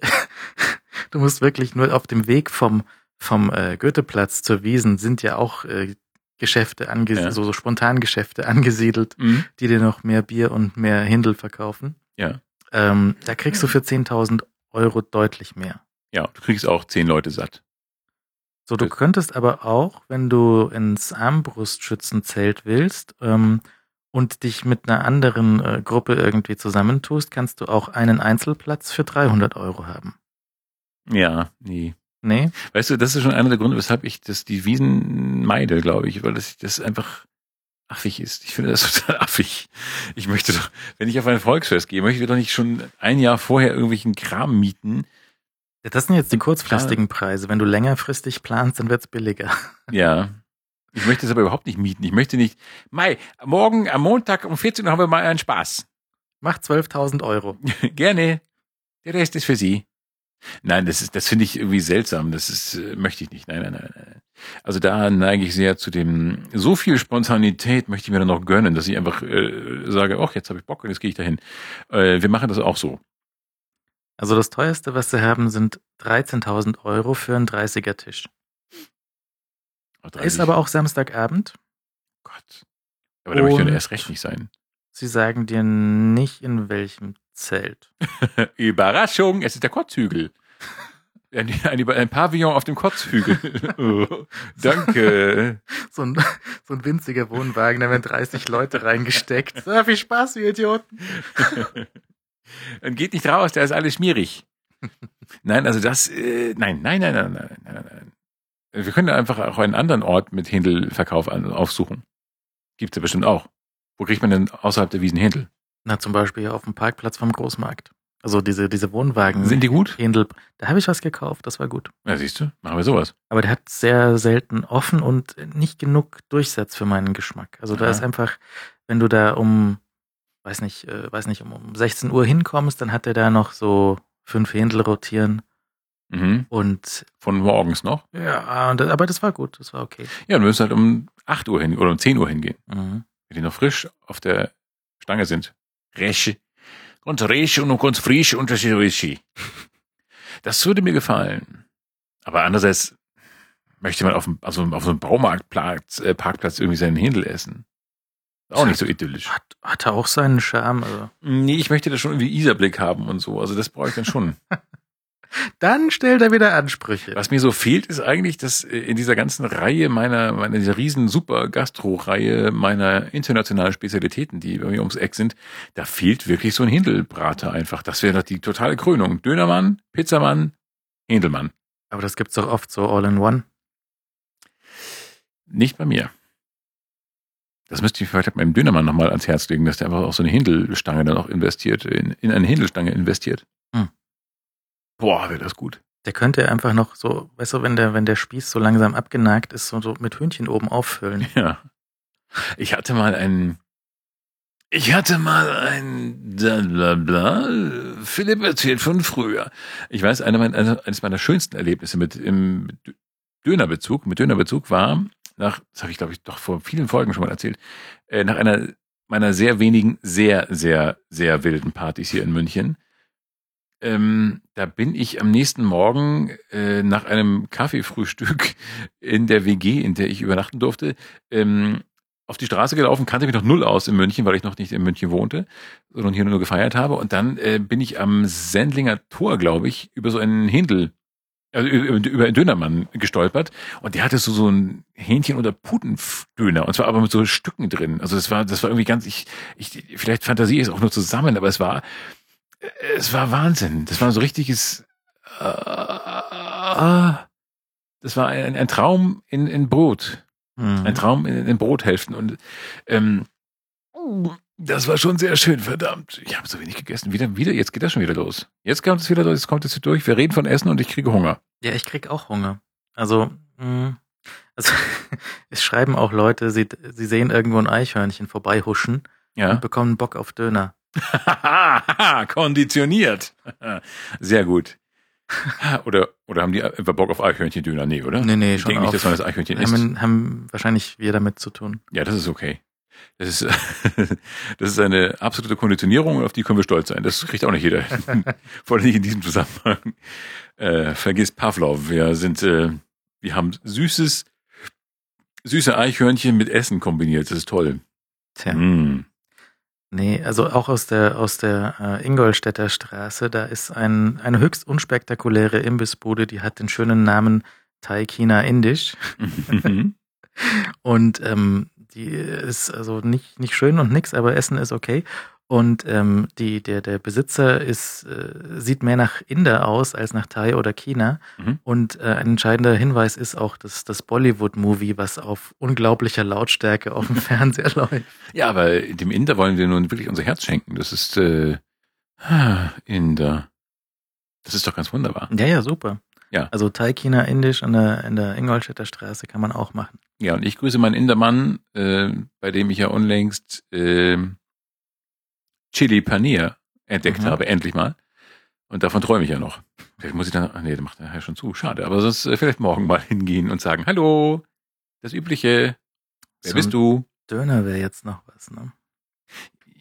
du musst wirklich nur auf dem Weg vom, vom äh, Goetheplatz zur Wiesen sind ja auch äh, Geschäfte angesiedelt,
Ja.
so, so Spontangeschäfte angesiedelt,
Mhm.
die dir noch mehr Bier und mehr Händel verkaufen.
Ja.
Ähm, da kriegst du für 10.000 Euro deutlich mehr.
Ja, du kriegst auch zehn Leute satt.
So, du
Das-
könntest aber auch, wenn du ins Armbrustschützenzelt willst ähm, und dich mit einer anderen äh, Gruppe irgendwie zusammentust, kannst du auch einen Einzelplatz für 300 Euro haben.
Ja, nee.
Nee?
Weißt du, das ist schon einer der Gründe, weshalb ich das die Wiesen meide, glaube ich, weil das, das einfach affig ist. Ich finde das total affig. Ich möchte doch, wenn ich auf ein Volksfest gehe, möchte ich doch nicht schon ein Jahr vorher irgendwelchen Kram mieten.
Das sind jetzt die kurzfristigen Preise. Wenn du längerfristig planst, dann wird's billiger.
Ja. Ich möchte es aber überhaupt nicht mieten. Ich möchte nicht, Mai, morgen am Montag um 14 Uhr haben wir mal einen Spaß.
Macht 12.000 Euro.
Gerne. Der Rest ist für Sie. Nein, das ist, das finde ich irgendwie seltsam. Das ist, äh, möchte ich nicht. Nein, nein, nein, nein. Also da neige ich sehr zu dem, so viel Spontanität möchte ich mir dann noch gönnen, dass ich einfach äh, sage, ach, jetzt habe ich Bock und jetzt gehe ich dahin. Äh, wir machen das auch so.
Also das teuerste, was sie haben, sind 13.000 Euro für einen 30er-Tisch. Ist aber auch Samstagabend.
Gott. Aber da möchte ich dann erst recht nicht sein.
Sie sagen dir nicht, in welchem Zelt.
Überraschung, es ist der Kotzhügel. Ein, ein, ein Pavillon auf dem Kotzhügel. oh, danke.
So ein, so ein winziger Wohnwagen, da werden 30 Leute reingesteckt. So, viel Spaß, ihr Idioten.
Dann geht nicht raus, da ist alles schmierig. Nein, also das, äh, nein, nein, nein, nein, nein, nein, nein. Wir können ja einfach auch einen anderen Ort mit Händelverkauf aufsuchen. Gibt's ja bestimmt auch. Wo kriegt man denn außerhalb der Wiesen Händel?
Na, zum Beispiel auf dem Parkplatz vom Großmarkt. Also diese, diese Wohnwagen.
Sind die gut?
Händel. Da habe ich was gekauft, das war gut.
Ja, siehst du, machen wir sowas.
Aber der hat sehr selten offen und nicht genug Durchsatz für meinen Geschmack. Also da
Aha.
ist einfach, wenn du da um, weiß nicht, äh, weiß nicht, um, um 16 Uhr hinkommst, dann hat er da noch so fünf Händel rotieren
Mhm.
und
Von morgens noch.
ja, aber das war gut, das war okay.
Ja, du müsst halt um 8 Uhr hin oder um 10 Uhr hingehen,
Mhm.
wenn die noch frisch auf der Stange sind. Resche. Ganz resch und ganz frisch und das ist. Das würde mir gefallen. Aber andererseits möchte man auf, dem, also auf so einem Baumarktplatz äh, Parkplatz irgendwie seinen Händel essen. Auch nicht so idyllisch.
Hat, hatte auch seinen Charme. Also.
Nee, ich möchte da schon irgendwie Isarblick haben und so. Also das brauche ich dann schon.
Dann stellt er wieder Ansprüche.
Was mir so fehlt, ist eigentlich, dass äh, in dieser ganzen Reihe meiner, meiner dieser riesen super Gastro-Reihe meiner internationalen Spezialitäten, die bei mir ums Eck sind, da fehlt wirklich so ein Händelbrater einfach. Das wäre doch die totale Krönung. Dönermann, Pizzamann, Händelmann.
Aber das gibt's doch oft so all in one.
Nicht bei mir. Das müsste ich vielleicht meinem Dönermann nochmal ans Herz legen, dass der einfach auch so eine Händelstange dann auch investiert, in, in eine Händelstange investiert.
Hm.
Boah, wäre das gut.
Der könnte einfach noch so, weißt du, wenn der, wenn der Spieß so langsam abgenagt ist, so, so mit Hühnchen oben auffüllen.
Ja. Ich hatte mal einen. Ich hatte mal ein bla bla bla. Philipp erzählt von früher. Ich weiß, eine meiner, also eines meiner schönsten Erlebnisse mit im Dönerbezug, mit Dönerbezug war, nach, das habe ich glaube ich doch vor vielen Folgen schon mal erzählt, äh, nach einer meiner sehr wenigen, sehr, sehr, sehr wilden Partys hier in München. Ähm, da bin ich am nächsten Morgen äh, nach einem Kaffeefrühstück in der WG, in der ich übernachten durfte, ähm, auf die Straße gelaufen, kannte mich noch null aus in München, weil ich noch nicht in München wohnte, sondern hier nur gefeiert habe. Und dann äh, bin ich am Sendlinger Tor, glaube ich, über so einen Händel, also über, einen Dönermann gestolpert. Und der hatte so, so ein Hähnchen- oder Putendöner. Und zwar aber mit so Stücken drin. Also das war, das war irgendwie ganz, ich, ich vielleicht Fantasie ist auch nur zusammen, aber es war, es war Wahnsinn. Das war so richtiges, äh, äh, das war ein, ein Traum in, in Brot.
Hm.
Ein Traum in den Brothälften. Und ähm, das war schon sehr schön, verdammt. Ich habe so wenig gegessen. Wieder, wieder, jetzt geht das schon wieder los. Jetzt kommt es wieder los, jetzt kommt es durch. Wir reden von Essen und ich kriege Hunger.
Ja, ich krieg auch Hunger. Also, mh, also es schreiben auch Leute, sie, sie sehen irgendwo ein Eichhörnchen vorbeihuschen
Ja.
und bekommen Bock auf Döner.
Konditioniert. Sehr gut. Oder, oder haben die einfach Bock auf Eichhörnchendöner? Nee, oder?
Nee, nee,
ich
schon
denke nicht, dass man das Eichhörnchen isst.
Haben, haben wahrscheinlich wir damit zu tun.
Ja, das ist okay. Das ist, das ist eine absolute Konditionierung und auf die können wir stolz sein. Das kriegt auch nicht jeder. Vor allem nicht in diesem Zusammenhang. Äh, vergiss Pavlov. Wir sind, äh, wir haben süßes, süße Eichhörnchen mit Essen kombiniert. Das ist toll.
Tja.
Mm.
Nee, also auch aus der, aus der äh, Ingolstädter Straße, da ist ein, eine höchst unspektakuläre Imbissbude, die hat den schönen Namen Thai China Indisch. Und ähm, die ist also nicht, nicht schön und nix, aber Essen ist okay. Und ähm, die, der, der Besitzer ist, äh, sieht mehr nach Inder aus als nach Thai oder China.
Mhm.
Und äh, ein entscheidender Hinweis ist auch das, das Bollywood-Movie, was auf unglaublicher Lautstärke auf dem Fernseher läuft.
ja, aber dem Inder wollen wir nun wirklich unser Herz schenken. Das ist äh, ah, Inder. Das ist doch ganz wunderbar.
Ja, ja, super.
Ja.
Also Thai, China, Indisch an der, in der Ingolstädter Straße kann man auch machen.
Ja, und ich grüße meinen Indermann, äh, bei dem ich ja unlängst äh, Chili Panier entdeckt
Mhm.
habe, endlich mal. Und davon träume ich ja noch. Vielleicht muss ich dann, ach nee, der macht ja schon zu, schade. Aber sonst äh, vielleicht morgen mal hingehen und sagen, hallo, das Übliche, wer
So
bist du?
Döner wäre jetzt noch was, ne?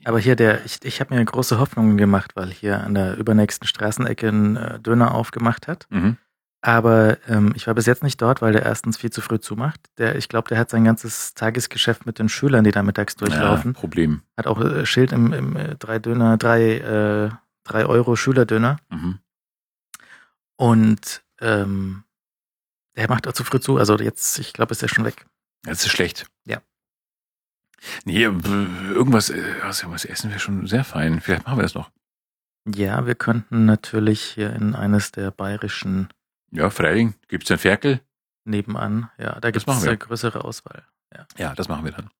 Aber hier der, ich, ich habe mir große Hoffnungen gemacht, weil hier an der übernächsten Straßenecke ein äh, Döner aufgemacht hat.
Mhm.
Aber ähm, ich war bis jetzt nicht dort, weil der erstens viel zu früh zumacht. Der, ich glaube, der hat sein ganzes Tagesgeschäft mit den Schülern, die da mittags durchlaufen.
Ja, Problem.
Hat auch äh, Schild im, im äh, drei Döner, drei, äh, drei Euro Schülerdöner.
Mhm.
Und ähm, der macht auch zu früh zu. Also jetzt, ich glaube, ist er schon weg.
Das ist schlecht.
Ja.
Nee, äh, irgendwas, was, was essen wir schon sehr fein. Vielleicht machen wir das noch.
Ja, wir könnten natürlich hier in eines der bayerischen
Ja, Freiling, gibt's denn Ferkel?
nebenan. Ja, da gibt es eine größere Auswahl.
Ja, das machen wir dann.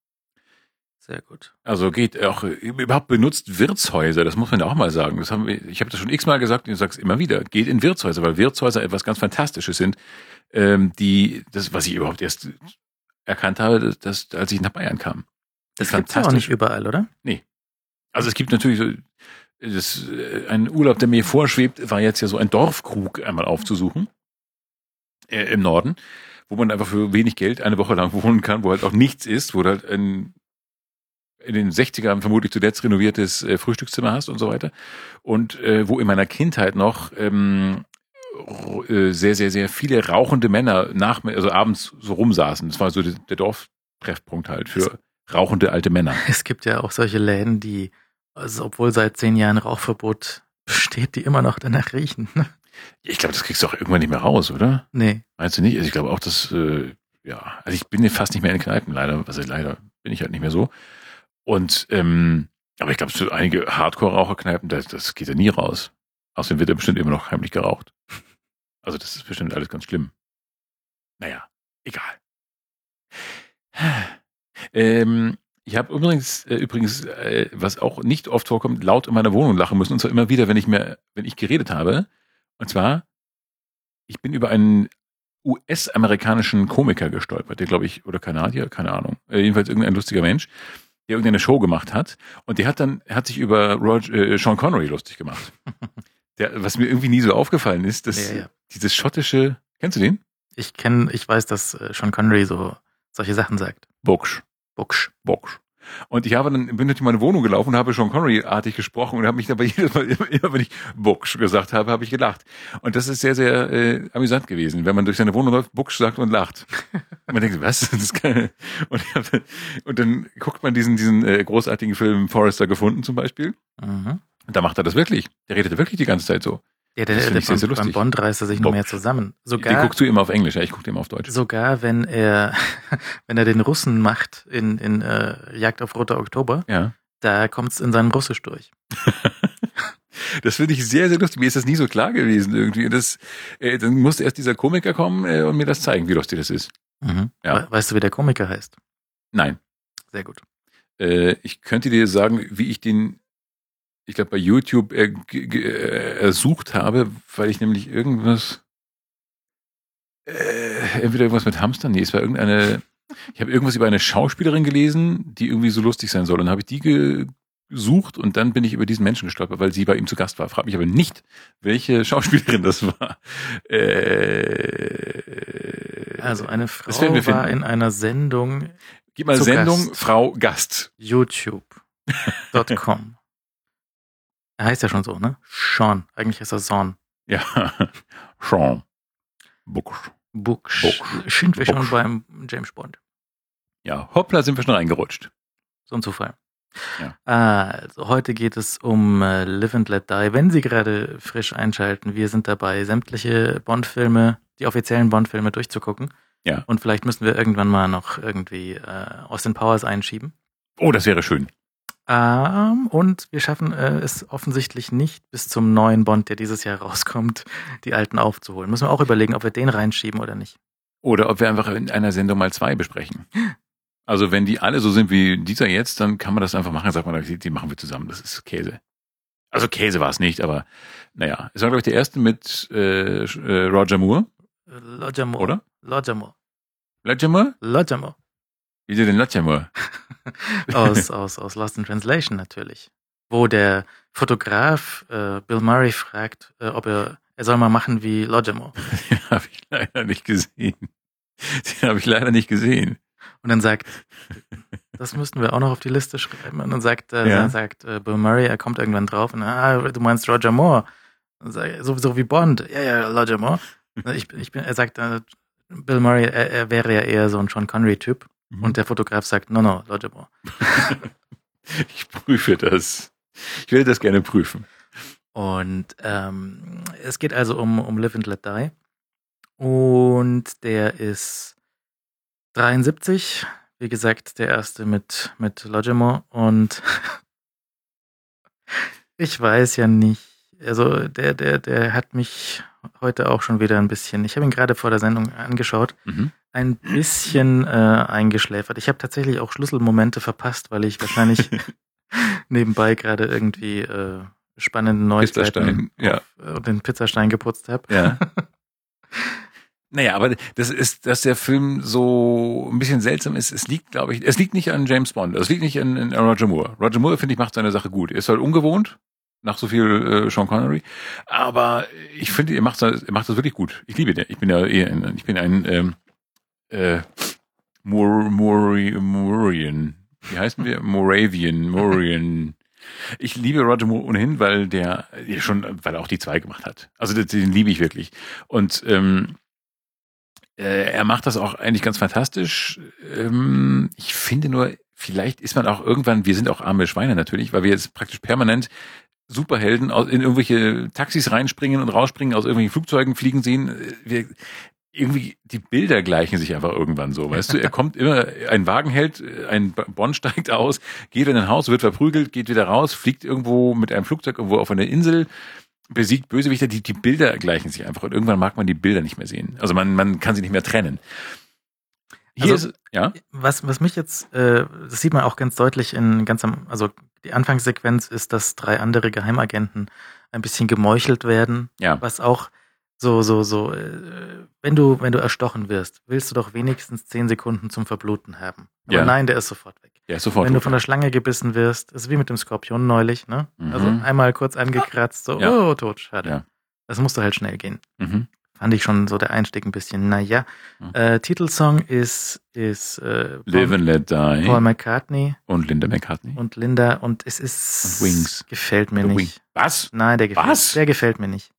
Sehr gut.
Also geht auch überhaupt benutzt Wirtshäuser, das muss man ja auch mal sagen. Das haben wir, ich habe das schon x-mal gesagt und ich sage es immer wieder. Geht in Wirtshäuser, weil Wirtshäuser etwas ganz Fantastisches sind, ähm, die, das, was ich überhaupt erst erkannt habe, das, das, als ich nach Bayern kam.
Das gibt's ja auch nicht überall, oder?
Also es gibt natürlich so, das, äh, ein Urlaub, der mir vorschwebt, war jetzt ja so ein Dorfkrug einmal aufzusuchen äh, im Norden, wo man einfach für wenig Geld eine Woche lang wohnen kann, wo halt auch nichts ist, wo du halt ein in den 60ern vermutlich zuletzt renoviertes äh, Frühstückszimmer hast und so weiter. Und äh, wo in meiner Kindheit noch ähm, äh, sehr, sehr, sehr viele rauchende Männer nach, also abends so rumsaßen. Das war so der, der Dorftreffpunkt halt für rauchende alte Männer.
Es gibt ja auch solche Läden, die, also obwohl seit zehn Jahren Rauchverbot besteht, die immer noch danach riechen.
Ich glaube, das kriegst du auch irgendwann nicht mehr raus, oder?
nee.
Meinst du nicht? Also ich glaube auch, dass, äh, ja, also ich bin ja fast nicht mehr in Kneipen, leider. Also leider bin ich halt nicht mehr so. Und, ähm, aber ich glaube, so einige Hardcore-Raucherkneipen, das, das geht ja nie raus. Außerdem wird ja bestimmt immer noch heimlich geraucht. Also das ist bestimmt alles ganz schlimm. Naja, egal. Ähm, ich habe übrigens, äh, übrigens, äh, was auch nicht oft vorkommt, laut in meiner Wohnung lachen müssen. Und zwar immer wieder, wenn ich mir, wenn ich geredet habe. Und zwar, ich bin über einen US-amerikanischen Komiker gestolpert, der glaube ich, oder Kanadier, keine Ahnung, äh, jedenfalls irgendein lustiger Mensch, der irgendeine Show gemacht hat. Und der hat dann, hat sich über Roger, äh, Sean Connery lustig gemacht. Der, was mir irgendwie nie so aufgefallen ist, dass
Ja, ja.
dieses schottische, kennst du den?
Ich kenne, ich weiß, dass äh, Sean Connery so solche Sachen sagt.
Boksch.
Bucksch.
Box. Und ich habe dann, bin durch meine Wohnung gelaufen und habe Sean Connery-artig gesprochen und habe mich dabei jedes Mal, immer, wenn ich Box gesagt habe, habe ich gelacht. Und das ist sehr, sehr äh, amüsant gewesen, wenn man durch seine Wohnung läuft, Box sagt und lacht. Und man denkt, was? Und, dann- und dann guckt man diesen, diesen äh, großartigen Film Forrester gefunden zum Beispiel.
Mhm.
Und da macht er das wirklich. Der redet wirklich die ganze Zeit so.
Ja, der,
Das
der,
sehr,
beim, beim
lustig.
Bond reißt er sich noch
Bock.
mehr zusammen.
Den
Sogar,
guckst du immer auf Englisch, ja, ich gucke immer auf Deutsch.
sogar wenn er, wenn er den Russen macht in, in äh, Jagd auf Roter Oktober,
Ja.
da kommt's in seinem Russisch durch.
Das finde ich sehr, sehr lustig. Mir ist das nie so klar gewesen irgendwie. Das, äh, dann musste erst dieser Komiker kommen äh, und mir das zeigen, wie lustig das ist.
Mhm.
Ja.
We- Weißt du, wie der Komiker heißt?
Nein.
Sehr gut.
Äh, ich könnte dir sagen, wie ich den, ich glaube, bei YouTube ge- äh, ersucht habe, weil ich nämlich irgendwas, äh, entweder irgendwas mit Hamstern, nee, es war irgendeine, ich habe irgendwas über eine Schauspielerin gelesen, die irgendwie so lustig sein soll. Und dann habe ich die gesucht und dann bin ich über diesen Menschen gestolpert, weil sie bei ihm zu Gast war. Frag mich aber nicht, welche Schauspielerin das war. Äh,
Also eine Frau war
finden.
in einer Sendung
Gib mal Sendung,
Gast.
Frau Gast.
youtube.com. er heißt ja schon so, ne? Sean. Eigentlich ist er Son.
Ja, Sean. Bucksch.
Bucksch.
Bucksch.
Sind wir schon beim James Bond.
Ja, hoppla, sind wir schon reingerutscht.
So ein Zufall.
Ja.
Also, heute geht es um äh, Live and Let Die. Wenn Sie gerade frisch einschalten, wir sind dabei, sämtliche Bond-Filme, die offiziellen Bond-Filme durchzugucken.
Ja.
Und vielleicht müssen wir irgendwann mal noch irgendwie äh, Austin Powers einschieben.
Oh, das wäre schön.
Ähm, und wir schaffen äh, es offensichtlich nicht, bis zum neuen Bond, der dieses Jahr rauskommt, die alten aufzuholen. Müssen wir auch überlegen, ob wir den reinschieben oder nicht.
Oder ob wir einfach in einer Sendung mal zwei besprechen. Also wenn die alle so sind wie dieser jetzt, dann kann man das einfach machen. Sagt man, die, machen wir zusammen. Das ist Käse. Also Käse war es nicht, aber naja. Es war, glaube ich, der erste mit äh, äh, Roger Moore,
Roger Moore.
oder?
Roger Moore.
Roger Moore?
Roger Moore.
Wie denn Moore?
aus, aus, aus Lost in Translation natürlich. Wo der Fotograf äh, Bill Murray fragt, äh, ob er, er soll mal machen wie Roger Moore.
Den habe ich leider nicht gesehen. Den habe ich leider nicht gesehen.
Und dann sagt, das müssten wir auch noch auf die Liste schreiben. Und dann sagt, äh,
Ja.
dann sagt äh, Bill Murray, er kommt irgendwann drauf und ah, du meinst Roger Moore. Sag, so, so wie Bond. Ja, ja, Roger Moore. Ich, ich bin, er sagt, äh, Bill Murray, er, er wäre ja eher so ein Sean Connery-Typ.
Mhm.
Und der Fotograf sagt, no, no, Moore.
ich prüfe das. Ich will das gerne prüfen.
Und ähm, es geht also um, um Live and Let Die. Und der ist 73. Wie gesagt, der erste mit, mit Logimo. Und ich weiß ja nicht, also der, der, der hat mich heute auch schon wieder ein bisschen, ich habe ihn gerade vor der Sendung angeschaut,
Mhm.
ein bisschen äh, eingeschläfert. Ich habe tatsächlich auch Schlüsselmomente verpasst, weil ich wahrscheinlich nebenbei gerade irgendwie äh, spannende Neuigkeiten
Pizzastein, ja.
auf, äh, den Pizzastein geputzt habe.
Ja. Naja, aber das ist, dass der Film so ein bisschen seltsam ist. Es liegt, glaube ich, es liegt nicht an James Bond. Es liegt nicht an, an Roger Moore. Roger Moore, finde ich, macht seine Sache gut. Er ist halt ungewohnt, nach so viel äh, Sean Connery. Aber ich finde, er macht, das- er macht das wirklich gut. Ich liebe den. Ich bin ja eher ich bin ein ähm, äh, Moor, Moori, Moorian. Wie heißen wir? Moravian, Moorian. Ich liebe Roger Moore ohnehin, weil der schon, weil er auch die zwei gemacht hat. Also den, den liebe ich wirklich. Und ähm, äh, er macht das auch eigentlich ganz fantastisch. Ähm, ich finde nur, vielleicht ist man auch irgendwann, wir sind auch arme Schweine natürlich, weil wir jetzt praktisch permanent Superhelden aus, in irgendwelche Taxis reinspringen und rausspringen, aus irgendwelchen Flugzeugen fliegen sehen. Wir, irgendwie, die Bilder gleichen sich einfach irgendwann so, weißt du? Er kommt immer, ein Wagen hält, ein Bond steigt aus, geht in ein Haus, wird verprügelt, geht wieder raus, fliegt irgendwo mit einem Flugzeug irgendwo auf einer Insel, besiegt Bösewichter, die, die Bilder gleichen sich einfach und irgendwann mag man die Bilder nicht mehr sehen. Also man, man kann sie nicht mehr trennen. Hier
Also-
ist, ja?
Was, was mich jetzt, äh, das sieht man auch ganz deutlich in ganz am, also die Anfangssequenz ist, dass drei andere Geheimagenten ein bisschen gemeuchelt werden,
Ja.
was auch so, so, so, äh, wenn du, wenn du erstochen wirst, willst du doch wenigstens zehn Sekunden zum Verbluten haben. Aber
Ja.
nein, der ist sofort weg.
Ja, sofort.
wenn du von der Schlange gebissen wirst, ist wie mit dem Skorpion neulich, ne?
Mhm.
Also einmal kurz angekratzt, so,
Ja.
oh, tot, schade.
Ja.
Das musste halt schnell gehen.
mhm.
Fand ich schon so der Einstieg ein bisschen, naja.
Mhm.
Äh, Titelsong ist, ist äh,
Live
Paul,
and Let Die
Paul McCartney
und Linda McCartney.
und Linda und es ist
Und Wings.
gefällt mir
The
nicht.
Wing. Was?
Nein, der gefällt,
Was?
der gefällt mir nicht.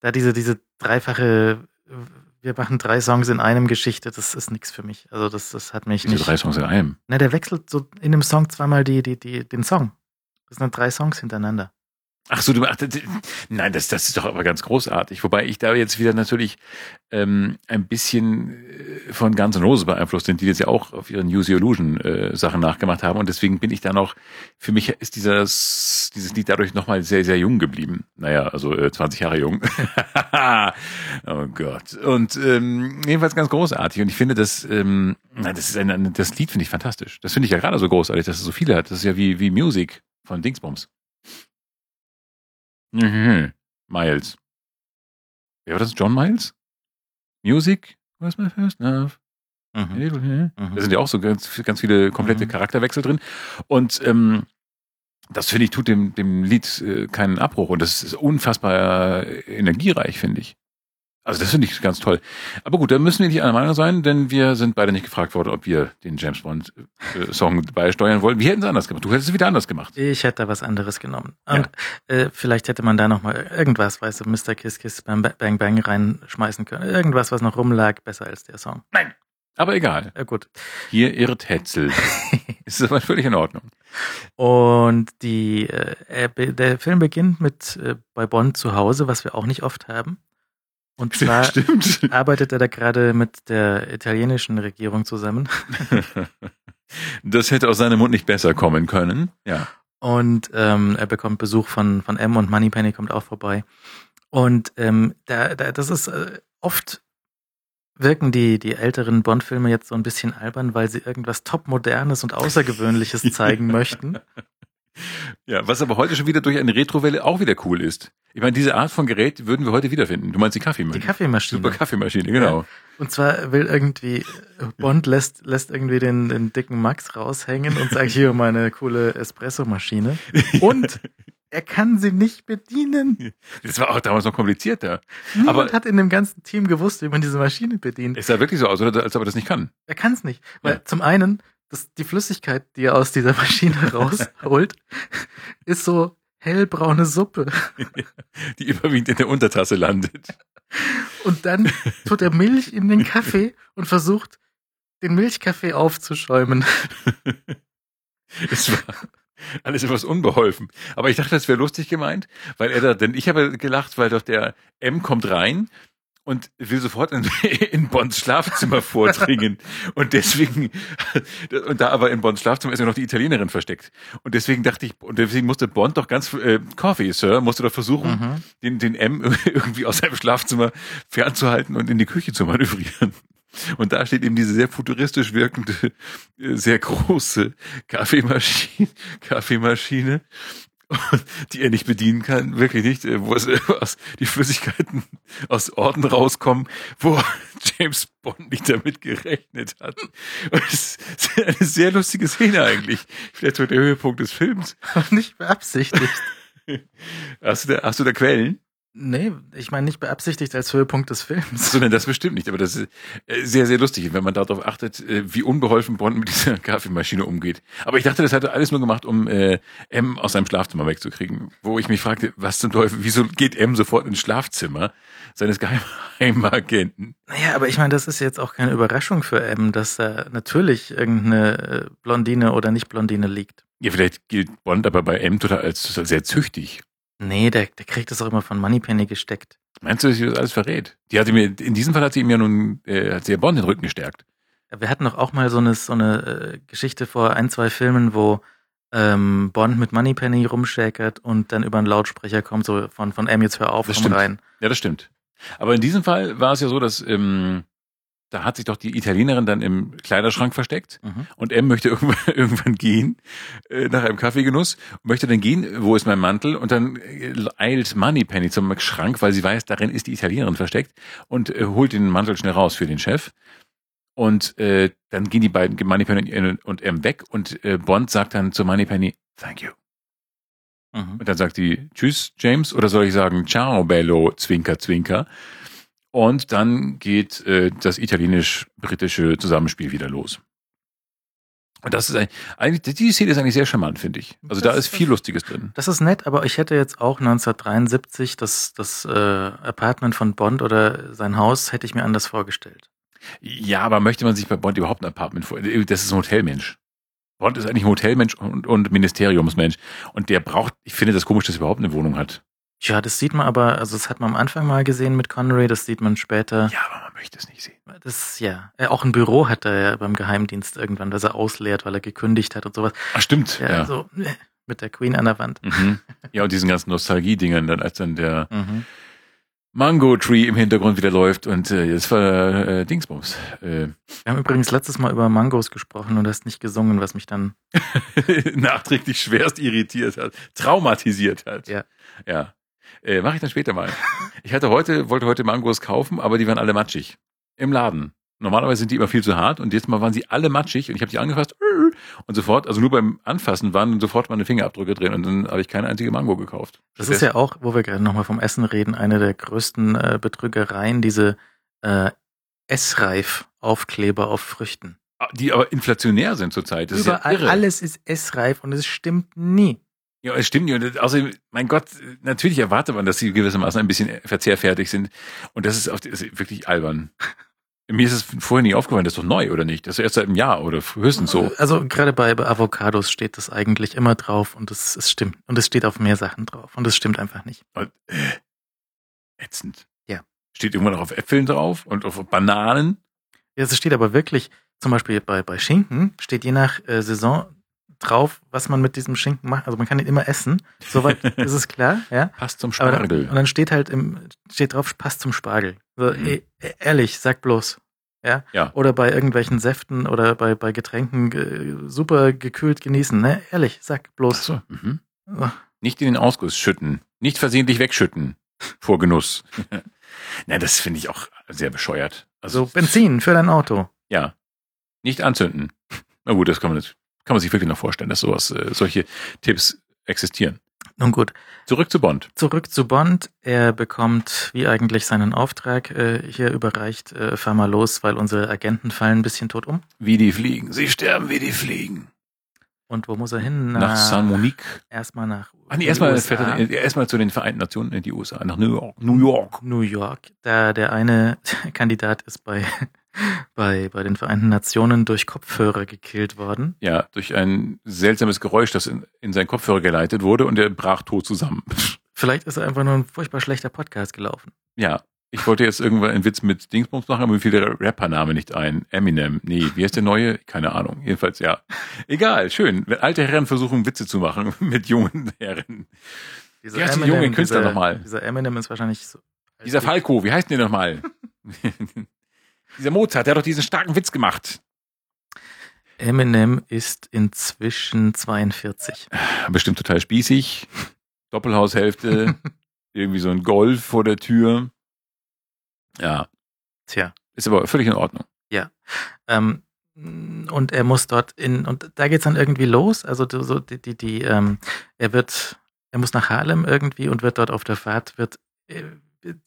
Da diese diese dreifache wir machen drei Songs in einem Geschichte, das ist nichts für mich. Also das das hat mich
Diese
nicht.
drei Songs in einem.
Na, der wechselt so in dem Song zweimal die die die den Song. Das sind drei Songs hintereinander.
Ach so, du ach, das- nein, das, das ist doch aber ganz großartig. Wobei ich da jetzt wieder natürlich ähm, ein bisschen äh, von Guns N' Roses beeinflusst sind, die jetzt ja auch auf ihren Use Your Illusion äh, Sachen nachgemacht haben. Und deswegen bin ich da noch, für mich ist dieses, dieses Lied dadurch nochmal sehr, sehr jung geblieben. Naja, also äh, 20 Jahre jung. oh Gott. Und ähm, jedenfalls ganz großartig. Und ich finde, das, ähm, das ist ein, ein das Lied finde ich fantastisch. Das finde ich ja gerade so großartig, dass es so viele hat. Das ist ja wie, wie Music von Dingsbums. Mhm. Miles. Wer war das? John Miles? Music was my first love.
Mhm.
Da sind ja auch so ganz, ganz viele komplette
Mhm.
Charakterwechsel drin. Und ähm, das finde ich, tut dem, dem Lied äh, keinen Abbruch. Und das ist unfassbar äh, energiereich, finde ich. Also das finde ich ganz toll. Aber gut, da müssen wir nicht einer Meinung sein, denn wir sind beide nicht gefragt worden, ob wir den James Bond äh, Song beisteuern wollen. Wir hätten es anders gemacht. Du hättest es wieder anders gemacht.
Ich hätte da was anderes genommen. Und äh, vielleicht hätte man da noch mal irgendwas, weißt du, Mr. Kiss Kiss beim Ba- Bang Bang reinschmeißen können. Irgendwas, was noch rumlag, besser als der Song.
Aber egal.
Ja, gut.
Hier irrt Hetzel. ist aber völlig in Ordnung.
Und die, äh, er der Film beginnt mit äh, bei Bond zu Hause, was wir auch nicht oft haben. Und zwar
Stimmt.
arbeitet er da gerade mit der italienischen Regierung zusammen.
Das hätte aus seinem Mund nicht besser kommen können. Ja.
Und ähm, er bekommt Besuch von, von M und Moneypenny kommt auch vorbei. Und ähm, da, da, das ist äh, oft wirken die, die älteren Bond-Filme jetzt so ein bisschen albern, weil sie irgendwas Topmodernes und Außergewöhnliches zeigen möchten.
Ja, was aber heute schon wieder durch eine Retrowelle auch wieder cool ist. Ich meine, diese Art von Gerät würden wir heute wiederfinden. Du meinst die
Die
Kaffeemaschine?
Kaffeemaschine.
Super Kaffeemaschine, genau.
Und zwar will irgendwie, Bond lässt, lässt irgendwie den, den dicken Max raushängen und sagt, hier meine coole Espresso-Maschine. Und er kann sie nicht bedienen.
Das war auch damals noch komplizierter.
Niemand
Aber-
hat in dem ganzen Team gewusst, wie man diese Maschine bedient.
Es sah wirklich so aus, oder? als ob er das nicht kann.
Er kann es nicht. Weil
Ja.
zum einen, das, die Flüssigkeit, die er aus dieser Maschine rausholt, ist so hellbraune Suppe.
Die überwiegend in der Untertasse landet.
Und dann tut er Milch in den Kaffee und versucht, den Milchkaffee aufzuschäumen.
Es war alles etwas unbeholfen. Aber ich dachte, das wäre lustig gemeint, weil er da, denn ich habe gelacht, weil doch der M kommt rein und will sofort in, in Bonds Schlafzimmer vordringen. Und deswegen, und da aber in Bonds Schlafzimmer ist ja noch die Italienerin versteckt. Und deswegen dachte ich, und deswegen musste Bond doch ganz, äh, Coffee, Sir, musste doch versuchen,
Mhm.
den, den M irgendwie aus seinem Schlafzimmer fernzuhalten und in die Küche zu manövrieren. Und da steht eben diese sehr futuristisch wirkende, äh, sehr große Kaffeemaschine, Kaffeemaschine, die er nicht bedienen kann, wirklich nicht, äh, wo es, äh, was die Flüssigkeiten aus Orten rauskommen, wo James Bond nicht damit gerechnet hat. Und es ist eine sehr lustige Szene eigentlich. Vielleicht so der Höhepunkt des Films.
nicht beabsichtigt.
Hast du da, hast du da Quellen?
Nee, ich meine nicht beabsichtigt als Höhepunkt des Films.
Sondern das bestimmt nicht, aber das ist äh, sehr, sehr lustig, wenn man darauf achtet, äh, wie unbeholfen Bond mit dieser Kaffeemaschine umgeht. Aber ich dachte, das hat er alles nur gemacht, um äh, M aus seinem Schlafzimmer wegzukriegen. Wo ich mich fragte, was zum Teufel, wieso geht M sofort ins Schlafzimmer seines Geheimagenten?
Naja, aber ich meine, das ist jetzt auch keine Überraschung für M, dass da natürlich irgendeine äh, Blondine oder nicht Blondine liegt.
Ja, vielleicht gilt Bond aber bei M total als sehr züchtig.
Nee, der, der kriegt das auch immer von Moneypenny gesteckt.
Meinst du, dass sie das alles verrät? Die hatte mir, in diesem Fall hat sie ihm ja nun, äh, hat sie ja Bond den Rücken gestärkt.
Wir hatten doch auch mal so eine, so eine äh, Geschichte vor ein, zwei Filmen, wo ähm, Bond mit Moneypenny rumschäkert und dann über einen Lautsprecher kommt, so von, von M, jetzt hör auf,
Das
komm
stimmt.
rein.
Ja, das stimmt. Aber in diesem Fall war es ja so, dass ähm, da hat sich doch die Italienerin dann im Kleiderschrank versteckt
Mhm.
und M möchte irgendwann, irgendwann gehen äh, nach einem Kaffeegenuss, möchte dann gehen, wo ist mein Mantel und dann äh, eilt Moneypenny zum Schrank, weil sie weiß, darin ist die Italienerin versteckt und äh, holt den Mantel schnell raus für den Chef. Und äh, dann gehen die beiden, Moneypenny und M weg und äh, Bond sagt dann zu Moneypenny, thank you.
Mhm.
Und dann sagt die, tschüss, James, oder soll ich sagen, ciao, bello, zwinker, zwinker. Und dann geht äh, das italienisch-britische Zusammenspiel wieder los. Und das ist ein, eigentlich, die Szene ist eigentlich sehr charmant, finde ich. Also da
Das
ist viel Lustiges drin.
Das ist nett, aber ich hätte jetzt auch 1973 das, das äh, Apartment von Bond oder sein Haus hätte ich mir anders vorgestellt.
Ja, aber möchte man sich bei Bond überhaupt ein Apartment vor? Das ist ein Hotelmensch. Bond ist eigentlich ein Hotelmensch und, und Ministeriumsmensch. Und der braucht, ich finde das komisch, dass er überhaupt eine Wohnung hat.
Ja, das sieht man aber, also das hat man am Anfang mal gesehen mit Connery, das sieht man später.
Ja, aber man möchte es nicht sehen.
Das, ja. Äh, Auch ein Büro hat er ja beim Geheimdienst irgendwann, das er ausleert, weil er gekündigt hat und sowas.
Ach, stimmt.
Ja,
Ja.
so äh, mit der Queen an der Wand.
Mhm. Ja, und diesen ganzen Nostalgie-Dingern, dann, als dann der
Mhm.
Mango Tree im Hintergrund wieder läuft und äh, jetzt war äh, Dingsbums. Äh,
Wir haben übrigens letztes Mal über Mangos gesprochen und hast nicht gesungen, was mich dann.
nachträglich schwerst irritiert hat, traumatisiert hat.
Ja.
Ja. Äh, Mache ich dann später mal. Ich hatte heute, wollte heute Mangos kaufen, aber die waren alle matschig. Im Laden. Normalerweise sind die immer viel zu hart und jetzt mal waren sie alle matschig und ich habe die angefasst und sofort, also nur beim Anfassen waren sofort meine Fingerabdrücke drin und dann habe ich keine einzige Mango gekauft.
Das ist ja auch, wo wir gerade nochmal vom Essen reden, eine der größten äh, Betrügereien, diese äh, Essreif-Aufkleber auf Früchten.
die aber inflationär sind zurzeit. Das
Überall,
ist ja irre.
alles ist essreif und es stimmt nie.
Ja, es stimmt. nicht. Und außerdem, mein Gott, natürlich erwartet man, dass sie gewissermaßen ein bisschen verzehrfertig sind. Und das ist, auch, das ist wirklich albern. Mir ist es vorher nie aufgefallen, das ist doch neu, oder nicht? Das ist erst seit einem Jahr oder höchstens so.
Also gerade bei, Avocados steht das eigentlich immer drauf und es, es stimmt. Und es steht auf mehr Sachen drauf und es stimmt einfach nicht.
Und, äh, ätzend.
Ja.
Steht irgendwann noch auf Äpfeln drauf und auf Bananen.
Ja, es steht aber wirklich, zum Beispiel bei, bei Schinken steht je nach äh, Saison drauf, was man mit diesem Schinken macht. Also man kann ihn immer essen. Soweit ist es klar, ja.
Passt zum
Aber dann,
Spargel.
und dann steht halt im, steht drauf, passt zum Spargel. So,
Mhm.
eh, eh, ehrlich, sag bloß. Ja?
Ja.
Oder bei irgendwelchen Säften oder bei, bei Getränken äh, super gekühlt genießen. Ne? Ehrlich, sag bloß.
so. Mhm. Nicht in den Ausguss schütten. Nicht versehentlich wegschütten. Vor Genuss. Na, das finde ich auch sehr bescheuert.
So Benzin für dein Auto.
Ja. Nicht anzünden. Na gut, das kann man, nicht- kann man sich wirklich noch vorstellen, dass sowas, äh, solche Tipps existieren.
Nun gut,
Zurück zu Bond.
zurück zu Bond. Er bekommt wie eigentlich seinen Auftrag äh, hier überreicht, äh, fahr mal los, weil unsere Agenten fallen ein bisschen tot um.
Wie die fliegen. Sie sterben wie die fliegen.
Und wo muss er hin?
Nach San Monique.
Erstmal nach
Ah, nee, erstmal, fährt er, erstmal zu den Vereinten Nationen in die USA, nach New York. New York.
New York. Da der eine Kandidat ist bei, bei, bei den Vereinten Nationen durch Kopfhörer gekillt worden.
Ja, durch ein seltsames Geräusch, das in, in seinen Kopfhörer geleitet wurde und er brach tot zusammen.
Vielleicht ist er einfach nur ein furchtbar schlechter Podcast gelaufen.
ja, Ich wollte jetzt irgendwann einen Witz mit Dingsbums machen, aber mir fiel der Rappername nicht ein. Eminem. Nee, wie heißt der neue? Keine Ahnung. Jedenfalls ja. Egal, schön. Wenn alte Herren versuchen, Witze zu machen mit jungen Herren.
Dieser
Wie heißt der junge Künstler nochmal?
Dieser Eminem ist wahrscheinlich so.
Dieser Falco, wie heißt denn der nochmal? Dieser Mozart, der hat doch diesen starken Witz gemacht.
Eminem ist inzwischen 42.
Bestimmt total spießig. Doppelhaushälfte. irgendwie so ein Golf vor der Tür. Ja,
Tja.
ist aber völlig in Ordnung.
Ähm, und er muss dort in, und da geht's dann irgendwie los. Also so die, die, die ähm, er wird, er muss nach Harlem irgendwie und wird dort auf der Fahrt, wird, äh,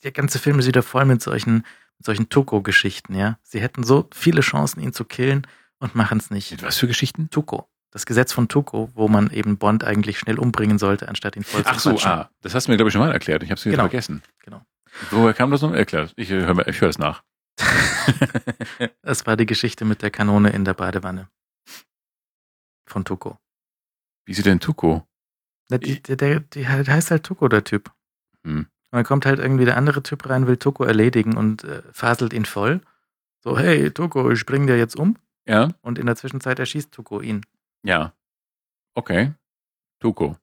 der ganze Film ist wieder voll mit solchen, mit solchen Tuko-Geschichten, ja. Sie hätten so viele Chancen, ihn zu killen und machen es nicht.
Mit was für Geschichten?
Tuko. Das Gesetz von Tuko, wo man eben Bond eigentlich schnell umbringen sollte, anstatt ihn voll
Ach
zu
so,
quatschen.
ah, das hast du mir, glaube ich, schon mal erklärt. Ich habe es
Genau.
vergessen.
Genau.
Woher kam das noch? Erklär. Ich äh, höre ich hör es nach.
Das war die Geschichte mit der Kanone in der Badewanne. Von Tuko.
Wieso denn Tuko?
Na, die, der, der, der heißt halt Tuko, der Typ.
Hm.
Und dann kommt halt irgendwie der andere Typ rein, will Tuko erledigen und äh, faselt ihn voll. So, hey, Tuko, ich bring dir jetzt um.
Ja,
Und in der Zwischenzeit erschießt Tuko ihn.
ja. Okay. Tuko.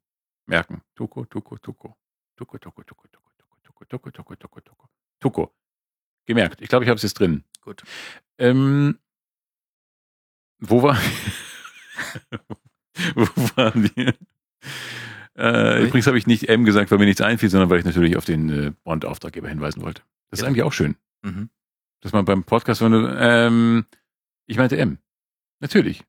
Merken. Tuko, Tuko, Tuko. Tuko, Tuko, Tuko, Tuko, Tuko, Tuko, Tuko, Tuko, Tuko, Tuko. Tuko. Gemerkt. Ich glaube, ich habe es jetzt drin.
Gut.
Ähm, wo war Wo waren wir? Äh, übrigens habe ich nicht M gesagt, weil mir nichts einfiel, sondern weil ich natürlich auf den äh, Bond-Auftraggeber hinweisen wollte. Das ist
Ja.
eigentlich auch schön,
Mhm.
dass man beim Podcast, wenn du, ähm, ich meinte M. Natürlich.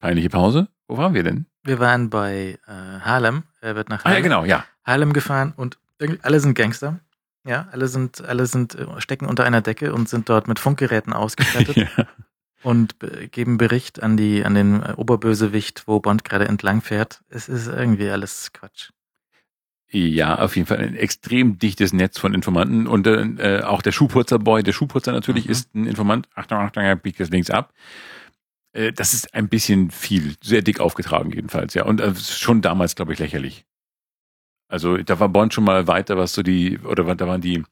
Peinliche Pause. Wo waren wir denn?
Wir waren bei äh, Harlem. Er wird nach
Ah ja,
Harlem,
genau, ja.
Harlem gefahren und alle sind Gangster. Ja, alle sind, alle sind, äh, stecken unter einer Decke und sind dort mit Funkgeräten ausgestattet.
ja.
Und be- geben Bericht an die an den äh, Oberbösewicht, wo Bond gerade entlang fährt. Es ist irgendwie alles Quatsch.
Ja, auf jeden Fall ein extrem dichtes Netz von Informanten und äh, auch der Schuhputzerboy. Der Schuhputzer natürlich
Mhm.
ist ein Informant. Achtung, Achtung, er biegt das links ab. Äh, das ist ein bisschen viel, sehr dick aufgetragen jedenfalls, ja. Und äh, schon damals, glaube ich, lächerlich. Also da war Bond schon mal weiter, was so die, oder da waren die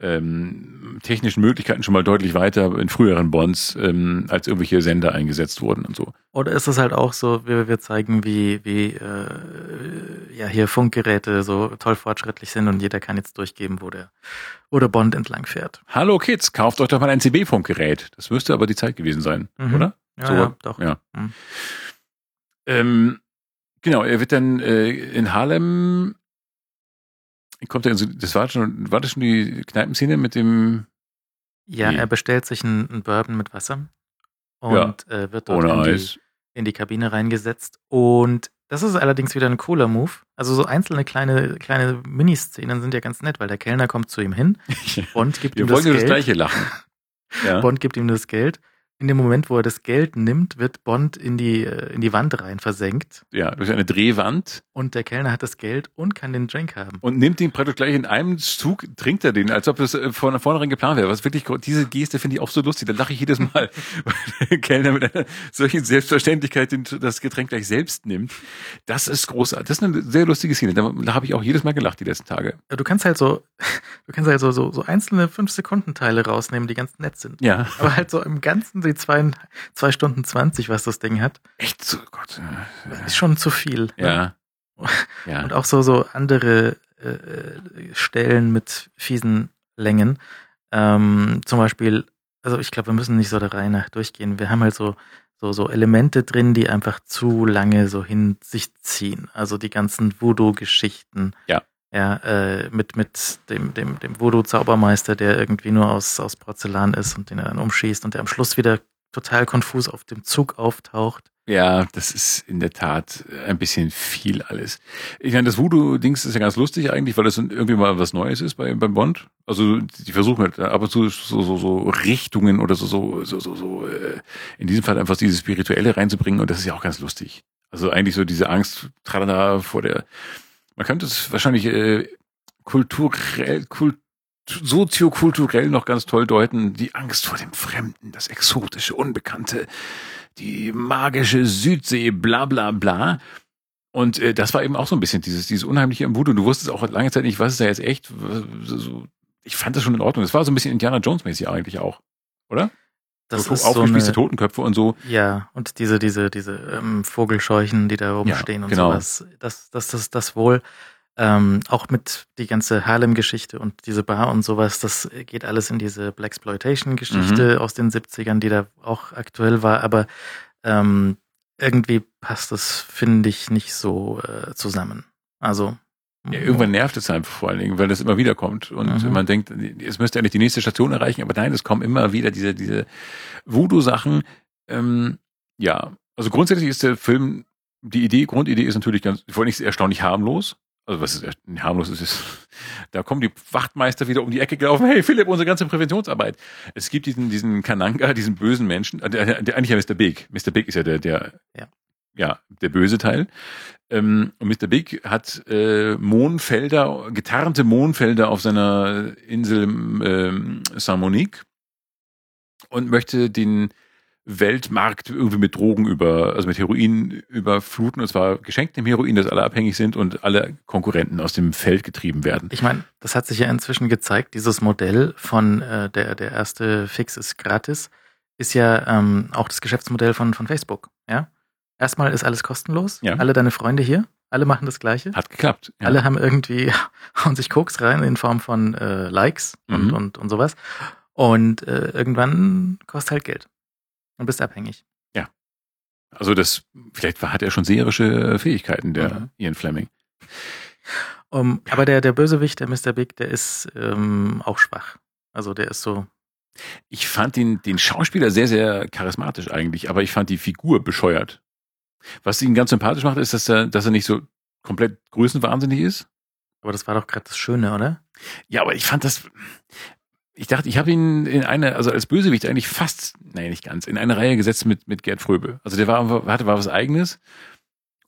ähm, technischen Möglichkeiten schon mal deutlich weiter in früheren Bonds, ähm, als irgendwelche Sender eingesetzt wurden und so.
Oder ist es halt auch so, wir, wir zeigen, wie, wie äh, ja hier Funkgeräte so toll fortschrittlich sind und jeder kann jetzt durchgeben, wo der, wo der Bond entlang fährt.
Hallo Kids, kauft euch doch mal ein CB-Funkgerät. Das müsste aber die Zeit gewesen sein,
Mhm.
oder?
Ja,
So,
ja doch.
Ja.
Mhm.
Ähm, genau, er wird dann äh, in Harlem. Kommt er in so, das war schon, war das schon die Kneipenszene mit dem
Ja,
Nee.
er bestellt sich einen, einen Bourbon mit Wasser und äh, wird dort in, die, in die Kabine reingesetzt. Und das ist allerdings wieder ein cooler Move. Also so einzelne kleine, kleine Miniszenen sind ja ganz nett, weil der Kellner kommt zu ihm hin, Bond gibt
Wir
ihm das
wollen ja das
Geld.
gleiche lachen. Ja.
Bond gibt ihm das Geld. In dem Moment, wo er das Geld nimmt, wird Bond in die, äh, in die Wand rein versenkt.
ja, durch eine Drehwand
Und der Kellner hat das Geld und kann den Drink haben.
und nimmt ihn praktisch gleich in einem Zug, trinkt er den, als ob das äh, von vornherein geplant wäre. Was wirklich, diese Geste finde ich auch so lustig. Da lache ich jedes Mal, weil der Kellner mit einer solchen Selbstverständlichkeit das Getränk gleich selbst nimmt. Das ist großartig. Das ist eine sehr lustige Szene. Da, da habe ich auch jedes Mal gelacht die letzten Tage.
Ja, Du kannst halt so, du kannst halt so, so, so einzelne 5-Sekunden-Teile rausnehmen, die ganz nett sind.
Ja.
Aber halt so im Ganzen die zwei, zwei Stunden 20, was das Ding hat,
Echt so, Gott.
ist schon zu viel. ne?
Ja. Ja.
Und auch so, so andere äh, Stellen mit fiesen Längen. Ähm, zum Beispiel, also ich glaube, wir müssen nicht so der Reihe nach durchgehen. Wir haben halt so, so, so Elemente drin, die einfach zu lange so hin sich ziehen. Also die ganzen Voodoo-Geschichten.
Ja.
Ja, äh, mit, mit dem, dem, dem Voodoo-Zaubermeister, der irgendwie nur aus, aus Porzellan ist und den er dann umschießt und der am Schluss wieder total konfus auf dem Zug auftaucht.
Ja, das ist in der Tat ein bisschen viel alles. Ich meine, das Voodoo-Dings ist ja ganz lustig eigentlich, weil das irgendwie mal was Neues ist bei, beim Bond. Also die versuchen halt ab und zu so, so, so Richtungen oder so, so, so, so, so äh, in diesem Fall einfach dieses Spirituelle reinzubringen und das ist ja auch ganz lustig. Also eigentlich so diese Angst tralala, vor der, man könnte es wahrscheinlich äh, kulturell, kult, soziokulturell noch ganz toll deuten, die Angst vor dem Fremden, das Exotische, Unbekannte, die magische Südsee, bla bla bla. Und äh, das war eben auch so ein bisschen dieses, dieses unheimliche im Voodoo. Du wusstest auch lange Zeit nicht, was ist da jetzt echt. Ich fand das schon in Ordnung. Das war so ein bisschen Indiana Jones-mäßig eigentlich auch, oder?
Das
so
ist so
aufgespießte
eine,
Totenköpfe und so.
Ja, und diese, diese, diese ähm, Vogelscheuchen, die da oben
Ja,
stehen und
genau.
sowas. Das, das, das, das wohl. Ähm, auch mit die ganze Harlem-Geschichte und diese Bar und sowas, das geht alles in diese Blaxploitation-Geschichte
Mhm.
aus den 70ern, die da auch aktuell war, aber ähm, irgendwie passt das, finde ich, nicht so äh, zusammen. Also
Ja, irgendwann nervt es einfach vor allen Dingen, weil das immer wieder kommt und
Mhm.
man denkt, es müsste eigentlich die nächste Station erreichen, aber nein, es kommen immer wieder diese, diese Voodoo-Sachen. Ähm, ja, also grundsätzlich ist der Film, die Idee, Grundidee ist natürlich ganz, vor allem ist erstaunlich harmlos. Also was ist harmlos ist, ist, da kommen die Wachtmeister wieder um die Ecke gelaufen, hey Philipp, unsere ganze Präventionsarbeit. Es gibt diesen, diesen Kananga, diesen bösen Menschen, äh, der, der eigentlich ja Mr. Big. Mr. Big ist ja der, der,
Ja.
Ja, der böse Teil. Ähm, und Mr. Big hat äh, Mondfelder, getarnte Mondfelder auf seiner Insel ähm, Saint-Monique und möchte den Weltmarkt irgendwie mit Drogen über, also mit Heroin überfluten, und zwar geschenktem Heroin, dass alle abhängig sind und alle Konkurrenten aus dem Feld getrieben werden.
Ich meine, das hat sich ja inzwischen gezeigt, dieses Modell von äh, der, der erste Fix ist gratis, ist ja ähm, auch das Geschäftsmodell von, von Facebook. Ja? Erstmal ist alles kostenlos,
Ja.
alle deine Freunde hier, alle machen das Gleiche.
Hat geklappt. Ja.
Alle haben irgendwie, hauen sich Koks rein in Form von äh, Likes und,
Mhm.
und, und sowas. Und äh, irgendwann kostet halt Geld. Und bist abhängig.
Also das, vielleicht hat er schon seherische Fähigkeiten, der
Mhm.
Ian Fleming.
Um, aber der, der Bösewicht, der Mr. Big, der ist ähm, auch schwach. Also der ist so,
Ich fand den, den Schauspieler sehr, sehr charismatisch eigentlich, aber ich fand die Figur bescheuert. Was ihn ganz sympathisch macht, ist, dass er, dass er nicht so komplett größenwahnsinnig ist.
aber das war doch gerade das Schöne, oder?
Ja, aber ich fand das. Ich dachte, ich habe ihn in eine, also als Bösewicht eigentlich fast, nein, nicht ganz, in eine Reihe gesetzt mit, mit Gerd Fröbe. Also der war, hatte war was eigenes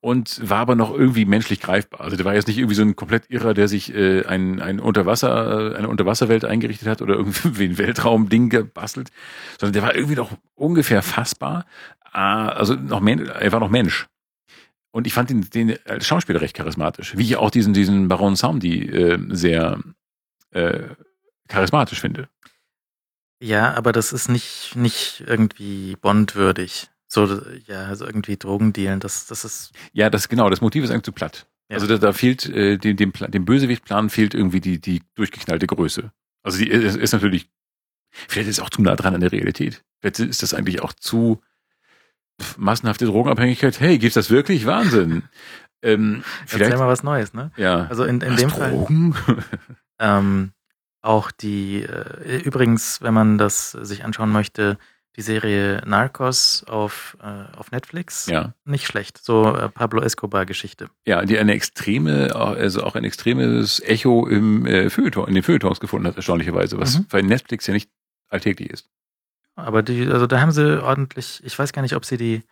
und war aber noch irgendwie menschlich greifbar. Also der war jetzt nicht irgendwie so ein komplett Irrer, der sich äh, ein, ein Unterwasser, äh, eine Unterwasserwelt eingerichtet hat oder irgendwie ein Weltraumding gebastelt, sondern der war irgendwie noch ungefähr fassbar. Ah, Also noch er war noch Mensch. Und ich fand den, den als Schauspieler recht charismatisch, wie ich auch diesen, diesen Baron Samdi äh, sehr äh, charismatisch finde.
Ja, aber das ist nicht, nicht irgendwie bondwürdig. So, ja, also irgendwie Drogendealen, das, das ist,
Ja, das genau, das Motiv ist eigentlich zu platt.
Ja.
Also da, da fehlt äh, dem, dem, dem Bösewichtplan fehlt irgendwie die, die durchgeknallte Größe. Also die ist, ist natürlich, vielleicht ist es auch zu nah dran an der Realität. Vielleicht ist das eigentlich auch zu pf, massenhafte Drogenabhängigkeit. Hey, gibt's das wirklich? Wahnsinn. ähm,
erzähl
vielleicht,
mal was Neues, ne?
ja.
Also in, in
Was,
dem Fall.
Drogen?
Ähm, auch die, äh, übrigens, wenn man das sich anschauen möchte, die Serie Narcos auf, äh, auf Netflix,
ja.
nicht schlecht. So äh, Pablo Escobar-Geschichte.
Ja, die eine extreme, also auch ein extremes Echo im äh, Feuilleton, in den Feuilletons gefunden hat, erstaunlicherweise, was
Mhm.
bei Netflix ja nicht alltäglich ist.
Aber die, also da haben sie ordentlich, ich weiß gar nicht, ob sie die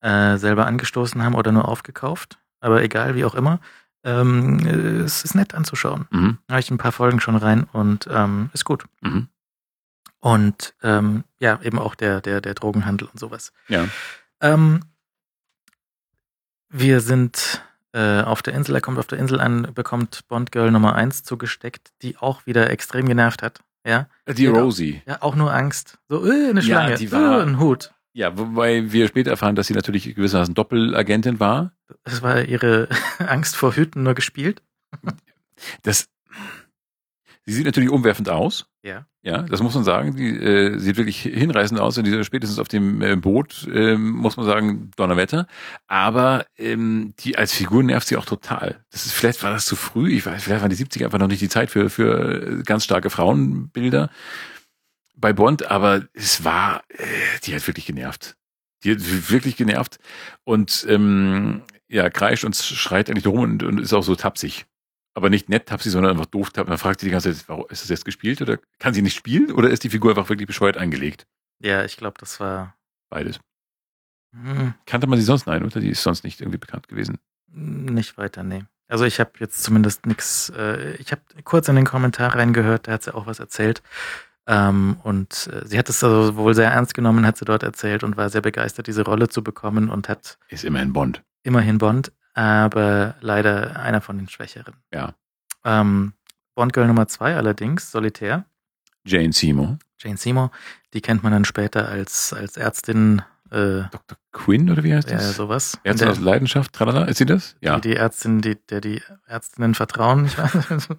äh, selber angestoßen haben oder nur aufgekauft. Aber egal, wie auch immer. Ähm, äh, es ist nett anzuschauen.
Mhm.
Da habe ich ein paar Folgen schon rein und ähm, ist gut.
Mhm.
Und ähm, ja, eben auch der, der, der Drogenhandel und sowas.
Ja.
Ähm, wir sind äh, auf der Insel, er kommt auf der Insel an, bekommt Bond Girl Nummer 1 zugesteckt, die auch wieder extrem genervt hat. Ja,
Die
Ja.
Rosie.
ja auch nur Angst. So, äh, eine Schlange,
die war-
äh, ein Hut.
Ja, wobei wir später erfahren, dass sie natürlich gewissermaßen Doppelagentin war.
Das war ihre Angst vor Hüten nur gespielt.
Das, sie sieht natürlich umwerfend aus.
Ja.
Ja, das muss man sagen. Die äh, sieht wirklich hinreißend aus. Und diese, spätestens auf dem äh, Boot ähm, muss man sagen, Donnerwetter. Aber ähm, die als Figur nervt sie auch total. Das ist vielleicht war das zu früh. Ich weiß, vielleicht waren die 70er einfach noch nicht die Zeit für für äh, ganz starke Frauenbilder bei Bond. Aber es war, äh, die hat wirklich genervt. Die hat wirklich genervt und ähm, ja kreischt und schreit eigentlich rum und, und ist auch so tapsig aber nicht nett tapsig, sondern einfach doof tapsig. Man fragt sich die ganze Zeit, warum ist das jetzt gespielt oder kann sie nicht spielen oder ist die Figur einfach wirklich bescheuert angelegt?
Ja, ich glaube, das war
Beides.
hm,
Kannte man sie sonst? Nein, oder? Die ist sonst nicht irgendwie bekannt gewesen.
nicht weiter, nee. Also ich habe jetzt zumindest nichts, äh, ich habe kurz in den Kommentar reingehört, da hat sie auch was erzählt. Ähm, und äh, sie hat es also wohl sehr ernst genommen, hat sie dort erzählt und war sehr begeistert, diese Rolle zu bekommen und hat
Ist immerhin Bond.
immerhin Bond. Aber leider einer von den Schwächeren.
Ja.
Ähm, Bond Girl Nummer zwei allerdings, Solitär,
Jane Seymour.
Jane Seymour, die kennt man dann später als, als Ärztin, äh,
Dr. Quinn oder wie heißt
ja,
das?
sowas. In
Ärztin
der-
aus Leidenschaft, tralala, ist sie das? Ja.
Die, die Ärztin, die, der die Ärztinnen vertrauen, wahr?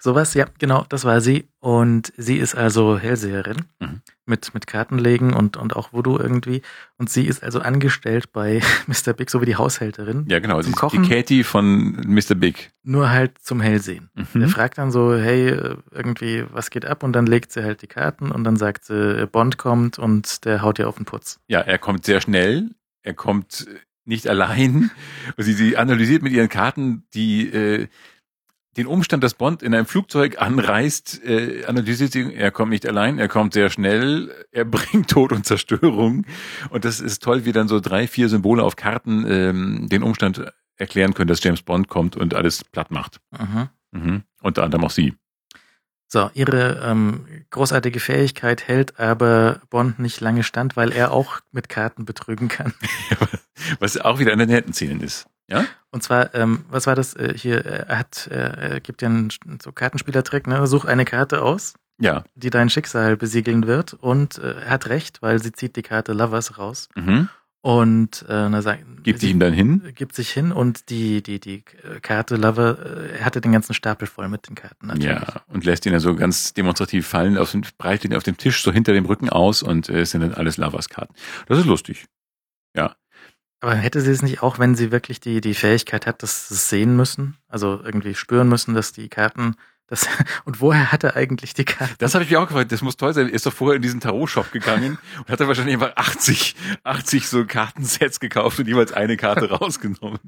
Sowas, ja, genau, das war sie. Und sie ist also Hellseherin
Mhm.
mit, mit Kartenlegen und, und auch Voodoo irgendwie. Und sie ist also angestellt bei Mr. Big, so wie die Haushälterin.
Ja, genau. Sie ist
Kochen?
die Katie von Mr. Big.
Nur halt zum Hellsehen.
Mhm.
Der fragt dann so, hey, irgendwie, was geht ab? Und dann legt sie halt die Karten und dann sagt sie, Bond kommt und der haut ihr auf den Putz.
Ja, er kommt sehr schnell. Er kommt nicht allein. Sie, sie analysiert mit ihren Karten die, äh, den Umstand, dass Bond in einem Flugzeug anreist, äh, analysiert sie, er kommt nicht allein, er kommt sehr schnell, er bringt Tod und Zerstörung. Und das ist toll, wie dann so drei, vier Symbole auf Karten ähm, den Umstand erklären können, dass James Bond kommt und alles platt macht.
Mhm.
Mhm. Unter anderem auch sie.
So, ihre ähm, großartige Fähigkeit hält aber Bond nicht lange stand, weil er auch mit Karten betrügen kann.
Was auch wieder eine der netten Szenen ist. Ja?
Und zwar, ähm, was war das äh, hier? Er hat, äh, er gibt ja einen so Kartenspielertrick, ne? Such eine Karte aus,
Ja.
die dein Schicksal besiegeln wird. Und äh, er hat recht, weil sie zieht die Karte Lovers raus
Mhm.
und äh, na, sagt,
Gibt sie ihm dann hin?
gibt sich hin und die die die äh, Karte Lover, äh, er hatte den ganzen Stapel voll mit den Karten natürlich.
Ja, und lässt ihn dann so ganz demonstrativ fallen, auf den, breitet ihn auf dem Tisch so hinter dem Rücken aus und äh, es sind dann alles Lovers-Karten. Das ist lustig.
Aber hätte sie es nicht auch, wenn sie wirklich die, die Fähigkeit hat, dass sie es sehen müssen? Also irgendwie spüren müssen, dass die Karten, das, und woher hat er eigentlich die Karten?
Das habe ich mir auch gefragt. Das muss toll sein. Er ist doch vorher in diesen Tarot-Shop gegangen und hat dann wahrscheinlich einfach 80, 80 so Kartensets gekauft und jeweils eine Karte rausgenommen.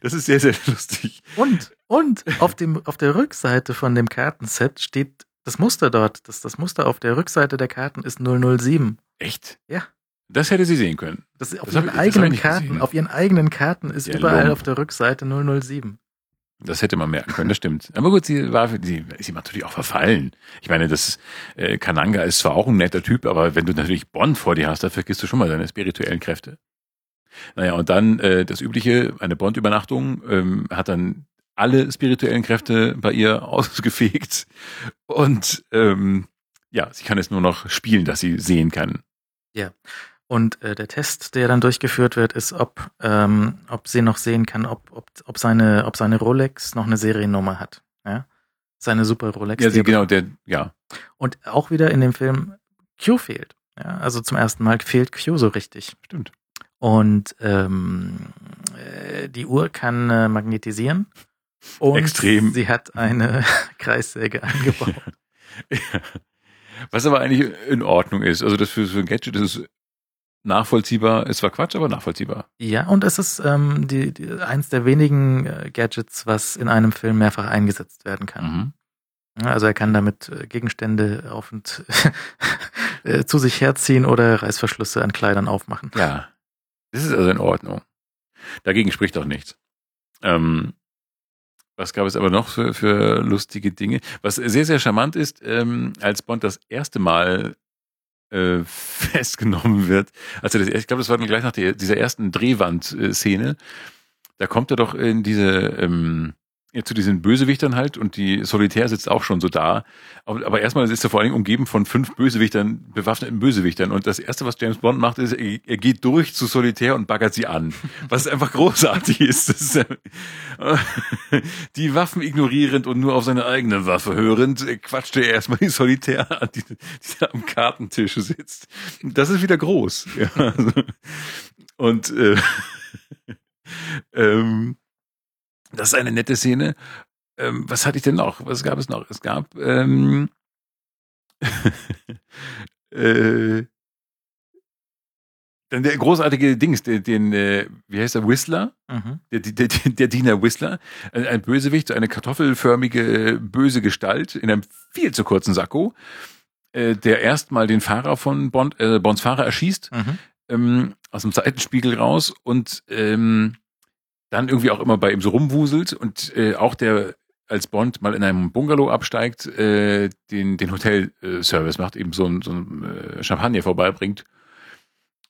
Das ist sehr, sehr lustig.
Und, und auf dem, auf der Rückseite von dem Kartenset steht das Muster dort. Das, das Muster auf der Rückseite der Karten ist 007.
Echt?
Ja.
Das hätte sie sehen können.
Das auf
Das hab
ihren
ich-
eigenen Karten,
gesehen.
auf ihren eigenen Karten ist
Der
überall
Lump.
auf der Rückseite 007.
Das hätte man merken können, das stimmt. Aber gut, sie war sie ist ihm natürlich auch verfallen. Ich meine, das äh, Kananga ist zwar auch ein netter Typ, aber wenn du natürlich Bond vor dir hast, da vergisst du schon mal deine spirituellen Kräfte. Naja, und dann äh, das übliche, eine Bond-Übernachtung, ähm, hat dann alle spirituellen Kräfte bei ihr ausgefegt. Und ähm, ja, sie kann es nur noch spielen, dass sie sehen kann.
Und äh, der Test, der dann durchgeführt wird, ist, ob, ähm, ob sie noch sehen kann, ob, ob, ob, seine, ob seine Rolex noch eine Seriennummer hat. Ja? Seine super Rolex.
Ja, sie genau, der, ja,
Und auch wieder in dem Film Q fehlt. Ja, also zum ersten Mal fehlt Q so richtig.
stimmt.
Und ähm, äh, die Uhr kann äh, magnetisieren. Und
Extrem.
sie hat eine Kreissäge eingebaut.
Was aber eigentlich in Ordnung ist. Also das für so ein Gadget ist nachvollziehbar. Ist zwar Quatsch, aber nachvollziehbar.
Ja, und es ist ähm, die, die, eins der wenigen äh, Gadgets, was in einem Film mehrfach eingesetzt werden kann.
Mhm.
Also er kann damit äh, Gegenstände auf und äh, zu sich herziehen oder Reißverschlüsse an Kleidern aufmachen.
Ja, das ist also in Ordnung. Dagegen spricht auch nichts. Ähm, was gab es aber noch für, für lustige Dinge? Was sehr, sehr charmant ist, ähm, als Bond das erste Mal äh, festgenommen wird, also das, ich glaube, das war dann gleich nach der, dieser ersten Drehwand-Szene, da kommt er doch in diese, ähm, ja, zu diesen Bösewichtern halt und die Solitär sitzt auch schon so da. Aber, aber erstmal ist er vor allem umgeben von fünf Bösewichtern, bewaffneten Bösewichtern. Und das erste, was James Bond macht, ist, er, er geht durch zu Solitär und baggert sie an. Was einfach großartig ist. Ist äh, die Waffen ignorierend und nur auf seine eigene Waffe hörend, äh, quatschte er erstmal die Solitär an, die, die da am Kartentisch sitzt. Das ist wieder groß. Ja, also, und äh, ähm, das ist eine nette Szene. Ähm, was hatte ich denn noch? Was gab es noch? Es gab ähm, äh, dann der großartige Dings, den, den äh, wie heißt der, Whistler?
Mhm.
Der, der, der Diener Whistler, ein, Bösewicht, so eine kartoffelförmige äh, böse Gestalt in einem viel zu kurzen Sakko, äh, der erstmal den Fahrer von Bond, äh, Bonds Fahrer erschießt,
Mhm.
ähm, aus dem Seitenspiegel raus und ähm, dann irgendwie auch immer bei ihm so rumwuselt und äh, auch der als Bond mal in einem Bungalow absteigt, äh, den, den Hotelservice macht, eben so ein, so ein äh, Champagner vorbeibringt.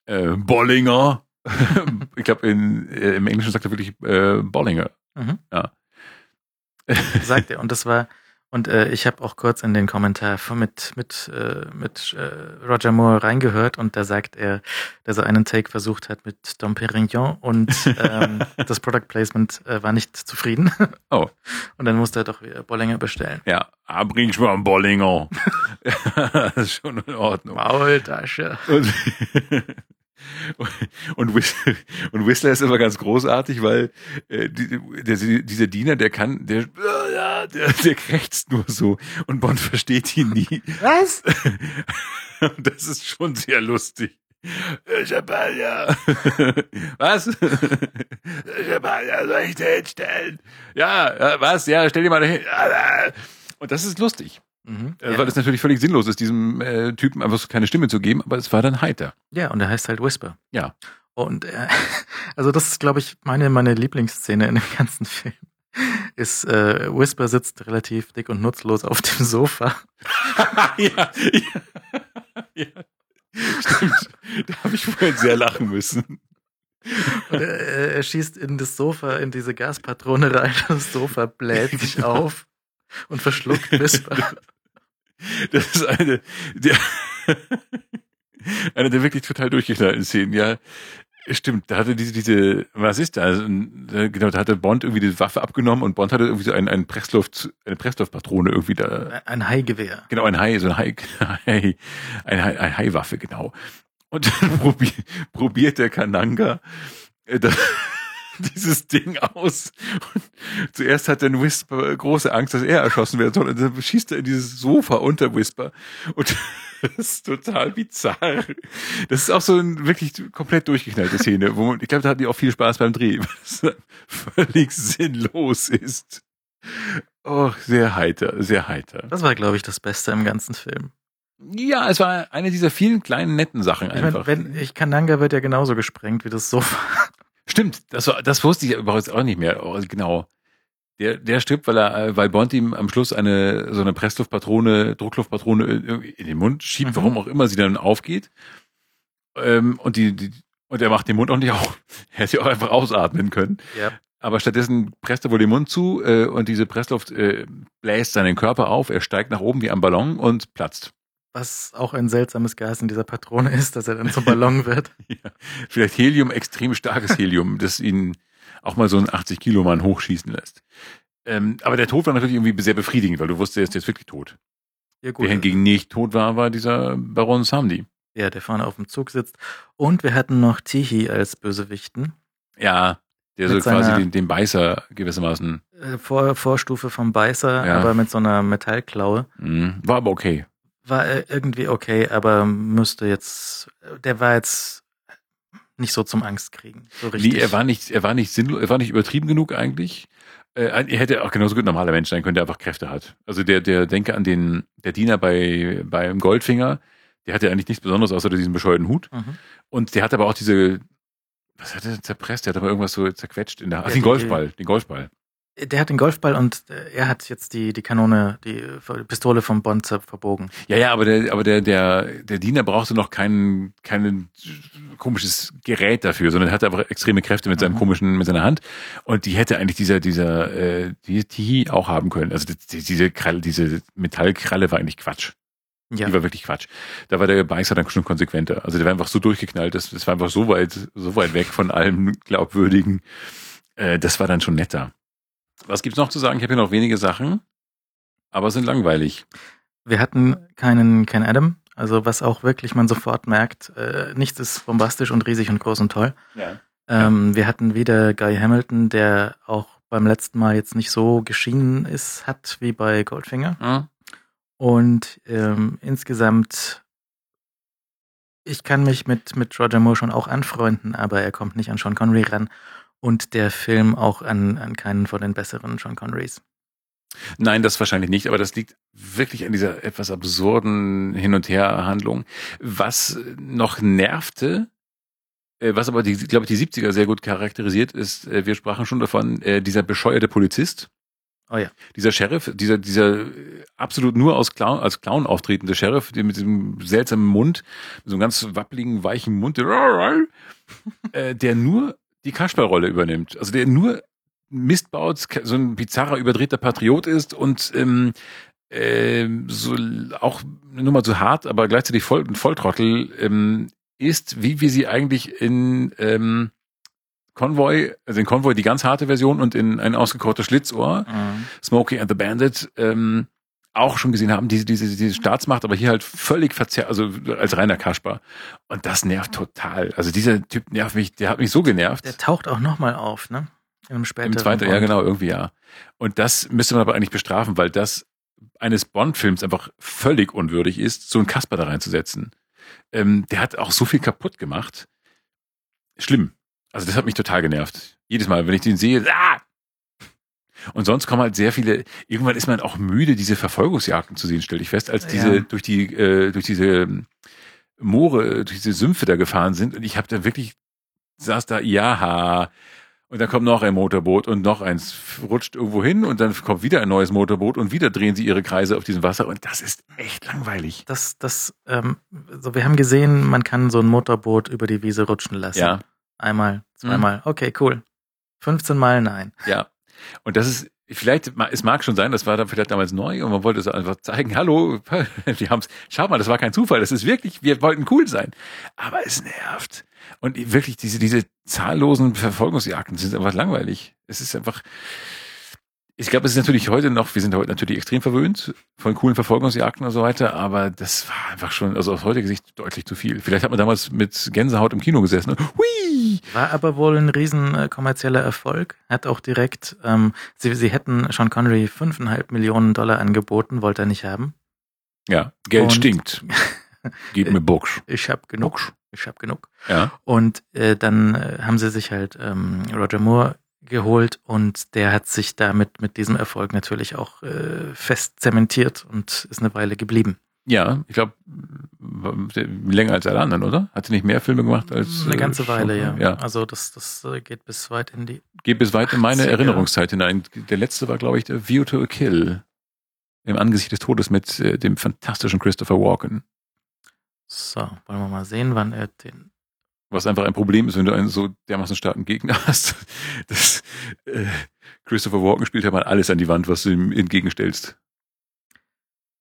Äh, Bollinger, ich glaube, äh, im Englischen sagt er wirklich äh, Bollinger.
Mhm.
Ja.
Sagt er. Und das war, und äh, ich habe auch kurz in den Kommentar mit, mit, äh, mit äh, Roger Moore reingehört und da sagt er, dass er einen Take versucht hat mit Dom Perignon und ähm, das Product Placement äh, war nicht zufrieden.
Oh.
Und dann musste er doch wieder Bollinger bestellen.
Ja, ah, bring ich mal einen Bollinger. das ist schon in Ordnung.
Maultasche.
Und, und, Whistler, und Whistler ist immer ganz großartig, weil äh, die, der, dieser Diener, der kann, der, ja, der, der krächzt nur so und Bond versteht ihn nie.
Was?
Das ist schon sehr lustig. Champagner. Was? Champagner soll ich dir hinstellen? Ja, äh, was? Ja, stell dir mal dahin. Und das ist lustig.
Mhm.
Äh, Weil es natürlich völlig sinnlos ist, diesem äh, Typen einfach so keine Stimme zu geben, aber es war dann heiter.
Ja, und er heißt halt Whisper.
Ja.
Und äh, also das ist, glaube ich, meine, meine Lieblingsszene in dem ganzen Film. Ist, äh, Whisper sitzt relativ dick und nutzlos auf dem Sofa.
ja, ja, ja. Stimmt. Da habe ich vorhin sehr lachen müssen.
Und er, er schießt in das Sofa, in diese Gaspatrone rein. Das Sofa bläht sich
Genau.
auf und verschluckt Whisper.
Das ist eine der, eine der wirklich total durchgeknallten Szenen, ja. Stimmt, da hatte diese, diese, was ist das? Und, äh, Genau, da hatte Bond irgendwie die Waffe abgenommen und Bond hatte irgendwie so einen, einen Pressluft, eine Pressluftpatrone irgendwie da.
Ein Haigewehr.
Genau, ein Hai, so ein Hai, Hai ein Hai, eine Haiwaffe, genau. Und dann probier, probiert der Kananga äh, da, dieses Ding aus. Und zuerst hat dann Whisper große Angst, dass er erschossen werden soll. Und dann schießt er in dieses Sofa unter Whisper. Und das ist total bizarr. Das ist auch so eine wirklich komplett durchgeknallte Szene. Wo man, ich glaube, da hatten die auch viel Spaß beim Dreh, weil es völlig sinnlos ist. Oh, sehr heiter, sehr heiter.
Das war, glaube ich, das Beste im ganzen Film.
Ja, es war eine dieser vielen kleinen netten Sachen
Ich meine,
einfach.
wenn ich Kananga wird ja genauso gesprengt wie das Sofa.
Stimmt, das, das wusste ich übrigens auch nicht mehr. Oh, genau. Der, der stirbt, weil er, äh, weil Bond ihm am Schluss eine so eine Pressluftpatrone, Druckluftpatrone in den Mund schiebt,
Mhm.
warum auch immer sie dann aufgeht. Ähm, und die, die und er macht den Mund auch nicht auf. Er hätte auch einfach ausatmen können.
Ja.
Aber stattdessen presst er wohl den Mund zu äh, und diese Pressluft äh, bläst seinen Körper auf. Er steigt nach oben wie am Ballon und platzt.
Was auch ein seltsames Gas in dieser Patrone ist, dass er dann zum Ballon wird.
Ja, vielleicht Helium, extrem starkes Helium, das ihn auch mal so einen 80 Kilo Mann hochschießen lässt. Ähm, aber der Tod war natürlich irgendwie sehr befriedigend, weil du wusstest, er ist jetzt wirklich tot.
Ja, gut.
Wer hingegen nicht tot war, war dieser Baron Samdi.
Ja, der vorne auf dem Zug sitzt. Und wir hatten noch Tihi als Bösewichten.
Ja, der so
Mit
quasi
seiner-
den, den Beißer gewissermaßen.
Äh, Vor, Vorstufe vom Beißer,
Ja.
aber mit so einer Metallklaue.
Mh, war aber okay.
War äh, irgendwie okay, aber müsste jetzt, der war jetzt nicht so zum Angstkriegen. So richtig.
Nee, er war nicht, er war nicht sinnlos, er war nicht übertrieben genug eigentlich. Äh, er hätte auch genauso gut ein normaler Mensch sein können, der einfach Kräfte hat. Also der, der denke an den, der Diener bei, beim Goldfinger, der hatte eigentlich nichts Besonderes außer diesen bescheuerten Hut.
Mhm.
Und der hat aber auch diese, was hat er zerpresst? Der hat aber irgendwas so zerquetscht in der,
Ja,
den
die-
Golfball, den Golfball.
Der hat den Golfball und äh, er hat jetzt die, die Kanone, die Pistole vom Bond zer- verbogen.
Ja, ja, aber der, aber der, der, der Diener brauchte noch kein, kein komisches Gerät dafür, sondern hatte einfach extreme Kräfte mit seinem
Mhm.
komischen, mit seiner Hand. Und die hätte eigentlich dieser, dieser, äh, die, die auch haben können. Also die, diese Kralle, diese Metallkralle war eigentlich Quatsch.
Ja.
Die war wirklich Quatsch. Da war der Beißer dann schon konsequenter. Also der war einfach so durchgeknallt, das, das war einfach so weit, so weit weg von allem Glaubwürdigen. Äh, das war dann schon netter. Was gibt's noch zu sagen? Ich habe hier noch wenige Sachen, aber sind langweilig.
Wir hatten keinen Ken Adam, also was auch wirklich man sofort merkt, äh, nichts ist bombastisch und riesig und groß und toll.
Ja.
Ähm, wir hatten wieder Guy Hamilton, der auch beim letzten Mal jetzt nicht so geschienen ist, hat wie bei Goldfinger.
Hm?
Und ähm, insgesamt, ich kann mich mit, mit Roger Moore schon auch anfreunden, aber er kommt nicht an Sean Connery ran. Und der Film auch an, an keinen von den besseren Sean Connerys.
Nein, das wahrscheinlich nicht, aber das liegt wirklich an dieser etwas absurden Hin- und Her-Handlung. Was noch nervte, äh, was aber, die, glaube ich, die 70er sehr gut charakterisiert ist, äh, wir sprachen schon davon, äh, dieser bescheuerte Polizist,
Oh ja.
Dieser Sheriff, dieser, dieser absolut nur aus Clown, als Clown auftretende Sheriff, der mit diesem seltsamen Mund, mit so einem ganz wappeligen, weichen Mund, der, der nur die Kasperlrolle übernimmt. Also der nur Mist baut, so ein bizarrer, überdrehter Patriot ist und ähm, äh, so auch nur mal so hart, aber gleichzeitig voll, ein Volltrottel ähm, ist, wie wir sie eigentlich in ähm, Convoy, also in Convoy die ganz harte Version und in ein ausgekochtes Schlitzohr,
Mhm.
Smokey and the Bandit, ähm, auch schon gesehen haben, diese, diese, diese Staatsmacht, aber hier halt völlig verzerrt, also als reiner Kasper. Und das nervt total. Also dieser Typ nervt mich, der hat mich so genervt.
Der taucht auch nochmal auf, ne? Einem späteren
Im zweiten, ja
Bond.
genau, irgendwie ja. Und das müsste man aber eigentlich bestrafen, weil das eines Bond-Films einfach völlig unwürdig ist, so einen Kasper da reinzusetzen. Ähm, der hat auch so viel kaputt gemacht. Schlimm. Also das hat mich total genervt. Jedes Mal, wenn ich den sehe, ah! Und sonst kommen halt sehr viele, irgendwann ist man auch müde, diese Verfolgungsjagden zu sehen, stelle ich fest, als diese
Ja.
durch die, äh, durch diese ähm, Moore, durch diese Sümpfe da gefahren sind. Und ich habe da wirklich, saß da, ja, und dann kommt noch ein Motorboot und noch eins rutscht irgendwo hin und dann kommt wieder ein neues Motorboot und wieder drehen sie ihre Kreise auf diesem Wasser und das ist echt langweilig.
Das, das, ähm, so wir haben gesehen, man kann so ein Motorboot über die Wiese rutschen lassen.
Ja,
Einmal, zweimal. Okay, cool. 15 Mal nein.
ja. Und das ist, vielleicht, es mag schon sein, das war dann vielleicht damals neu und man wollte es einfach zeigen, hallo, wir haben's, schau mal, das war kein Zufall, das ist wirklich, wir wollten cool sein. Aber es nervt. Und wirklich, diese, diese zahllosen Verfolgungsjagden sind einfach langweilig. Es ist einfach, ich glaube, es ist natürlich heute noch, wir sind heute natürlich extrem verwöhnt von coolen Verfolgungsjagden und so weiter, aber das war einfach schon, also aus heutiger Sicht deutlich zu viel. Vielleicht hat man damals mit Gänsehaut im Kino gesessen. und Hui!
War aber wohl ein riesen äh, kommerzieller Erfolg. Hat auch direkt, ähm, sie, sie hätten Sean Connery 5,5 Millionen Dollar angeboten, wollte er nicht haben.
Ja, Geld
Und-
stinkt. Gib mir Buchs.
Ich hab genug. Ich hab genug.
Ja.
Und äh, dann äh, haben sie sich halt ähm, Roger Moore geholt und der hat sich damit mit diesem Erfolg natürlich auch äh, fest zementiert und ist eine Weile geblieben.
Ja, ich glaube, länger als alle anderen, oder? Hat sie nicht mehr Filme gemacht als.
Eine
äh,
ganze Weile, ja.
Ja.
Also das, das äh, geht bis weit in die.
Geht bis weit in meine
80er.
Erinnerungszeit hinein. Der letzte war, glaube ich, der View to a Kill. Im Angesicht des Todes mit äh, dem fantastischen Christopher Walken.
So, wollen wir mal sehen, wann er den.
Was einfach ein Problem ist, wenn du einen so dermaßen starken Gegner hast. Das, äh, Christopher Walken spielt ja mal alles an die Wand, was du ihm entgegenstellst.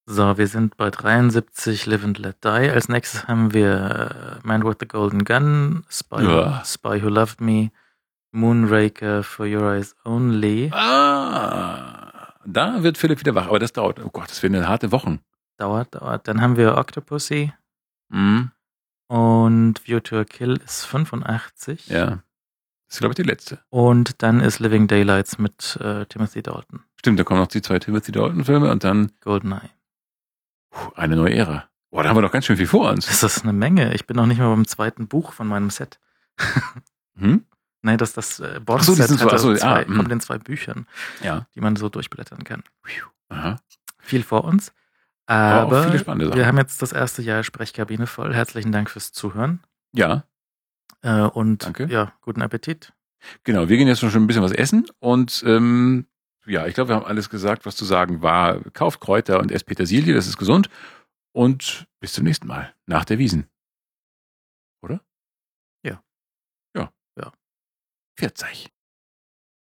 So, wir sind bei 73 Live and Let Die. Als nächstes haben wir äh, Man with the Golden Gun, Spy,
Ja.
Spy Who Loved Me, Moonraker for Your Eyes Only.
Ah, da wird Philipp wieder wach, aber das dauert. Oh Gott, das werden harte Wochen.
Dauert, dauert. Dann haben wir Octopussy
Mhm.
Und View to a Kill ist 85.
Ja. Das ist, glaube ich, die letzte.
Und dann ist Living Daylights mit äh, Timothy Dalton.
Stimmt, da kommen noch die zwei Timothy Dalton-Filme und dann
Goldeneye.
puh, eine neue Ära. Boah, da haben wir doch ganz schön viel vor uns.
Das ist eine Menge. Ich bin noch nicht mal beim zweiten Buch von meinem Set.
Hm?
Nein, das, das äh,
Ach so, so-
zwei,
ah, hm.
kommt in zwei Büchern,
Ja.
die man so durchblättern kann.
Aha.
Viel vor uns.
Aber
Aber
auch viele spannende Sachen.
wir haben jetzt das erste Jahr Sprechkabine voll. Herzlichen Dank fürs Zuhören.
Ja,
Äh, und
Danke.
ja, guten Appetit.
genau. Wir gehen jetzt schon ein bisschen was essen und ähm, ja, ich glaube, wir haben alles gesagt, was zu sagen war. Kauft Kräuter und esst Petersilie, das ist gesund. Und bis zum nächsten Mal nach der Wiesen. Oder?
Ja.
Ja.
Ja.
40.